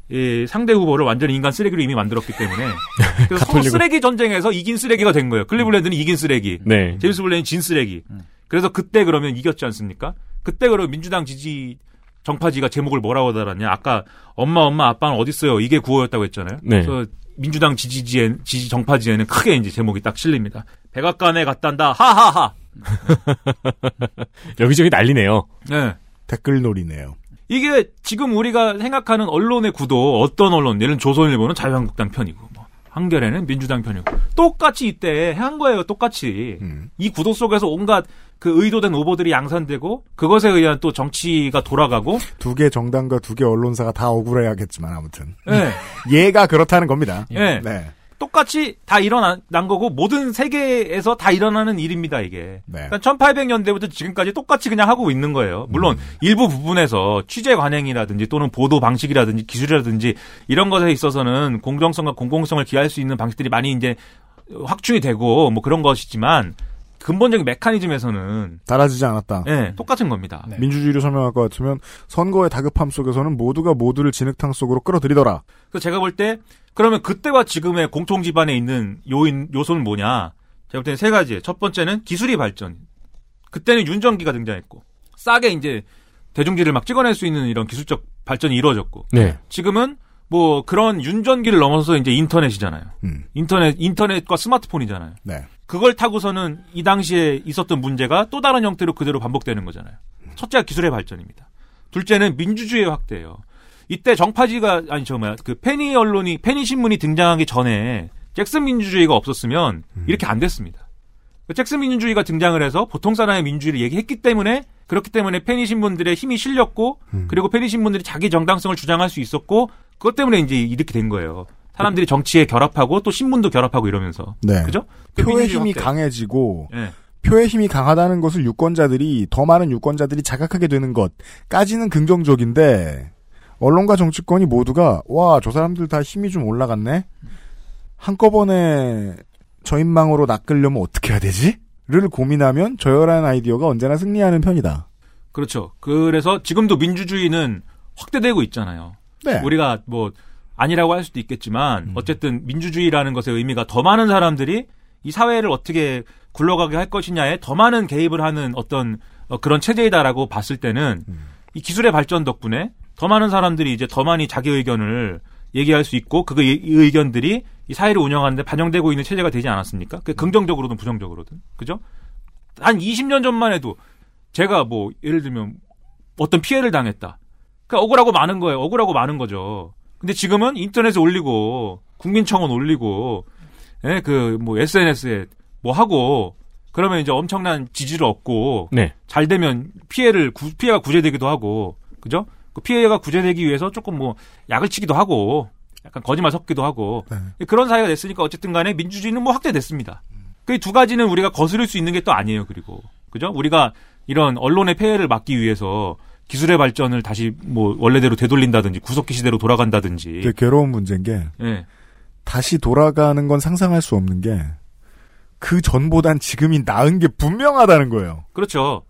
이 상대 후보를 완전히 인간 쓰레기로 이미 만들었기 때문에 그래서 서로. 쓰레기 전쟁에서 이긴 쓰레기가 된 거예요. 클리블랜드는 이긴 쓰레기, 네. 제임스 블레이는 진 쓰레기. 그래서 그때 그러면 이겼지 않습니까? 그때 그러면 민주당 지지 정파지가 제목을 뭐라고 달았냐? 아까 엄마 엄마 아빠는 어디 있어요? 이게 구호였다고 했잖아요. 네. 그래서 민주당 지지지에 지지 정파지에는 크게 이제 제목이 딱 실립니다. 백악관에 갔단다. 하하하. 여기저기 난리네요. 네. 댓글 놀이네요. 이게 지금 우리가 생각하는 언론의 구도 어떤 언론 예를 조선일보는 자유한국당 편이고 뭐 한겨레는 민주당 편이고 똑같이 이때 한 거예요 똑같이 이 구도 속에서 온갖 그 의도된 오보들이 양산되고 그것에 의한 또 정치가 돌아가고 두 개 정당과 두 개 언론사가 다 억울해야겠지만 아무튼 네. 얘가 그렇다는 겁니다. 예. 네. 똑같이 다 일어난 거고 모든 세계에서 다 일어나는 일입니다 이게. 네. 그러니까 1800년대부터 지금까지 똑같이 그냥 하고 있는 거예요. 물론 일부 부분에서 취재 관행이라든지 또는 보도 방식이라든지 기술이라든지 이런 것에 있어서는 공정성과 공공성을 기할 수 있는 방식들이 많이 이제 확충이 되고 뭐 그런 것이지만 근본적인 메커니즘에서는 달라지지 않았다. 예, 똑같은 겁니다. 민주주의를 설명할 것 같으면 선거의 다급함 속에서는 모두가 모두를 진흙탕 속으로 끌어들이더라. 그래서 제가 볼 때 그러면 그때와 지금의 공통 기반에 있는 요인 요소는 뭐냐? 제가 볼 때는 세 가지. 첫 번째는 기술이 발전. 그때는 윤전기가 등장했고 싸게 이제 대중지를 막 찍어낼 수 있는 이런 기술적 발전이 이루어졌고 네. 지금은 뭐 그런 윤전기를 넘어서 이제 인터넷이잖아요. 음. 인터넷 인터넷과 스마트폰이잖아요. 네. 그걸 타고서는 이 당시에 있었던 문제가 또 다른 형태로 그대로 반복되는 거잖아요. 첫째가 기술의 발전입니다. 둘째는 민주주의의 확대예요. 이때 정파지가 아니 저 뭐야 그 페니 언론이 페니 신문이 등장하기 전에 잭슨 민주주의가 없었으면 이렇게 안 됐습니다. 그 잭슨 민주주의가 등장을 해서 보통 사람의 민주주의를 얘기했기 때문에 그렇기 때문에 페니 신문들의 힘이 실렸고 그리고 페니 신문들이 자기 정당성을 주장할 수 있었고 그것 때문에 이제 이렇게 된 거예요. 사람들이 정치에 결합하고 또 신문도 결합하고 이러면서 네. 그죠? 그 표의 힘이 확대. 강해지고 예. 표의 힘이 강하다는 것을 유권자들이 더 많은 유권자들이 자각하게 되는 것까지는 긍정적인데 언론과 정치권이 모두가 와 저 사람들 다 힘이 좀 올라갔네 한꺼번에 저인망으로 낚으려면 어떻게 해야 되지? 를 고민하면 저열한 아이디어가 언제나 승리하는 편이다. 그렇죠. 그래서 지금도 민주주의는 확대되고 있잖아요. 네. 우리가 뭐 아니라고 할 수도 있겠지만 어쨌든 민주주의라는 것의 의미가 더 많은 사람들이 이 사회를 어떻게 굴러가게 할 것이냐에 더 많은 개입을 하는 어떤 어, 그런 체제이다라고 봤을 때는 이 기술의 발전 덕분에 더 많은 사람들이 이제 더 많이 자기 의견을 얘기할 수 있고 그 의- 의견들이 이 사회를 운영하는데 반영되고 있는 체제가 되지 않았습니까? 그 긍정적으로든 부정적으로든 그죠? 한 20년 전만 해도 제가 뭐 예를 들면 어떤 피해를 당했다. 그 억울하고 많은 거예요. 억울하고 많은 거죠. 근데 지금은 인터넷에 올리고 국민청원 올리고 예, 그 뭐 SNS에 뭐 하고 그러면 이제 엄청난 지지를 얻고 네. 잘 되면 피해를 구- 피해가 구제되기도 하고 그죠? 그 피해가 구제되기 위해서 조금 뭐 약을 치기도 하고 약간 거짓말 섞기도 하고 그런 사회가 됐으니까 어쨌든 간에 민주주의는 뭐 확대됐습니다. 그 두 가지는 우리가 거스를 수 있는 게 또 아니에요. 그리고 그죠? 우리가 이런 언론의 폐해를 막기 위해서 기술의 발전을 다시 뭐 원래대로 되돌린다든지 구석기 시대로 돌아간다든지 되게 괴로운 문제인 게 예. 다시 돌아가는 건 상상할 수 없는 게 그 전보단 지금이 나은 게 분명하다는 거예요. 그렇죠.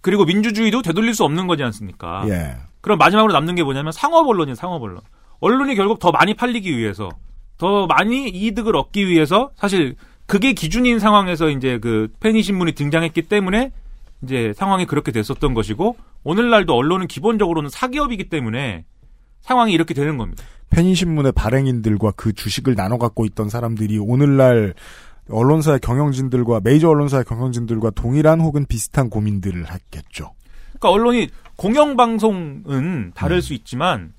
그리고 민주주의도 되돌릴 수 없는 거지 않습니까? 예. 그럼 마지막으로 남는 게 뭐냐면 상업 언론이에요, 상업 언론. 언론이 결국 더 많이 팔리기 위해서, 더 많이 이득을 얻기 위해서, 사실 그게 기준인 상황에서 이제 그 페니 신문이 등장했기 때문에 이제 상황이 그렇게 됐었던 것이고, 오늘날도 언론은 기본적으로는 사기업이기 때문에 상황이 이렇게 되는 겁니다. 편의신문의 발행인들과 그 주식을 나눠 갖고 있던 사람들이 오늘날 언론사의 경영진들과 메이저 언론사의 경영진들과 동일한 혹은 비슷한 고민들을 하겠죠. 그러니까 언론이 공영방송은 다를 수 있지만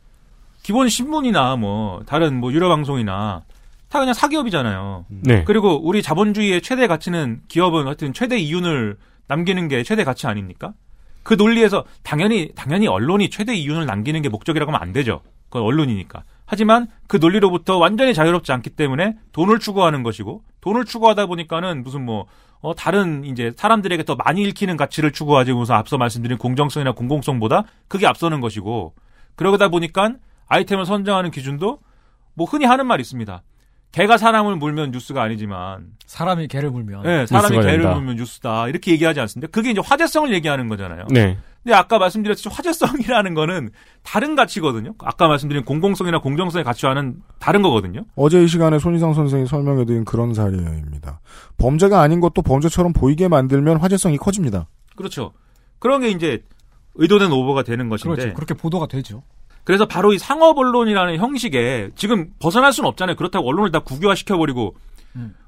기본 신문이나 뭐 다른 뭐 유료 방송이나 다 그냥 사기업이잖아요. 네. 그리고 우리 자본주의의 최대 가치는 기업은 하여튼 최대 이윤을 남기는 게 최대 가치 아닙니까? 그 논리에서 당연히 당연히 언론이 최대 이윤을 남기는 게 목적이라고 하면 안 되죠. 그건 언론이니까. 하지만 그 논리로부터 완전히 자유롭지 않기 때문에 돈을 추구하는 것이고 돈을 추구하다 보니까는 무슨 뭐 어, 다른 이제 사람들에게 더 많이 읽히는 가치를 추구하지 무슨 앞서 말씀드린 공정성이나 공공성보다 그게 앞서는 것이고 그러다 보니까 아이템을 선정하는 기준도 뭐 흔히 하는 말이 있습니다. 개가 사람을 물면 뉴스가 아니지만 사람이 개를 물면 네, 사람이 개를 된다. 물면 뉴스다 이렇게 얘기하지 않습니까? 그게 이제 화제성을 얘기하는 거잖아요. 네. 근데 아까 말씀드렸듯이 화제성이라는 거는 다른 가치거든요. 아까 말씀드린 공공성이나 공정성의 가치와는 다른 거거든요. 어제 이 시간에 손희상 선생이 설명해드린 그런 사례입니다. 범죄가 아닌 것도 범죄처럼 보이게 만들면 화제성이 커집니다. 그렇죠. 그런 게 이제 의도된 오버가 되는 것인데. 그렇죠. 그렇게 보도가 되죠. 그래서 바로 이 상업 언론이라는 형식에 지금 벗어날 수는 없잖아요. 그렇다고 언론을 다 국유화 시켜버리고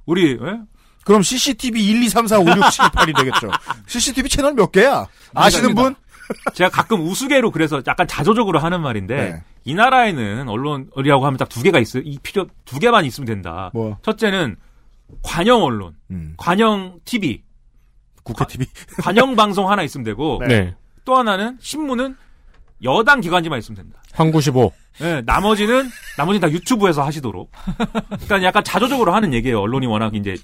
우리 예? 그럼 CCTV 1, 2, 3, 4, 5, 6, 7, 8이 되겠죠. CCTV 채널 몇 개야? 아시는 분? 제가 가끔 우스개로 그래서 약간 자조적으로 하는 말인데 네. 이 나라에는 언론이라고 하면 딱 두 개가 있어요. 이 필요 두 개만 있으면 된다. 뭐? 첫째는 관영 언론, 음. 관영 TV, 국회 TV. 관영 방송 하나 있으면 되고 네. 또 하나는 신문은 여당 기관지만 있으면 된다. 황구시보. 네, 나머지는 나머지는 다 유튜브에서 하시도록. 그러니까 약간 자조적으로 하는 얘기예요. 언론이 워낙 이제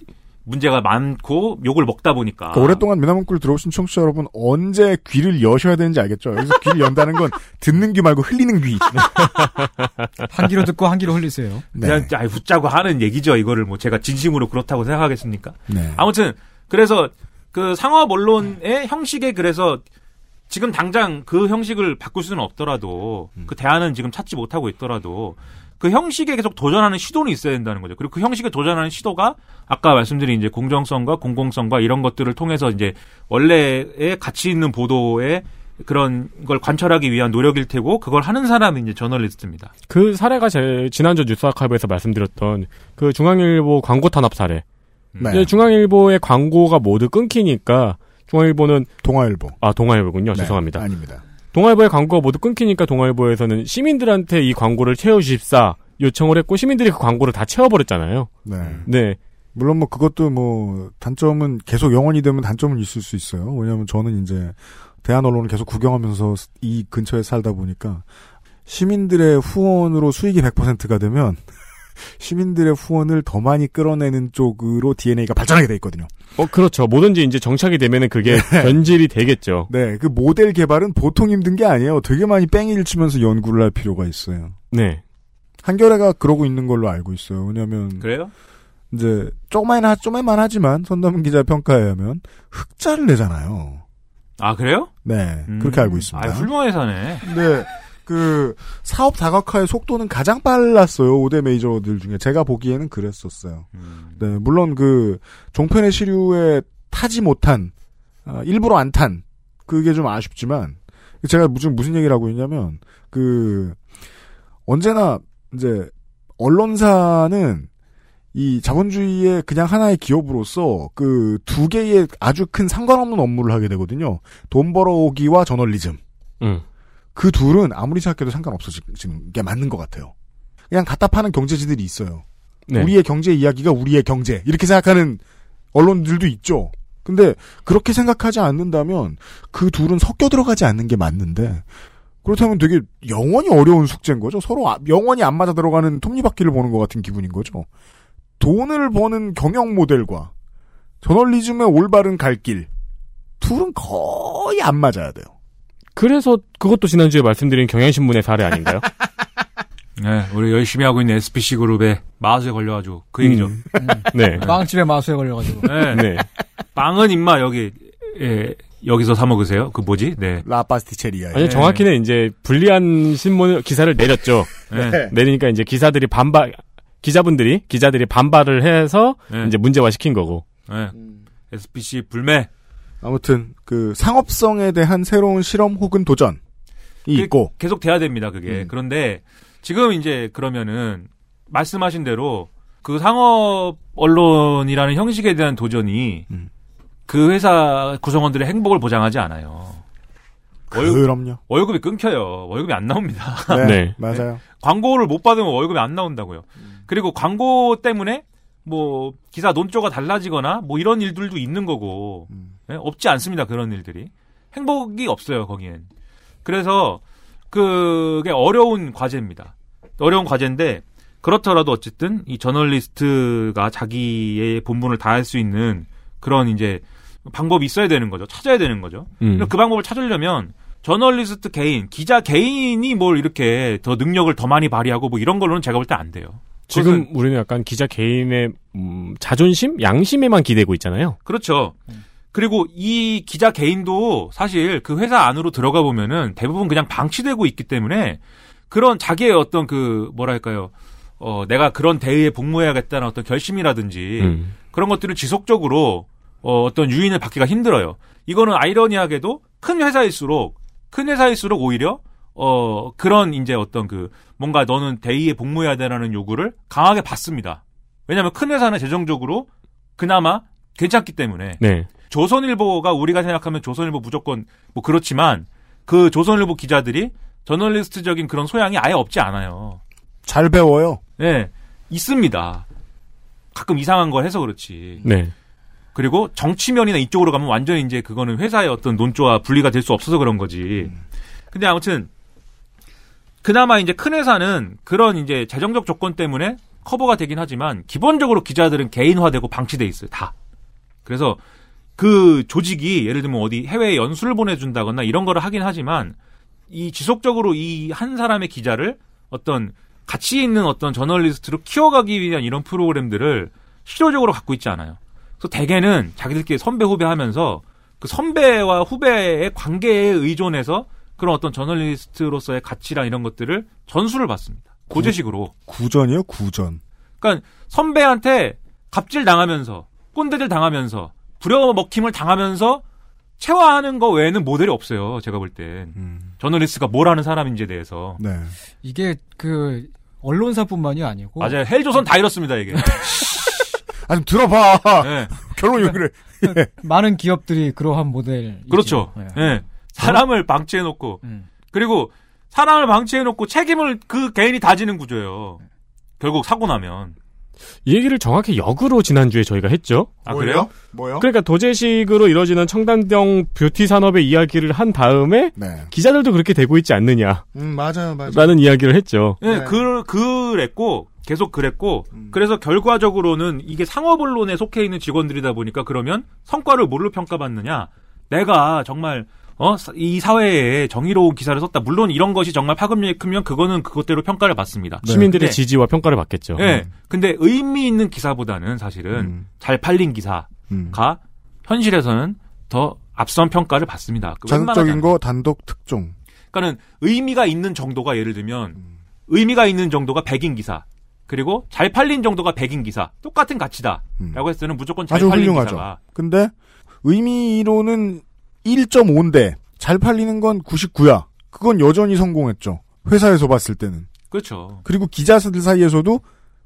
문제가 많고 욕을 먹다 보니까. 그러니까 오랫동안 미나문구를 들어오신 청취자 여러분 언제 귀를 여셔야 되는지 알겠죠? 여기서 귀를 연다는 건 듣는 귀 말고 흘리는 귀. 한 귀로 듣고 한 귀로 흘리세요. 네. 그냥 아이, 웃자고 하는 얘기죠. 이거를 뭐 제가 진심으로 그렇다고 생각하겠습니까? 네. 아무튼 그래서 그 상업 언론의 형식에 그래서 지금 당장 그 형식을 바꿀 수는 없더라도 음. 그 대안은 지금 찾지 못하고 있더라도 그 형식에 계속 도전하는 시도는 있어야 된다는 거죠. 그리고 그 형식에 도전하는 시도가 아까 말씀드린 이제 공정성과 공공성과 이런 것들을 통해서 이제 원래의 가치 있는 보도에 그런 걸 관철하기 위한 노력일 테고 그걸 하는 사람이 이제 저널리스트입니다. 그 사례가 제 지난주 뉴스 아카이브에서 말씀드렸던 그 중앙일보 광고 탄압 사례. 네. 이제 중앙일보의 광고가 모두 끊기니까 중앙일보는 동아일보. 아 동아일보군요. 네, 죄송합니다. 아닙니다. 동아일보의 광고가 모두 끊기니까 동아일보에서는 시민들한테 이 광고를 채워주십사 요청을 했고 시민들이 그 광고를 다 채워버렸잖아요. 네. 네. 물론 뭐 그것도 뭐 단점은 계속 영원히 되면 단점은 있을 수 있어요. 왜냐하면 저는 이제 대한 언론을 계속 구경하면서 이 근처에 살다 보니까 시민들의 후원으로 수익이 100%가 되면 시민들의 후원을 더 많이 끌어내는 쪽으로 DNA가 발전하게 돼 있거든요. 어 그렇죠. 뭐든지 이제 정착이 되면은 그게 변질이 되겠죠. 네, 그 모델 개발은 보통 힘든 게 아니에요. 되게 많이 뺑이를 치면서 연구를 할 필요가 있어요. 네. 한겨레가 그러고 있는 걸로 알고 있어요. 왜냐하면 그래요? 이제 조그만 하 조그만 하지만 손담은 기자 평가에 하면 흑자를 내잖아요. 아 그래요? 네, 음. 그렇게 알고 있습니다. 아 훌륭한 회사네. 근데 그 사업 다각화의 속도는 가장 빨랐어요. 5대 메이저들 중에 제가 보기에는 그랬었어요. 음. 네, 물론 그 종편의 시류에 타지 못한 아, 일부러 안 탄 그게 좀 아쉽지만 제가 무슨 무슨 얘기를 하고 있냐면 그 언제나 이제 언론사는 이 자본주의의 그냥 하나의 기업으로서 그 두 개의 아주 큰 상관없는 업무를 하게 되거든요. 돈 벌어오기와 저널리즘. 음. 그 둘은 아무리 생각해도 상관없어지는 게 맞는 것 같아요. 그냥 갖다 파는 경제지들이 있어요. 네. 우리의 경제 이야기가 우리의 경제 이렇게 생각하는 언론들도 있죠. 근데 그렇게 생각하지 않는다면 그 둘은 섞여 들어가지 않는 게 맞는데 그렇다면 되게 영원히 어려운 숙제인 거죠. 서로 아- 영원히 안 맞아 들어가는 톱니바퀴를 보는 것 같은 기분인 거죠. 돈을 버는 경영 모델과 저널리즘의 올바른 갈 길 둘은 거의 안 맞아야 돼요. 그래서 그것도 지난주에 말씀드린 경향신문의 사례 아닌가요? 네, 우리 열심히 하고 있는 SPC 그룹에 마수에 걸려가지고 그 얘기죠. 음. 네. 빵집에 마수에 걸려가지고. 네. 네. 빵은 임마 여기 예, 여기서 사 먹으세요. 그 뭐지? 네. 라파스티체리아. 아니 정확히는 이제 불리한 신문 기사를 내렸죠. 네. 내리니까 이제 기사들이 반발 기자분들이 기자들이 반발을 해서 네. 이제 문제화 시킨 거고. 네. SPC 불매. 아무튼 그 상업성에 대한 새로운 실험 혹은 도전이 그- 있고 계속 돼야 됩니다. 그게. 그런데 지금 이제 그러면은 말씀하신 대로 그 상업 언론이라는 형식에 대한 도전이 음. 그 회사 구성원들의 행복을 보장하지 않아요. 그럼요. 월급이 끊겨요. 월급이 안 나옵니다. 네, 네. 맞아요. 광고를 못 받으면 월급이 안 나온다고요. 그리고 광고 때문에 뭐 기사 논조가 달라지거나 뭐 이런 일들도 있는 거고 예? 없지 않습니다. 그런 일들이 행복이 없어요 거기엔. 그래서 그게 어려운 과제입니다. 어려운 과제인데 그렇더라도 어쨌든 이 저널리스트가 자기의 본분을 다할 수 있는 그런 이제 방법이 있어야 되는 거죠. 찾아야 되는 거죠. 음. 그 방법을 찾으려면 저널리스트 개인, 기자 개인이 뭘 이렇게 더 능력을 더 많이 발휘하고 뭐 이런 걸로는 제가 볼 때 안 돼요. 지금 우리는 약간 기자 개인의 음, 자존심, 양심에만 기대고 있잖아요. 그렇죠. 그리고 이 기자 개인도 사실 그 회사 안으로 들어가 보면은 대부분 그냥 방치되고 있기 때문에 그런 자기의 어떤 그 뭐랄까요. 어, 내가 그런 대의에 복무해야겠다는 어떤 결심이라든지 음. 그런 것들을 지속적으로 어, 어떤 유인을 받기가 힘들어요. 이거는 아이러니하게도 큰 회사일수록 큰 회사일수록 오히려 어 그런 이제 어떤 그 뭔가 너는 대의에 복무해야 되라는 요구를 강하게 받습니다. 왜냐하면 큰 회사는 재정적으로 그나마 괜찮기 때문에 네. 조선일보가 우리가 생각하면 조선일보 무조건 뭐 그렇지만 그 조선일보 기자들이 저널리스트적인 그런 소양이 아예 없지 않아요. 잘 배워요. 네, 있습니다. 가끔 이상한 걸 해서 그렇지. 네. 그리고 정치면이나 이쪽으로 가면 완전히 이제 그거는 회사의 어떤 논조와 분리가 될 수 없어서 그런 거지. 근데 아무튼 그나마 이제 큰 회사는 그런 이제 재정적 조건 때문에 커버가 되긴 하지만 기본적으로 기자들은 개인화되고 방치돼 있어요. 다. 그래서 그 조직이 예를 들면 어디 해외에 연수를 보내준다거나 이런 거를 하긴 하지만 이 지속적으로 이 한 사람의 기자를 어떤 가치 있는 어떤 저널리스트로 키워가기 위한 이런 프로그램들을 실효적으로 갖고 있지 않아요. 그래서 대개는 자기들끼리 선배 후배 하면서 그 선배와 후배의 관계에 의존해서 그런 어떤 저널리스트로서의 가치랑 이런 것들을 전수를 받습니다. 고재식으로. 구 전이요, 구전. 그러니까 선배한테 갑질 당하면서 꼰대들 당하면서 부려먹힘을 당하면서 체화하는 거 외에는 모델이 없어요. 제가 볼 땐. 저널리스트가 뭘 하는 사람인지에 대해서. 네. 이게 그 언론사뿐만이 아니고 맞아요. 헬조선 다 이렇습니다, 이게. 아, 좀 들어봐. 네. 결론이 왜 그래. 많은 기업들이 그러한 모델 그렇죠. 예. 사람을 방치해 놓고 그리고 사람을 방치해 놓고 책임을 그 개인이 다지는 구조예요. 결국 사고 나면. 이 얘기를 정확히 역으로 지난주에 저희가 했죠. 아, 그래요? 뭐요? 그러니까 도제식으로 이뤄지는 청담동 뷰티 산업의 이야기를 한 다음에 네. 기자들도 그렇게 되고 있지 않느냐라는 음, 맞아요, 맞아요. 이야기를 했죠. 예, 그, 그랬고, 계속 그랬고, 그래서 결과적으로는 이게 상업 언론에 속해 있는 직원들이다 보니까 그러면 성과를 뭘로 평가받느냐? 내가 정말, 어, 이 사회에 정의로운 기사를 썼다. 물론 이런 것이 정말 파급력이 크면 그거는 그것대로 평가를 받습니다. 시민들의 근데 지지와 평가를 받겠죠. 예. 근데 의미 있는 기사보다는 사실은 잘 팔린 기사가 현실에서는 더 앞선 평가를 받습니다. 그 자극적인 거 단독 특종. 그러니까는 의미가 있는 정도가 예를 들면 의미가 있는 정도가 100인 기사 그리고 잘 팔린 정도가 100인 기사 똑같은 가치다 라고 했을 때는 무조건 잘 아주 팔린 훌륭하죠. 기사가 근데 의미로는 1.5인데 잘 팔리는 건 99야. 그건 여전히 성공했죠. 회사에서 봤을 때는. 그렇죠. 그리고 기자들 사이에서도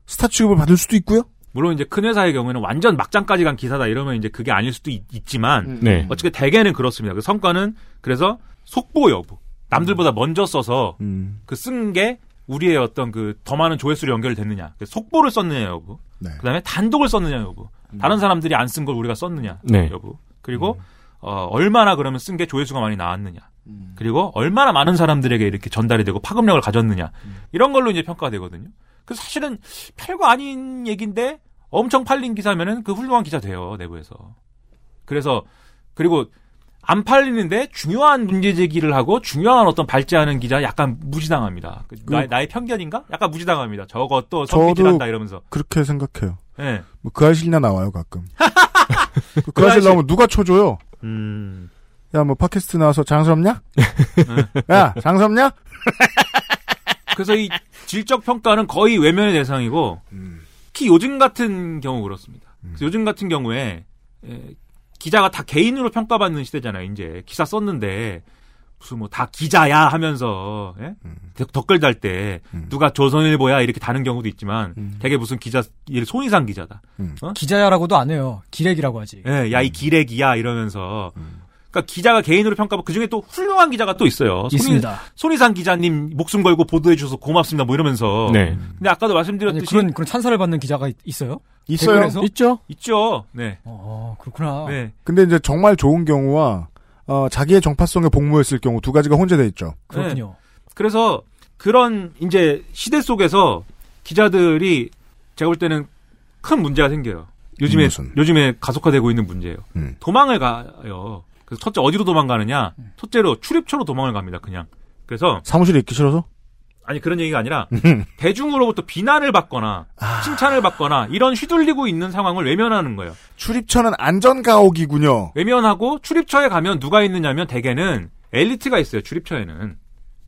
스타 취급을 받을 수도 있고요. 물론 이제 큰 회사의 경우에는 완전 막장까지 간 기사다 이러면 이제 그게 아닐 수도 있, 지만 네. 어쨌든 대개는 그렇습니다. 그 성과는 그래서 속보 여부 남들보다 먼저 써서 그쓴 게 우리의 어떤 그 더 많은 조회수로 연결됐느냐 그 속보를 썼느냐 여부 그다음에 단독을 썼느냐 여부 다른 사람들이 안 쓴 걸 우리가 썼느냐 네. 여부 그리고 어, 얼마나 그러면 쓴 게 조회수가 많이 나왔느냐 그리고 얼마나 많은 사람들에게 이렇게 전달이 되고 파급력을 가졌느냐 이런 걸로 이제 평가가 되거든요. 그 사실은 별거 아닌 얘기인데 엄청 팔린 기사면은 그 훌륭한 기자 돼요 내부에서. 그래서 그리고 안 팔리는데 중요한 문제 제기를 하고 중요한 어떤 발제하는 기자 약간 무시당합니다. 그 나, 나의 편견인가? 약간 무시당합니다. 또 저도 선비질한다 이러면서. 그렇게 생각해요. 예. 뭐그 아실이나 나와요 가끔. 그 그 아실. 나오면 누가 쳐줘요? 음. 야 뭐 팟캐스트 나와서 장스럽냐? 야 장스럽냐? 그래서 이 질적 평가는 거의 외면의 대상이고 특히 요즘 같은 경우 그렇습니다. 그래서 요즘 같은 경우에 에, 기자가 다 개인으로 평가받는 시대잖아요. 이제 기사 썼는데 무슨 뭐 다 기자야 하면서 예? 음. 댓글 달 때 누가 조선일보야 이렇게 다는 경우도 있지만 음. 되게 무슨 기자 이 손이상 기자다. 어? 기자야라고도 안 해요. 기레기라고 하지. 예, 야이 기레기야 이러면서 그러니까 기자가 개인으로 평가하고 그 중에 또 훌륭한 기자가 또 있어요. 있습니다. 손이, 상 기자님 목숨 걸고 보도해 주셔서 고맙습니다. 뭐 이러면서. 네. 근데 아까도 말씀드렸듯이 아니, 그런 그런 찬사를 받는 기자가 있- 있어요? 있어요. 댓글에서? 있죠. 있죠. 네. 어, 그렇구나. 네. 근데 이제 정말 좋은 경우와 어, 자기의 정파성에 복무했을 경우 두 가지가 혼재돼 있죠. 그렇군요. 네. 그래서 그런 이제 시대 속에서 기자들이 제가 볼 때는 큰 문제가 생겨요. 요즘에 무슨? 요즘에 가속화되고 있는 문제예요. 음. 도망을 가요. 그래서 첫째 어디로 도망가느냐? 첫째로 출입처로 도망을 갑니다. 그냥. 그래서 사무실에 있기 싫어서? 아니 그런 얘기가 아니라 대중으로부터 비난을 받거나 칭찬을 받거나 이런 휘둘리고 있는 상황을 외면하는 거예요. 출입처는 안전 가옥이군요. 외면하고 출입처에 가면 누가 있느냐면 대개는 엘리트가 있어요. 출입처에는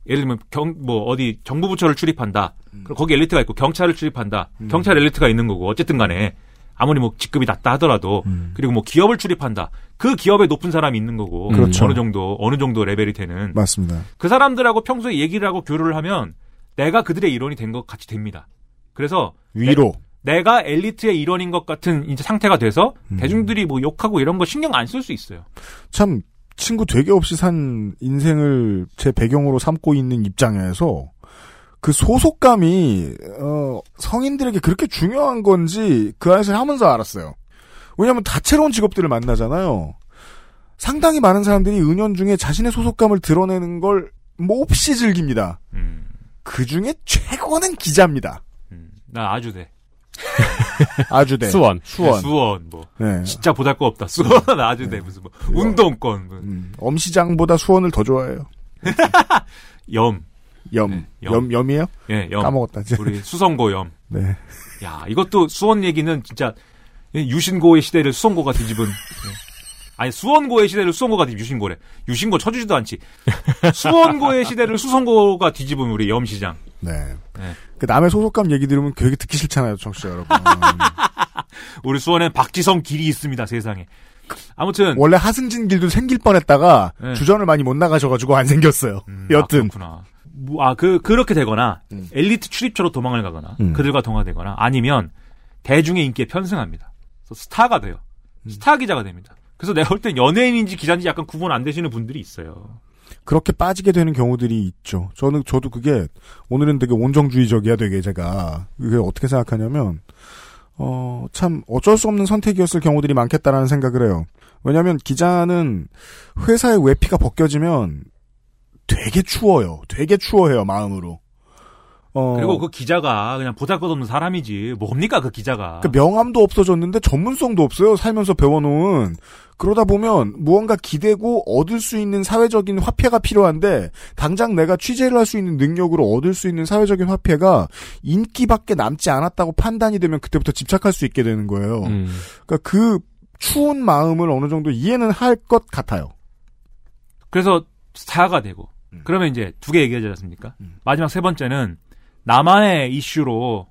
예를 들면 경 뭐 어디 정부 부처를 출입한다. 그럼 거기 엘리트가 있고 경찰을 출입한다. 경찰 엘리트가 있는 거고 어쨌든 간에 아무리 뭐 직급이 낮다 하더라도 그리고 뭐 기업을 출입한다. 그 기업에 높은 사람이 있는 거고 그렇죠. 어느 정도 어느 정도 레벨이 되는 맞습니다. 그 사람들하고 평소에 얘기를 하고 교류를 하면 내가 그들의 일원이 된 것 같이 됩니다. 그래서 위로. 내, 가 엘리트의 일원인 것 같은 이제 상태가 돼서 대중들이 뭐 욕하고 이런 거 신경 안 쓸 수 있어요. 참 친구 되게 없이 산 인생을 제 배경으로 삼고 있는 입장에서 그 소속감이 어, 성인들에게 그렇게 중요한 건지 그 안에서 하면서 알았어요. 왜냐하면 다채로운 직업들을 만나잖아요. 상당히 많은 사람들이 은연중에 자신의 소속감을 드러내는 걸 몹시 즐깁니다. 그 중에 최고는 기자입니다. 나 아주 돼. 아주 돼. 수원. 수원. 네, 수원 뭐 네. 진짜 보잘 거 없다. 수원 아주 돼 무슨 뭐 운동권 뭐. 음, 엄시장보다 수원을 더 좋아해요. 염. 염. 네, 염. 염 이에요? 예, 염. 까먹었다. 이제. 우리 수성고 염. 네. 야, 이것도 수원 얘기는 진짜 유신고의 시대를 수성고가 뒤집은. 예. 아니 수원고의 시대를 수성고가 유신고래. 유신고 쳐주지도 않지. 수원고의 시대를 수성고가 뒤집은 우리 염시장. 네. 네. 그 남의 소속감 얘기 들으면 되게 듣기 싫잖아요, 청취자 여러분. 우리 수원엔 박지성 길이 있습니다, 세상에. 아무튼 원래 하승진 길도 생길 뻔했다가 네. 주전을 많이 못 나가셔가지고 안 생겼어요. 여튼 아, 그렇구나. 뭐, 아, 그, 그렇게 되거나, 엘리트 출입처로 도망을 가거나, 음. 그들과 동화되거나, 아니면, 대중의 인기에 편승합니다. 그래서 스타가 돼요. 음. 스타 기자가 됩니다. 그래서 내가 볼 땐 연예인인지 기자인지 약간 구분 안 되시는 분들이 있어요. 그렇게 빠지게 되는 경우들이 있죠. 저는 저도 그게 오늘은 되게 온정주의적이야 되게 제가 그게 어떻게 생각하냐면 어 참 어쩔 수 없는 선택이었을 경우들이 많겠다라는 생각을 해요. 왜냐하면 기자는 회사의 외피가 벗겨지면 되게 추워요. 되게 추워해요 마음으로. 어, 그리고 그 기자가 그냥 보잘것없는 사람이지. 뭡니까, 그 기자가. 그 명함도 없어졌는데 전문성도 없어요. 살면서 배워놓은. 그러다 보면 무언가 기대고 얻을 수 있는 사회적인 화폐가 필요한데 당장 내가 취재를 할 수 있는 능력으로 얻을 수 있는 사회적인 화폐가 인기밖에 남지 않았다고 판단이 되면 그때부터 집착할 수 있게 되는 거예요. 음. 그러니까 그 추운 마음을 어느 정도 이해는 할 것 같아요. 그래서 스타가 되고, 음. 그러면 이제 두 개 얘기하지 않습니까? 마지막 세 번째는 나만의 이슈로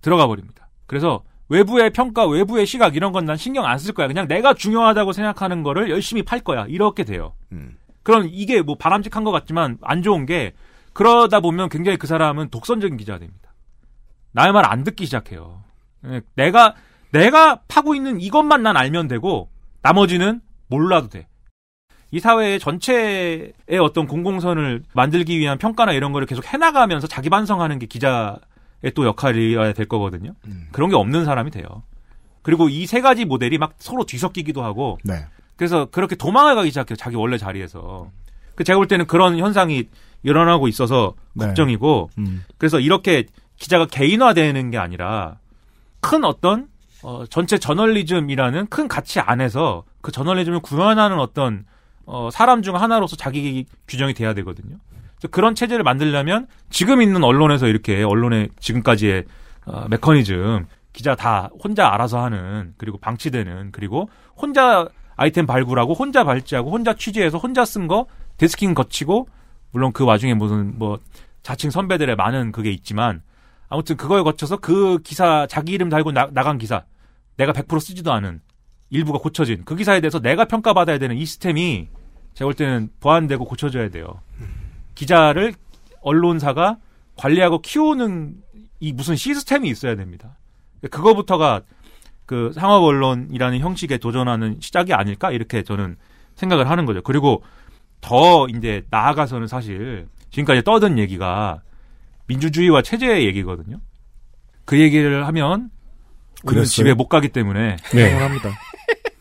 들어가 버립니다. 그래서 외부의 평가, 외부의 시각 이런 건 난 신경 안 쓸 거야. 그냥 내가 중요하다고 생각하는 거를 열심히 팔 거야. 이렇게 돼요. 음. 그럼 이게 뭐 바람직한 것 같지만 안 좋은 게 그러다 보면 굉장히 그 사람은 독선적인 기자가 됩니다. 나의 말 안 듣기 시작해요. 예, 내가 내가 파고 있는 이것만 난 알면 되고 나머지는 몰라도 돼. 이 사회의 전체의 어떤 공공선을 만들기 위한 평가나 이런 거를 계속 해나가면서 자기 반성하는 게 기자의 또 역할이어야 될 거거든요. 그런 게 없는 사람이 돼요. 그리고 이 세 가지 모델이 막 서로 뒤섞이기도 하고 네. 그래서 그렇게 도망을 가기 시작해요. 자기 원래 자리에서. 그 제가 볼 때는 그런 현상이 일어나고 있어서 네. 걱정이고 음. 그래서 이렇게 기자가 개인화되는 게 아니라 큰 어떤 어, 전체 저널리즘이라는 큰 가치 안에서 그 저널리즘을 구현하는 어떤 어, 사람 중 하나로서 자기 규정이 돼야 되거든요. 그래서 그런 체제를 만들려면 지금 있는 언론에서 이렇게 언론의 지금까지의 어, 메커니즘 기자 다 혼자 알아서 하는 그리고 방치되는 그리고 혼자 아이템 발굴하고 혼자 발제하고 혼자 취재해서 혼자 쓴 거 데스킹 거치고 물론 그 와중에 무슨 뭐 자칭 선배들의 많은 그게 있지만 아무튼 그거에 거쳐서 그 기사 자기 이름 달고 나, 나간 기사 내가 100% 쓰지도 않은 일부가 고쳐진 그 기사에 대해서 내가 평가받아야 되는 이 시스템이 제가 볼 때는 보완되고 고쳐져야 돼요. 기자를 언론사가 관리하고 키우는 이 무슨 시스템이 있어야 됩니다. 그거부터가 그 상업 언론이라는 형식에 도전하는 시작이 아닐까 이렇게 저는 생각을 하는 거죠. 그리고 더 이제 나아가서는 사실 지금까지 떠든 얘기가 민주주의와 체제의 얘기거든요. 그 얘기를 하면 우리는 그랬어요? 집에 못 가기 때문에 네. 합니다.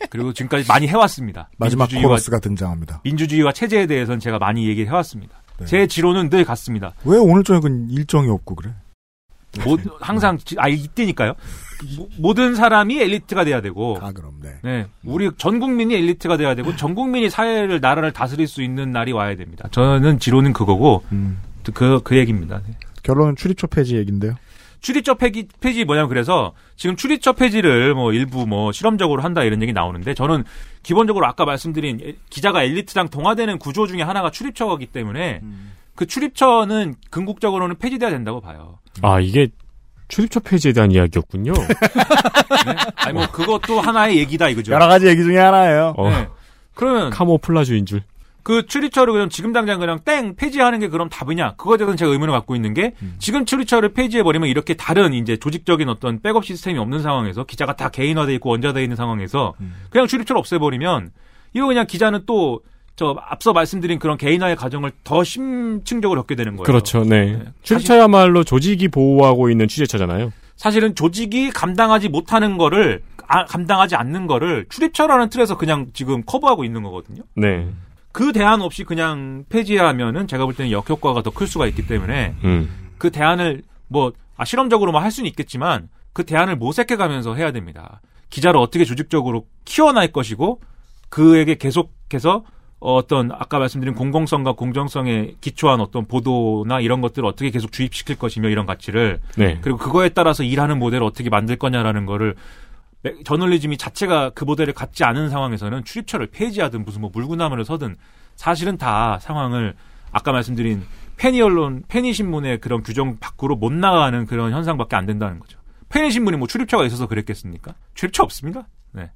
그리고 지금까지 많이 해왔습니다. 마지막 민주주의와- 코러스가 등장합니다. 민주주의와 체제에 대해서는 제가 많이 얘기를 해왔습니다. 제 지론은 늘 같습니다. 왜 오늘 저녁은 일정이 없고 그래? 모, 항상 지- 아 이때니까요. 모- 모든 사람이 엘리트가 돼야 되고. 아 그럼 네. 네, 우리 전 국민이 엘리트가 돼야 되고 전 국민이 사회를 나라를 다스릴 수 있는 날이 와야 됩니다. 저는 지론은 그거고 그그 얘기입니다. 네. 결론은 출입처 폐지 얘긴데요. 출입처 폐기, 폐지 뭐냐면 그래서 지금 출입처 폐지를 뭐 일부 뭐 실험적으로 한다 이런 얘기 나오는데 저는 기본적으로 아까 말씀드린 에- 기자가 엘리트랑 동화되는 구조 중에 하나가 출입처이기 때문에 그 출입처는 궁극적으로는 폐지돼야 된다고 봐요. 아, 이게 출입처 폐지에 대한 이야기였군요. 아니 뭐 그것도 하나의 얘기다 이거죠. 여러 가지 얘기 중에 하나예요. 어, 네. 그러면 카모플라주인 줄. 그 출입처를 그냥 지금 당장 그냥 땡 폐지하는 게 그럼 답이냐? 그거에 대해서는 제가 의문을 갖고 있는 게 지금 출입처를 폐지해 버리면 이렇게 다른 이제 조직적인 어떤 백업 시스템이 없는 상황에서 기자가 다 개인화돼 있고 원자돼 있는 상황에서 그냥 출입처를 없애버리면 이거 그냥 기자는 또 저 앞서 말씀드린 그런 개인화의 과정을 더 심층적으로 겪게 되는 거예요. 그렇죠, 네. 출입처야말로 조직이 보호하고 있는 취재처잖아요. 사실은 조직이 감당하지 못하는 거를 아, 감당하지 않는 거를 출입처라는 틀에서 그냥 지금 커버하고 있는 거거든요. 네. 그 대안 없이 그냥 폐지하면은 제가 볼 때는 역효과가 더 클 수가 있기 때문에 음. 그 대안을 뭐 아, 실험적으로만 할 수는 있겠지만 그 대안을 모색해 가면서 해야 됩니다. 기자를 어떻게 조직적으로 키워날 것이고 그에게 계속해서 어떤 아까 말씀드린 공공성과 공정성에 기초한 어떤 보도나 이런 것들을 어떻게 계속 주입시킬 것이며 이런 가치를 네. 그리고 그거에 따라서 일하는 모델을 어떻게 만들 거냐라는 거를 매- 저널리즘이 자체가 그 모델을 갖지 않은 상황에서는 출입처를 폐지하든 무슨 뭐 물구나무를 서든 사실은 다 상황을 아까 말씀드린 페니 언론, 페니 신문의 그런 규정 밖으로 못 나가는 그런 현상밖에 안 된다는 거죠. 페니 신문이 뭐 출입처가 있어서 그랬겠습니까? 출입처 없습니다. 네.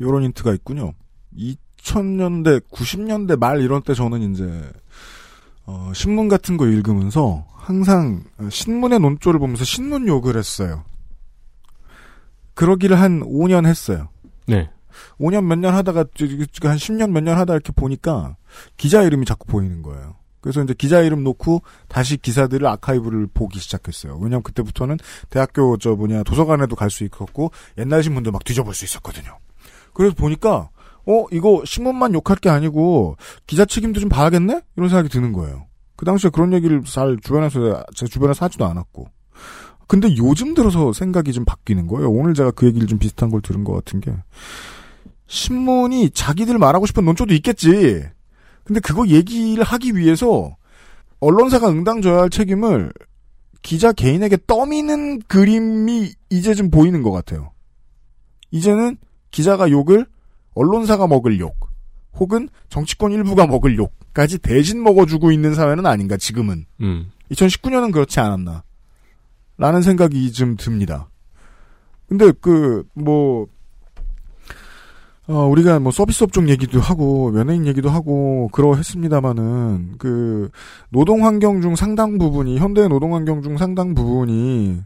요런 힌트가 있군요. 2000년대, 90년대 말 이런 때 저는 이제 어, 신문 같은 거 읽으면서 항상 어, 신문의 논조를 보면서 신문 욕을 했어요. 그러기를 한 5년 했어요. 네. 5년 몇 년 하다가 한 10년 몇 년 하다 이렇게 보니까 기자 이름이 자꾸 보이는 거예요. 그래서 이제 기자 이름 놓고 다시 기사들을 아카이브를 보기 시작했어요. 왜냐면 그때부터는 대학교 저 뭐냐 도서관에도 갈 수 있었고 옛날 신문도 막 뒤져볼 수 있었거든요. 그래서 보니까 어 이거 신문만 욕할 게 아니고 기자 책임도 좀 봐야겠네 이런 생각이 드는 거예요. 그 당시에 그런 얘기를 잘 주변에서 제 주변에서 하지도 않았고. 근데 요즘 들어서 생각이 좀 바뀌는 거예요. 오늘 제가 그 얘기를 좀 비슷한 걸 들은 것 같은 게 신문이 자기들 말하고 싶은 논조도 있겠지. 근데 그거 얘기를 하기 위해서 언론사가 응당져야 할 책임을 기자 개인에게 떠미는 그림이 이제 좀 보이는 것 같아요. 이제는 기자가 욕을 언론사가 먹을 욕, 혹은 정치권 일부가 먹을 욕까지 대신 먹어주고 있는 사회는 아닌가, 지금은. 음. 2019년은 그렇지 않았나. 라는 생각이 좀 듭니다. 근데 그, 뭐, 어, 우리가 뭐 서비스 업종 얘기도 하고, 연예인 얘기도 하고, 그러했습니다마는, 그, 노동 환경 중 상당 부분이, 현대 노동 환경 중 상당 부분이,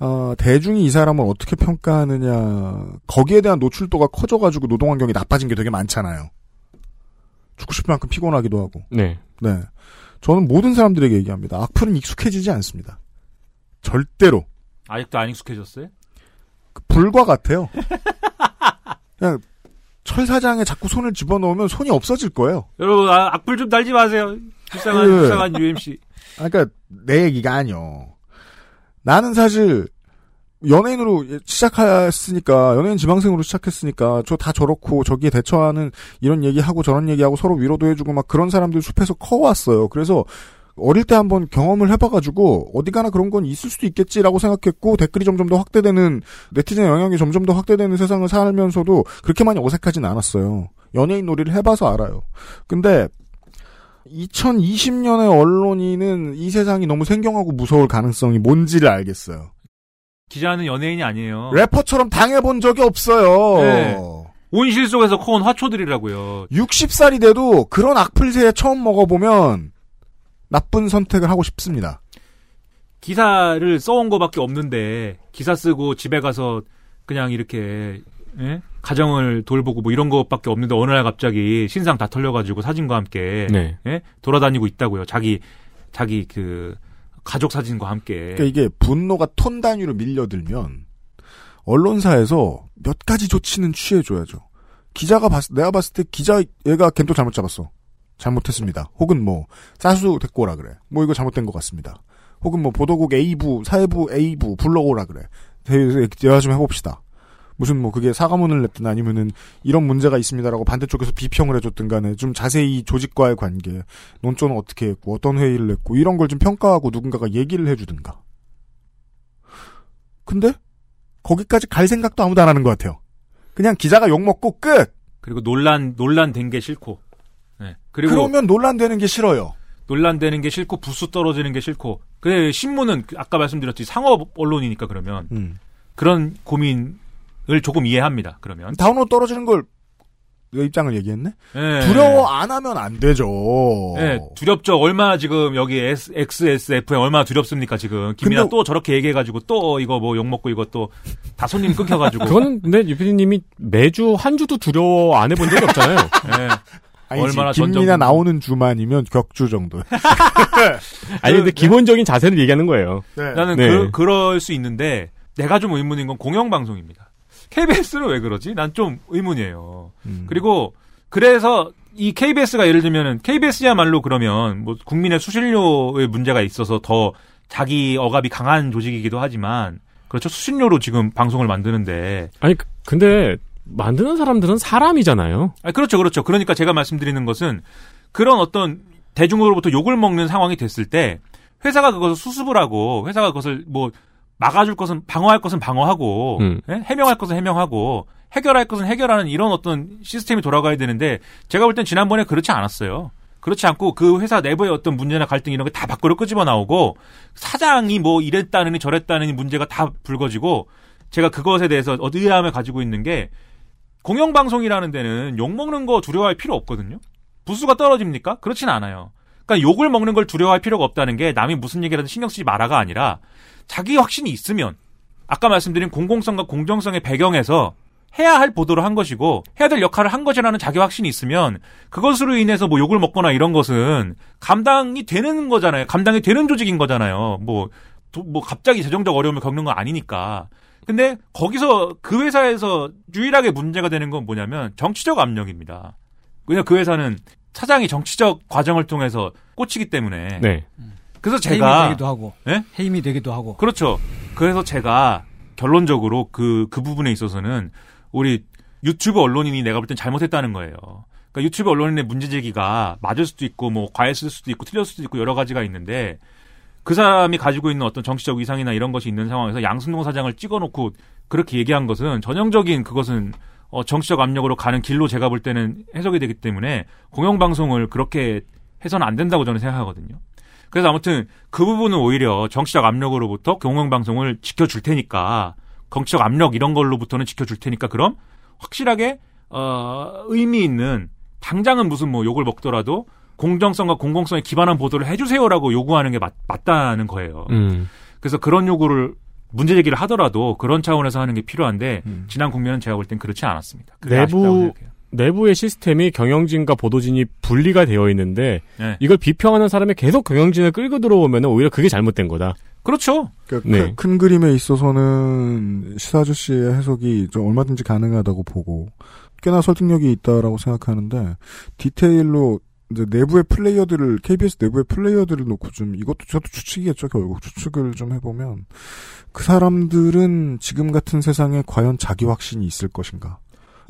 어, 대중이 이 사람을 어떻게 평가하느냐, 거기에 대한 노출도가 커져가지고 노동 환경이 나빠진 게 되게 많잖아요. 죽고 싶을 만큼 피곤하기도 하고. 네. 네. 저는 모든 사람들에게 얘기합니다. 악플은 익숙해지지 않습니다. 절대로. 아직도 안 익숙해졌어요? 그 불과 같아요. 그냥 철사장에 자꾸 손을 집어넣으면 손이 없어질 거예요. 여러분 아, 악플 좀 달지 마세요. 불쌍한 그- 불쌍한 UMC. 아, 그러니까 내 얘기가 아니요. 나는 사실 연예인으로 시작했으니까 연예인 지망생으로 시작했으니까 저 다 저렇고 저기에 대처하는 이런 얘기하고 저런 얘기하고 서로 위로도 해주고 막 그런 사람들 숲에서 커왔어요. 그래서 어릴 때 한번 경험을 해봐가지고 어디 가나 그런 건 있을 수도 있겠지라고 생각했고 댓글이 점점 더 확대되는 네티즌 영향이 점점 더 확대되는 세상을 살면서도 그렇게 많이 어색하진 않았어요. 연예인 놀이를 해봐서 알아요. 근데 2020년의 언론인은 이 세상이 너무 생경하고 무서울 가능성이 뭔지를 알겠어요. 기자는 연예인이 아니에요. 래퍼처럼 당해본 적이 없어요. 네. 온실 속에서 커온 화초들이라고요. 60살이 돼도 그런 악플새 처음 먹어보면 나쁜 선택을 하고 싶습니다. 기사를 써온 거밖에 없는데 기사 쓰고 집에 가서 그냥 이렇게 예? 가정을 돌보고 뭐 이런 것밖에 없는데 어느 날 갑자기 신상 다 털려가지고 사진과 함께 네. 예? 돌아다니고 있다고요. 자기 자기 그 가족 사진과 함께. 그러니까 이게 분노가 톤 단위로 밀려들면 언론사에서 몇 가지 조치는 취해줘야죠. 기자가 봤, 내가 봤을 때 기자 얘가 걘또 잘못 잡았어. 잘못했습니다. 혹은 뭐 사수 데리고 오라 그래. 뭐 이거 잘못된 것 같습니다. 혹은 뭐 보도국 A부, 사회부 A부 불러오라 그래. 대화 좀 해봅시다. 무슨 뭐 그게 사과문을 냈든 아니면은 이런 문제가 있습니다라고 반대쪽에서 비평을 해줬든 간에 좀 자세히 조직과의 관계, 논조는 어떻게 했고 어떤 회의를 냈고 이런 걸 좀 평가하고 누군가가 얘기를 해주든가. 근데 거기까지 갈 생각도 아무도 안 하는 것 같아요. 그냥 기자가 욕 먹고 끝. 그리고 논란 논란 된 게 싫고. 네. 그리고 그러면 논란되는 게 싫어요. 논란되는 게 싫고 부수 떨어지는 게 싫고. 그래 신문은 그 아까 말씀드렸듯이 상업 언론이니까 그러면 음. 그런 고민을 조금 이해합니다. 그러면 다운로드 떨어지는 걸내 입장을 얘기했네. 예. 두려워 안 하면 안 되죠. 네, 두렵죠. 얼마나 지금 여기 S, XSFM 얼마나 두렵습니까 지금 김이나 근데- 또 저렇게 얘기해가지고 또 이거 뭐 욕 먹고 이거 또 다 손님 끊겨가지고. 그거는 근데 유피디님이 매주 한 주도 두려워 안 해본 적이 없잖아요. 네. 아니지, 얼마나 전적 나오는 주만이면 격주 정도. 아니 근데 기본적인 자세를 얘기하는 거예요. 나는 네. 그, 그럴 수 있는데 내가 좀 의문인 건 공영방송입니다. KBS는 왜 그러지? 난 좀 의문이에요. 음. 그리고 그래서 이 KBS가 예를 들면은 KBS야말로 그러면 뭐 국민의 수신료의 문제가 있어서 더 자기 억압이 강한 조직이기도 하지만 그렇죠 수신료로 지금 방송을 만드는데 아니 그- 근데 만드는 사람들은 사람이잖아요. 아 그렇죠 그렇죠 그러니까 제가 말씀드리는 것은 그런 어떤 대중으로부터 욕을 먹는 상황이 됐을 때 회사가 그것을 수습을 하고 회사가 그것을 뭐 막아줄 것은 방어할 것은 방어하고 음. 예? 해명할 것은 해명하고 해결할 것은 해결하는 이런 어떤 시스템이 돌아가야 되는데 제가 볼 땐 지난번에 그렇지 않았어요. 그렇지 않고 그 회사 내부의 어떤 문제나 갈등 이런 게다 밖으로 끄집어 나오고 사장이 뭐 이랬다느니 저랬다느니 문제가 다 불거지고 제가 그것에 대해서 의아함을 가지고 있는 게 공영방송이라는 데는 욕 먹는 거 두려워할 필요 없거든요. 부수가 떨어집니까? 그렇진 않아요. 그러니까 욕을 먹는 걸 두려워할 필요가 없다는 게 남이 무슨 얘기라도 신경 쓰지 마라가 아니라 자기 확신이 있으면 아까 말씀드린 공공성과 공정성의 배경에서 해야 할 보도를 한 것이고 해야 될 역할을 한 것이라는 자기 확신이 있으면 그것으로 인해서 뭐 욕을 먹거나 이런 것은 감당이 되는 거잖아요. 감당이 되는 조직인 거잖아요. 뭐, 도- 뭐 갑자기 재정적 어려움을 겪는 건 아니니까. 근데 거기서 그 회사에서 유일하게 문제가 되는 건 뭐냐면 정치적 압력입니다. 왜냐 그 회사는 차장이 정치적 과정을 통해서 꽂히기 때문에. 네. 그래서 해임이 제가 되기도 하고. 예? 해임이 되기도 하고. 그렇죠. 그래서 제가 결론적으로 그, 그 부분에 있어서는 우리 유튜브 언론인이 내가 볼 땐 잘못했다는 거예요. 그러니까 유튜브 언론인의 문제 제기가 맞을 수도 있고 뭐 과했을 수도 있고 틀렸을 수도 있고 여러 가지가 있는데 그 사람이 가지고 있는 어떤 정치적 위상이나 이런 것이 있는 상황에서 양승동 사장을 찍어놓고 그렇게 얘기한 것은 전형적인 그것은 어, 정치적 압력으로 가는 길로 제가 볼 때는 해석이 되기 때문에 공영방송을 그렇게 해서는 안 된다고 저는 생각하거든요. 그래서 아무튼 그 부분은 오히려 정치적 압력으로부터 공영방송을 지켜줄 테니까 정치적 압력 이런 걸로부터는 지켜줄 테니까 그럼 확실하게 어, 의미 있는 당장은 무슨 뭐 욕을 먹더라도 공정성과 공공성에 기반한 보도를 해주세요라고 요구하는 게 맞, 맞다는 거예요. 음. 그래서 그런 요구를 문제 제기를 하더라도 그런 차원에서 하는 게 필요한데 음. 지난 국면은 제가 볼 땐 그렇지 않았습니다. 내부. 내부의 시스템이 경영진과 보도진이 분리가 되어 있는데 네. 이걸 비평하는 사람이 계속 경영진을 끌고 들어오면 오히려 그게 잘못된 거다. 그렇죠. 그, 네. 그, 큰 그림에 있어서는 시사 아저씨의 해석이 좀 얼마든지 가능하다고 보고 꽤나 설득력이 있다라고 생각하는데 디테일로 이제 내부의 플레이어들을 KBS 내부의 플레이어들을 놓고 좀 이것도 저도 추측이겠죠 결국 추측을 좀 해보면 그 사람들은 지금 같은 세상에 과연 자기 확신이 있을 것인가?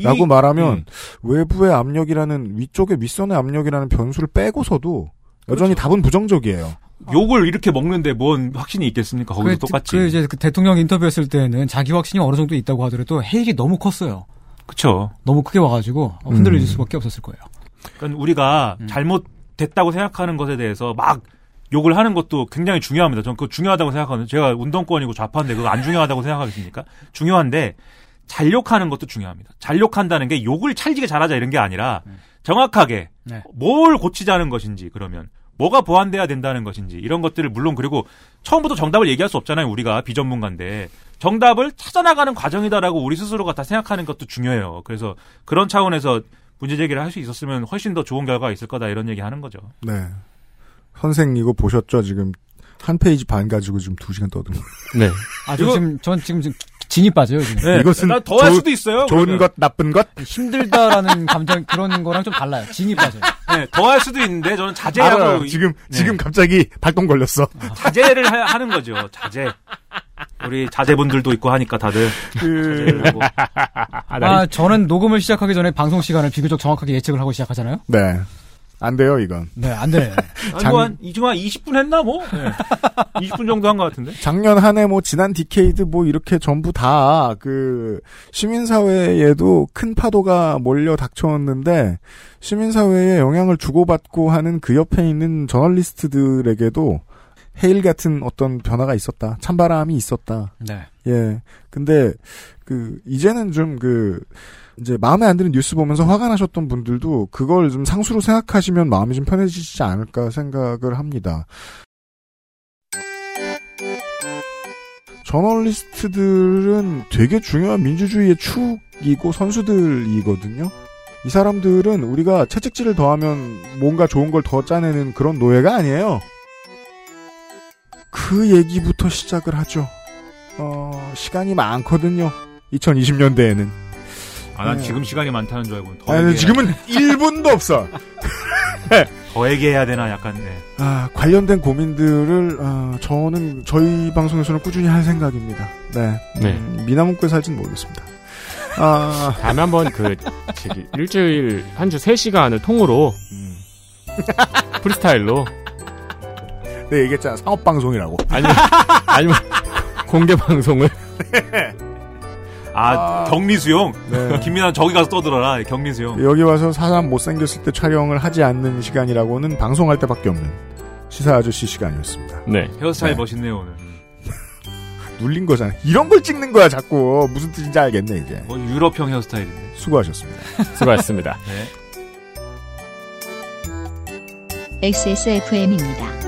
라고 이- 말하면 음. 외부의 압력이라는 위쪽의 윗선의 압력이라는 변수를 빼고서도 여전히 그렇죠. 답은 부정적이에요. 욕을 이렇게 먹는데 뭔 확신이 있겠습니까? 거기도 그, 똑같이. 그 이제 그 대통령 인터뷰했을 때는 자기 확신이 어느 정도 있다고 하더라도 해일이 너무 컸어요. 그렇죠. 너무 크게 와가지고 흔들릴 음. 수밖에 없었을 거예요. 그러니까 우리가 음. 잘못됐다고 생각하는 것에 대해서 막 욕을 하는 것도 굉장히 중요합니다. 저는 그거 중요하다고 생각하거든요. 제가 운동권이고 좌파인데 그거 안 중요하다고 생각하겠습니까? 중요한데 잘 욕하는 것도 중요합니다. 잘 욕한다는 게 욕을 찰지게 잘하자 이런 게 아니라 정확하게 네. 뭘 고치자는 것인지 그러면 뭐가 보완돼야 된다는 것인지 이런 것들을 물론 그리고 처음부터 정답을 얘기할 수 없잖아요. 우리가 비전문가인데 정답을 찾아나가는 과정이다라고 우리 스스로가 다 생각하는 것도 중요해요. 그래서 그런 차원에서 문제 제기를 할 수 있었으면 훨씬 더 좋은 결과가 있을 거다 이런 얘기 하는 거죠. 네. 선생 이거 보셨죠? 지금 한 페이지 반 가지고 지금 두 시간 떠든 거. 네. 아, 저 지금, 전 지금, 지금 진이 빠져요, 지금. 네. 이것은 나 더할 좋- 수도 있어요. 좋은 그러면. 것, 나쁜 것? 힘들다라는 감정, 그런 거랑 좀 달라요. 진이 빠져요. 네, 더할 수도 있는데 저는 자제하고 알아요. 지금 네. 지금 갑자기 발동 걸렸어. 자제를 하, 는 거죠. 자제. 우리 자제분들도 있고 하니까 다들 자제를 하고. 아, 저는 녹음을 시작하기 전에 방송 시간을 비교적 정확하게 예측을 하고 시작하잖아요? 네. 안 돼요, 이건. 네, 안 돼. 아니, 장- 뭐 한, 이- 지금 한 20분 했나, 뭐? 네. 20분 정도 한 것 같은데? 작년 한 해 뭐 지난 decade 뭐 이렇게 전부 다 그 시민사회에도 큰 파도가 몰려 닥쳐왔는데 시민사회에 영향을 주고받고 하는 그 옆에 있는 저널리스트들에게도 헤일 같은 어떤 변화가 있었다. 찬바람이 있었다. 네. 예. 근데 그 이제는 좀 그 이제 마음에 안 드는 뉴스 보면서 화가 나셨던 분들도 그걸 좀 상수로 생각하시면 마음이 좀 편해지지 않을까 생각을 합니다. 저널리스트들은 되게 중요한 민주주의의 축이고 선수들이거든요. 이 사람들은 우리가 채찍질을 더하면 뭔가 좋은 걸 더 짜내는 그런 노예가 아니에요. 그 얘기부터 시작을 하죠. 어, 시간이 많거든요. 2020년대에는. 아, 난 네. 지금 시간이 많다는 줄 알고. 더 아니, 얘기해야- 지금은 1분도 없어. 더 얘기해야 되나, 약간, 네. 아, 관련된 고민들을, 어, 저는 저희 방송에서는 꾸준히 할 생각입니다. 네. 네. 음, 미나문구에 살진 모르겠습니다. 아, 다음에 한번 그, 저기, 일주일, 한 주 3시간을 통으로, 프리스타일로, 네, 얘기했잖아. 상업방송이라고. 아니, 아니면, 공개 방송을. 아, 격리수용? 네. 김민아 저기 가서 떠들어라, 격리수용. 여기 와서 사람 못생겼을 때 촬영을 하지 않는 시간이라고는 방송할 때밖에 없는 시사 아저씨 시간이었습니다. 네. 헤어스타일 네. 멋있네요, 오늘. 눌린 거잖아. 이런 걸 찍는 거야, 자꾸. 무슨 뜻인지 알겠네, 이제. 뭐, 유럽형 헤어스타일인데. 수고하셨습니다. 수고하셨습니다. 네. XSFM입니다.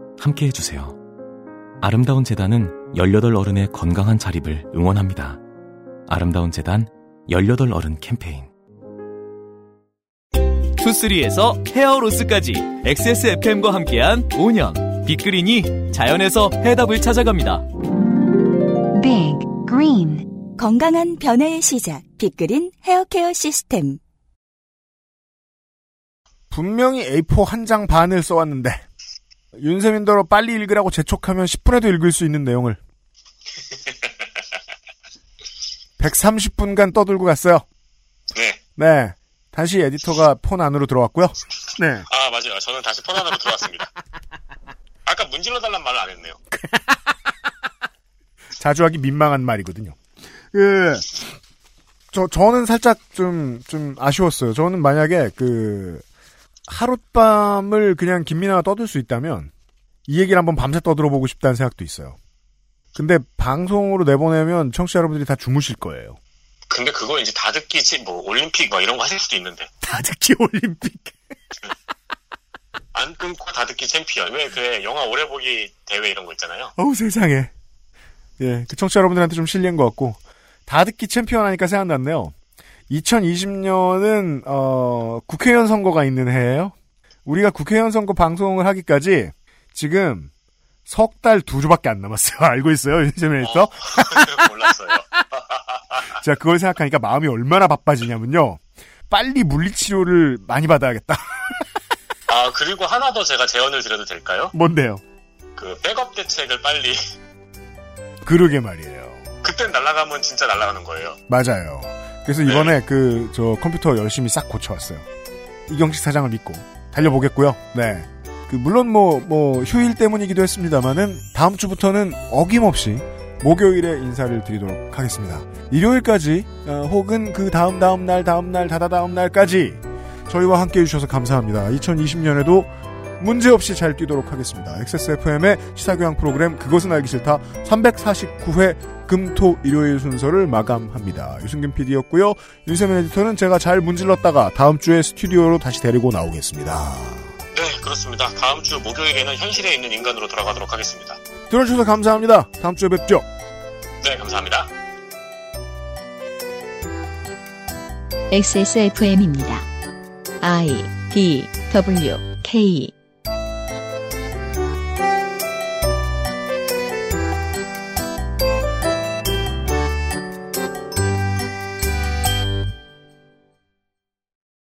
함께 해주세요. 아름다운 재단은 18 어른의 건강한 자립을 응원합니다. 아름다운 재단 18 어른 캠페인. 투쓰리에서 헤어로스까지 XSFM과 함께한 5년 빅그린이 자연에서 해답을 찾아갑니다. Big Green 건강한 변화의 시작 빅그린 헤어케어 시스템 분명히 A4 한 장 반을 써왔는데 윤세민더러 빨리 읽으라고 재촉하면 10분에도 읽을 수 있는 내용을 130분간 떠들고 갔어요. 네. 네. 다시 에디터가 폰 안으로 들어왔고요. 네. 아, 맞아요. 저는 다시 폰 안으로 들어왔습니다. 아까 문질러 달란 말을 안 했네요. 자주 하기 민망한 말이거든요. 그, 저, 저는 살짝 좀, 좀 아쉬웠어요. 저는 만약에 그, 하룻밤을 그냥 김민아가 떠들 수 있다면, 이 얘기를 한번 밤새 떠들어보고 싶다는 생각도 있어요. 근데 방송으로 내보내면 청취자 여러분들이 다 주무실 거예요. 근데 그거 이제 다 듣기, 치- 뭐, 올림픽 막 이런 거 하실 수도 있는데. 다 듣기 올림픽. 안 끊고 다 듣기 챔피언. 왜 그래, 영화 오래 보기 대회 이런 거 있잖아요. 어우, 세상에. 예, 그 청취자 여러분들한테 좀 실례인 것 같고, 다 듣기 챔피언 하니까 생각났네요. 2020년은, 어, 국회의원 선거가 있는 해예요 우리가 국회의원 선거 방송을 하기까지 지금 석 달 두 주밖에 안 남았어요. 알고 있어요, 윤세민 에디터? 몰랐어요. 제가 그걸 생각하니까 마음이 얼마나 바빠지냐면요. 빨리 물리치료를 많이 받아야겠다. 아 그리고 하나 더 제가 제언을 드려도 될까요? 뭔데요? 그 백업 대책을 빨리 그러게 말이에요. 그땐 날아가면 진짜 날아가는 거예요. 맞아요. 그래서 이번에 그저 컴퓨터 열심히 싹 고쳐왔어요. 이경식 사장을 믿고 달려보겠고요. 네. 그 물론 뭐뭐 휴일 때문이기도 했습니다만은 다음 주부터는 어김없이 목요일에 인사를 드리도록 하겠습니다. 일요일까지 어, 혹은 그 다음 다음 날 다음 날 다다 다음 날까지 저희와 함께 해주셔서 감사합니다. 2020년에도 문제없이 잘 뛰도록 하겠습니다. XSFM의 시사교양 프로그램 그것은 알기 싫다 349회 금토 일요일 순서를 마감합니다. 유승균 PD였고요. 윤세민 에디터는 제가 잘 문질렀다가 다음 주에 스튜디오로 다시 데리고 나오겠습니다. 네 그렇습니다. 다음 주 목요일에는 현실에 있는 인간으로 돌아가도록 하겠습니다. 들어주셔서 감사합니다. 다음 주에 뵙죠. 네 감사합니다. XSFM입니다. I D W K